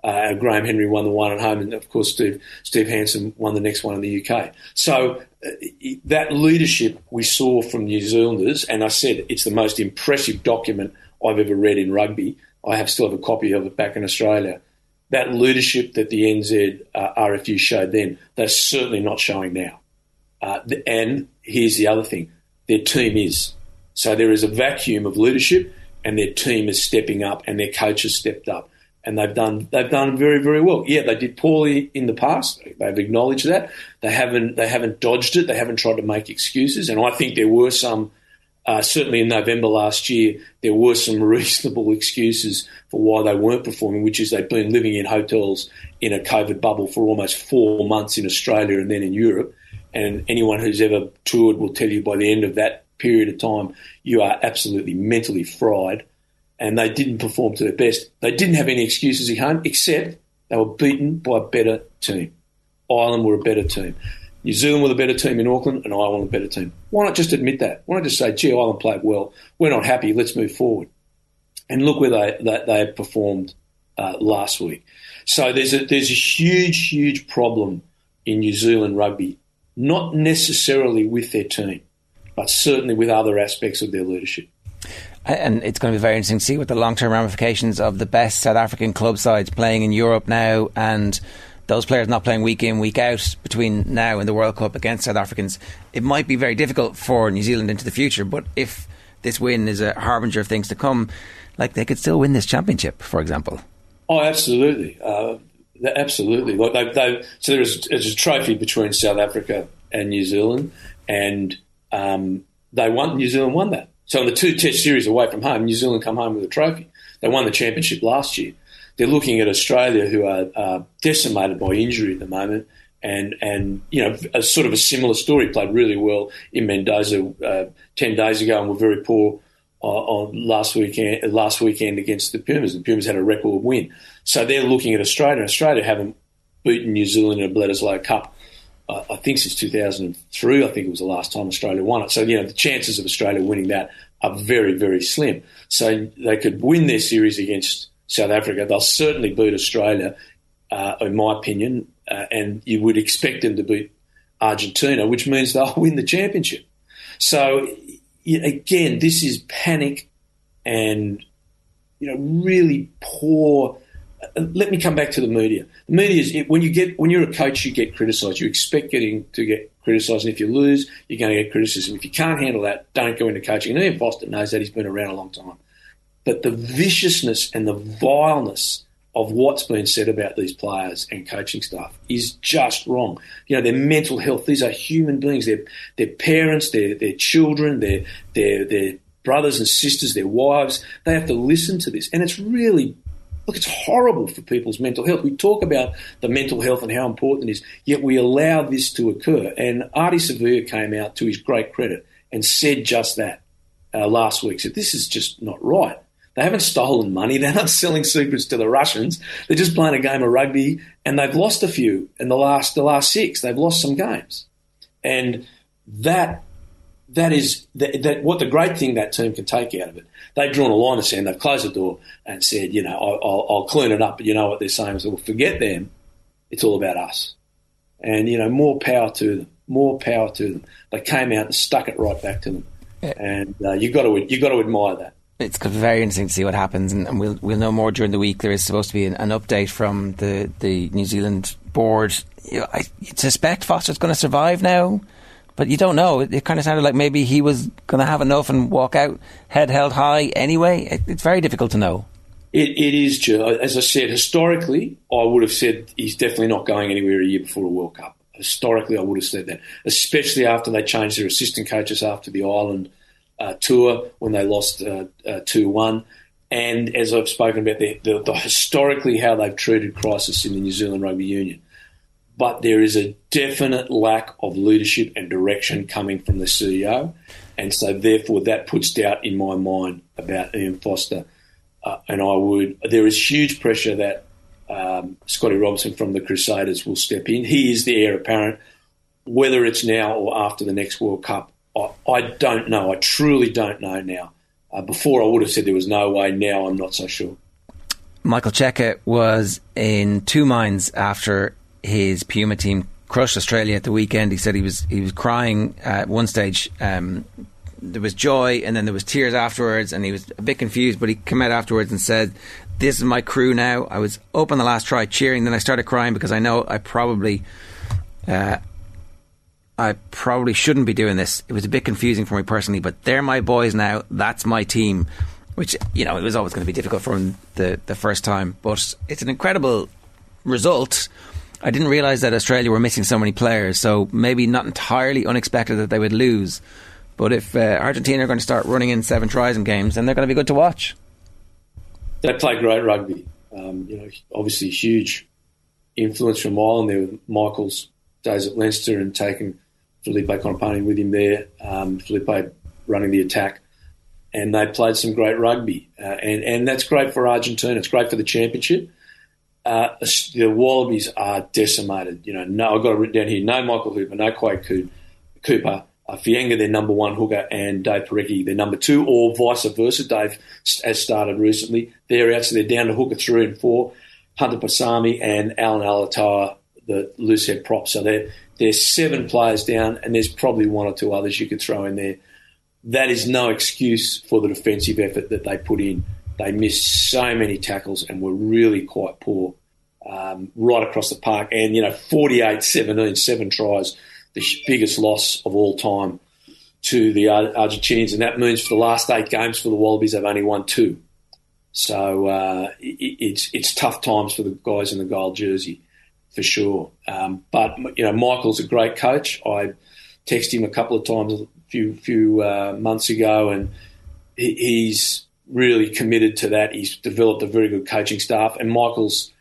Uh, Graham Henry won the one at home, and of course Steve Steve Hansen won the next one in the UK. So uh, that leadership we saw from New Zealanders, and I said it's the most impressive document I've ever read in rugby. I have still have a copy of it back in Australia that leadership that the NZ uh, RFU showed then, they're certainly not showing now. Uh, and here's the other thing their team is. So there is a vacuum of leadership, and their team is stepping up, and their coach has stepped up. and they've done they've done very very well. Yeah, they did poorly in the past. They've acknowledged that. They haven't they haven't dodged it. They haven't tried to make excuses. And I think there were some. Uh, certainly in November last year, there were some reasonable excuses for why they weren't performing, which is they've been living in hotels in a COVID bubble for almost four months in Australia and then in Europe. And anyone who's ever toured will tell you by the end of that period of time, you are absolutely mentally fried and they didn't perform to their best. They didn't have any excuses at home, except they were beaten by a better team. Ireland were a better team. New Zealand were the better team in Auckland, and Ireland a better team. Why not just admit that? Why not just say, gee, Ireland played well. We're not happy. Let's move forward. And look where they, they, they performed uh, last week. So there's a, there's a huge, huge problem in New Zealand rugby, not necessarily with their team, but certainly with other aspects of their leadership and it's going to be very interesting to see what the long term ramifications of the best South African club sides playing in Europe now and those players not playing week in, week out between now and the World Cup against South Africans. It might be very difficult for New Zealand into the future, but if this win is a harbinger of things to come, like they could still win this championship, for example. Oh, absolutely. Uh, absolutely. Like they, they, so there's a trophy between South Africa and New Zealand, and um, they won. New Zealand won that. So in the two Test series away from home, New Zealand come home with a trophy. They won the championship last year. They're looking at Australia, who are uh, decimated by injury at the moment, and and you know a sort of a similar story. Played really well in Mendoza uh, ten days ago, and were very poor uh, on last weekend. Last weekend against the Pumas, the Pumas had a record win. So they're looking at Australia. Australia haven't beaten New Zealand in a Bledisloe Cup I think since 2003, I think it was the last time Australia won it. So, you know, the chances of Australia winning that are very, very slim. So they could win their series against South Africa. They'll certainly beat Australia, uh, in my opinion, uh, and you would expect them to beat Argentina, which means they'll win the championship. So, again, this is panic and, you know, really poor let me come back to the media. The media is when you get when you're a coach, you get criticised. You expect getting to get criticised, and if you lose, you're going to get criticism. If you can't handle that, don't go into coaching. And Ian Foster knows that he's been around a long time. But the viciousness and the vileness of what's been said about these players and coaching staff is just wrong. You know, their mental health. These are human beings. They're, their parents, their their children, their their their brothers and sisters, their wives. They have to listen to this, and it's really Look, it's horrible for people's mental health. We talk about the mental health and how important it is, yet we allow this to occur. And Ardie Savea came out to his great credit and said just that uh, last week. Said this is just not right. They haven't stolen money. They're not selling secrets to the Russians. They're just playing a game of rugby, and they've lost a few in the last the last six. They've lost some games, and that that is that, that, what the great thing that team can take out of it. They've drawn a line in the sand. They've closed the door and said, you know, I'll, I'll clean it up. But you know what they're saying? So, well, forget them. It's all about us. And you know, more power to them. More power to them. They came out and stuck it right back to them. Yeah. And uh, you got to you got to admire that. It's very interesting to see what happens, and, and, we'll we'll know more during the week. There is supposed to be an, an update from the, the New Zealand board. You I suspect Foster's going to survive now but you don't know. It, it kind of sounded like maybe he was going to have enough and walk out head held high anyway. It, it's very difficult to know. It, it is. As I said, historically, I would have said he's definitely not going anywhere a year before a World Cup. Historically, I would have said that, especially after they changed their assistant coaches after the Ireland uh, tour when they lost uh, uh, 2 1. And as I've spoken about, the, the, the, historically how they've treated crisis in the New Zealand Rugby Union but there is a definite lack of leadership and direction coming from the CEO. And so, therefore, that puts doubt in my mind about Ian Foster. Uh, and I would, there is huge pressure that um, Scotty Robertson from the Crusaders will step in. He is the heir apparent. Whether it's now or after the next World Cup, I, don't know. I truly don't know now. Uh, before I would have said there was no way. Now I'm not so sure. Michael Cheika was in two minds after his Puma team crushed Australia at the weekend. He said he was he was crying at one stage. Um, there was joy and then there was tears afterwards, and he was a bit confused. But he came out afterwards and said, "This is my crew now." I was up on the last try cheering, then I started crying because I know I probably. Uh, I probably shouldn't be doing this. It was a bit confusing for me personally, but they're my boys now. That's my team. which you know it was always going to be difficult for him the the first time. But it's an incredible result. I didn't realise that Australia were missing so many players, so maybe not entirely unexpected that they would lose. But if uh, Argentina are going to start running in seven tries in games, then they're going to be good to watch. They play great rugby. Um, you know, obviously huge influence from Ireland there with Michael's days at Leinster and taking Felipe Contepomi with him there. Um, Felipe running the attack, and they played some great rugby, uh, and and that's great for Argentina. It's great for the championship. Uh, the Wallabies are decimated. You know, no, I've got it written down here. No Michael Hooper, no Quade Cooper, uh, Fainga'a, their number one hooker, and Dave Porecki, their number two, or vice versa. Dave has started recently. They're out, so they're down to hooker three and four. Hunter Paisami and Allan Alaalatoa, the loose head prop. So they're, there's seven players down, and there's probably one or two others you could throw in there. That is no excuse for the defensive effort that they put in. They missed so many tackles and were really quite poor um, right across the park. And, you know, 48 17, seven tries the biggest loss of all time to the Argentinians, and that means for the last eight games for the Wallabies, they've only won two. So uh, it, it's it's tough times for the guys in the gold jersey, for sure. Um, but you know, Michael's a great coach. I texted him a couple of times a few few uh, months ago, and he, he's really committed to that. He's developed a very good coaching staff, and Michael's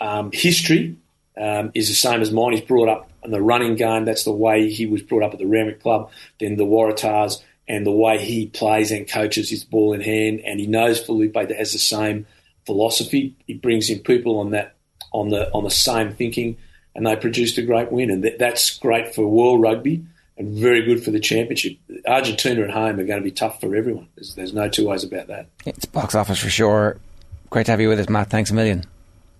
um, history um, is the same as mine. He's brought up in the running game. That's the way he was brought up at the Randwick Club. Then the Waratahs and the way he plays and coaches his ball in hand. And he knows Felipe has the same philosophy. He brings in people on that on the on the same thinking, and they produced a great win. And th- that's great for world rugby and very good for the championship. Argentina at home are going to be tough for everyone. There's, there's no two ways about that. It's box office for sure. Great to have you with us, Matt. Thanks a million.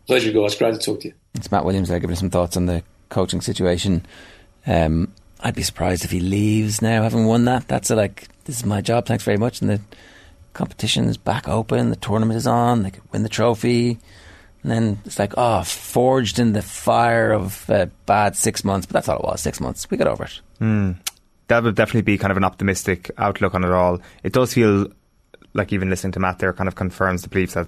Pleasure, guys. Great to talk to you. It's Matt Williams there giving us some thoughts on the coaching situation. Um, I'd be surprised if he leaves now, having won that. That's a, like, this is my job, thanks very much. And the competition is back open, the tournament is on, they could win the trophy. And then it's like, oh, forged in the fire of a bad six months. But that's all it was, six months. We got over it. Mm. That would definitely be kind of an optimistic outlook on it all. It does feel like even listening to Matt there kind of confirms the belief that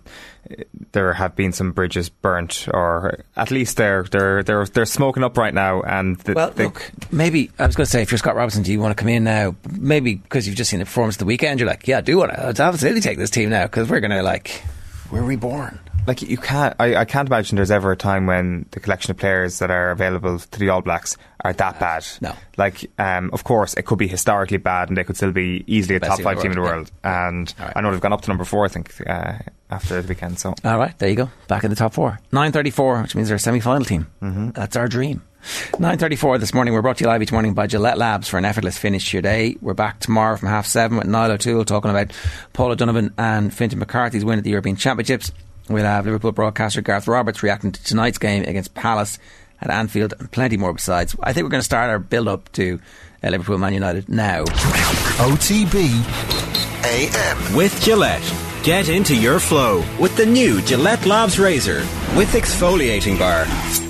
uh, there have been some bridges burnt, or at least they're they're they're they're smoking up right now. And the, well, look, maybe I was going to say if you're Scott Robertson, do you want to come in now? Maybe because you've just seen the performance of the weekend, you're like, yeah, I do want to absolutely take this team now because we're going to like we're reborn like you can't I, I can't imagine there's ever a time when the collection of players that are available to the All Blacks are that bad. No. Like um, of course it could be historically bad and they could still be easily a top five team in the world. Yeah. And right. I know they've gone up to number four I think uh, after the weekend. So All right, there you go. Back in the top four. Nine thirty four, which means they're a semi final team. Mm-hmm. That's our dream. 9.34 this morning. We're brought to you live each morning by Gillette Labs for an effortless finish to your day. We're back tomorrow from half seven with Niall O'Toole talking about Paul O'Donovan and Fintan McCarthy's win at the European Championships. We'll have Liverpool broadcaster Gareth Roberts reacting to tonight's game against Palace at Anfield and plenty more besides. I think we're going to start our build up to uh, Liverpool Man United now. OTB AM. With Gillette. Get into your flow with the new Gillette Labs Razor with exfoliating bar.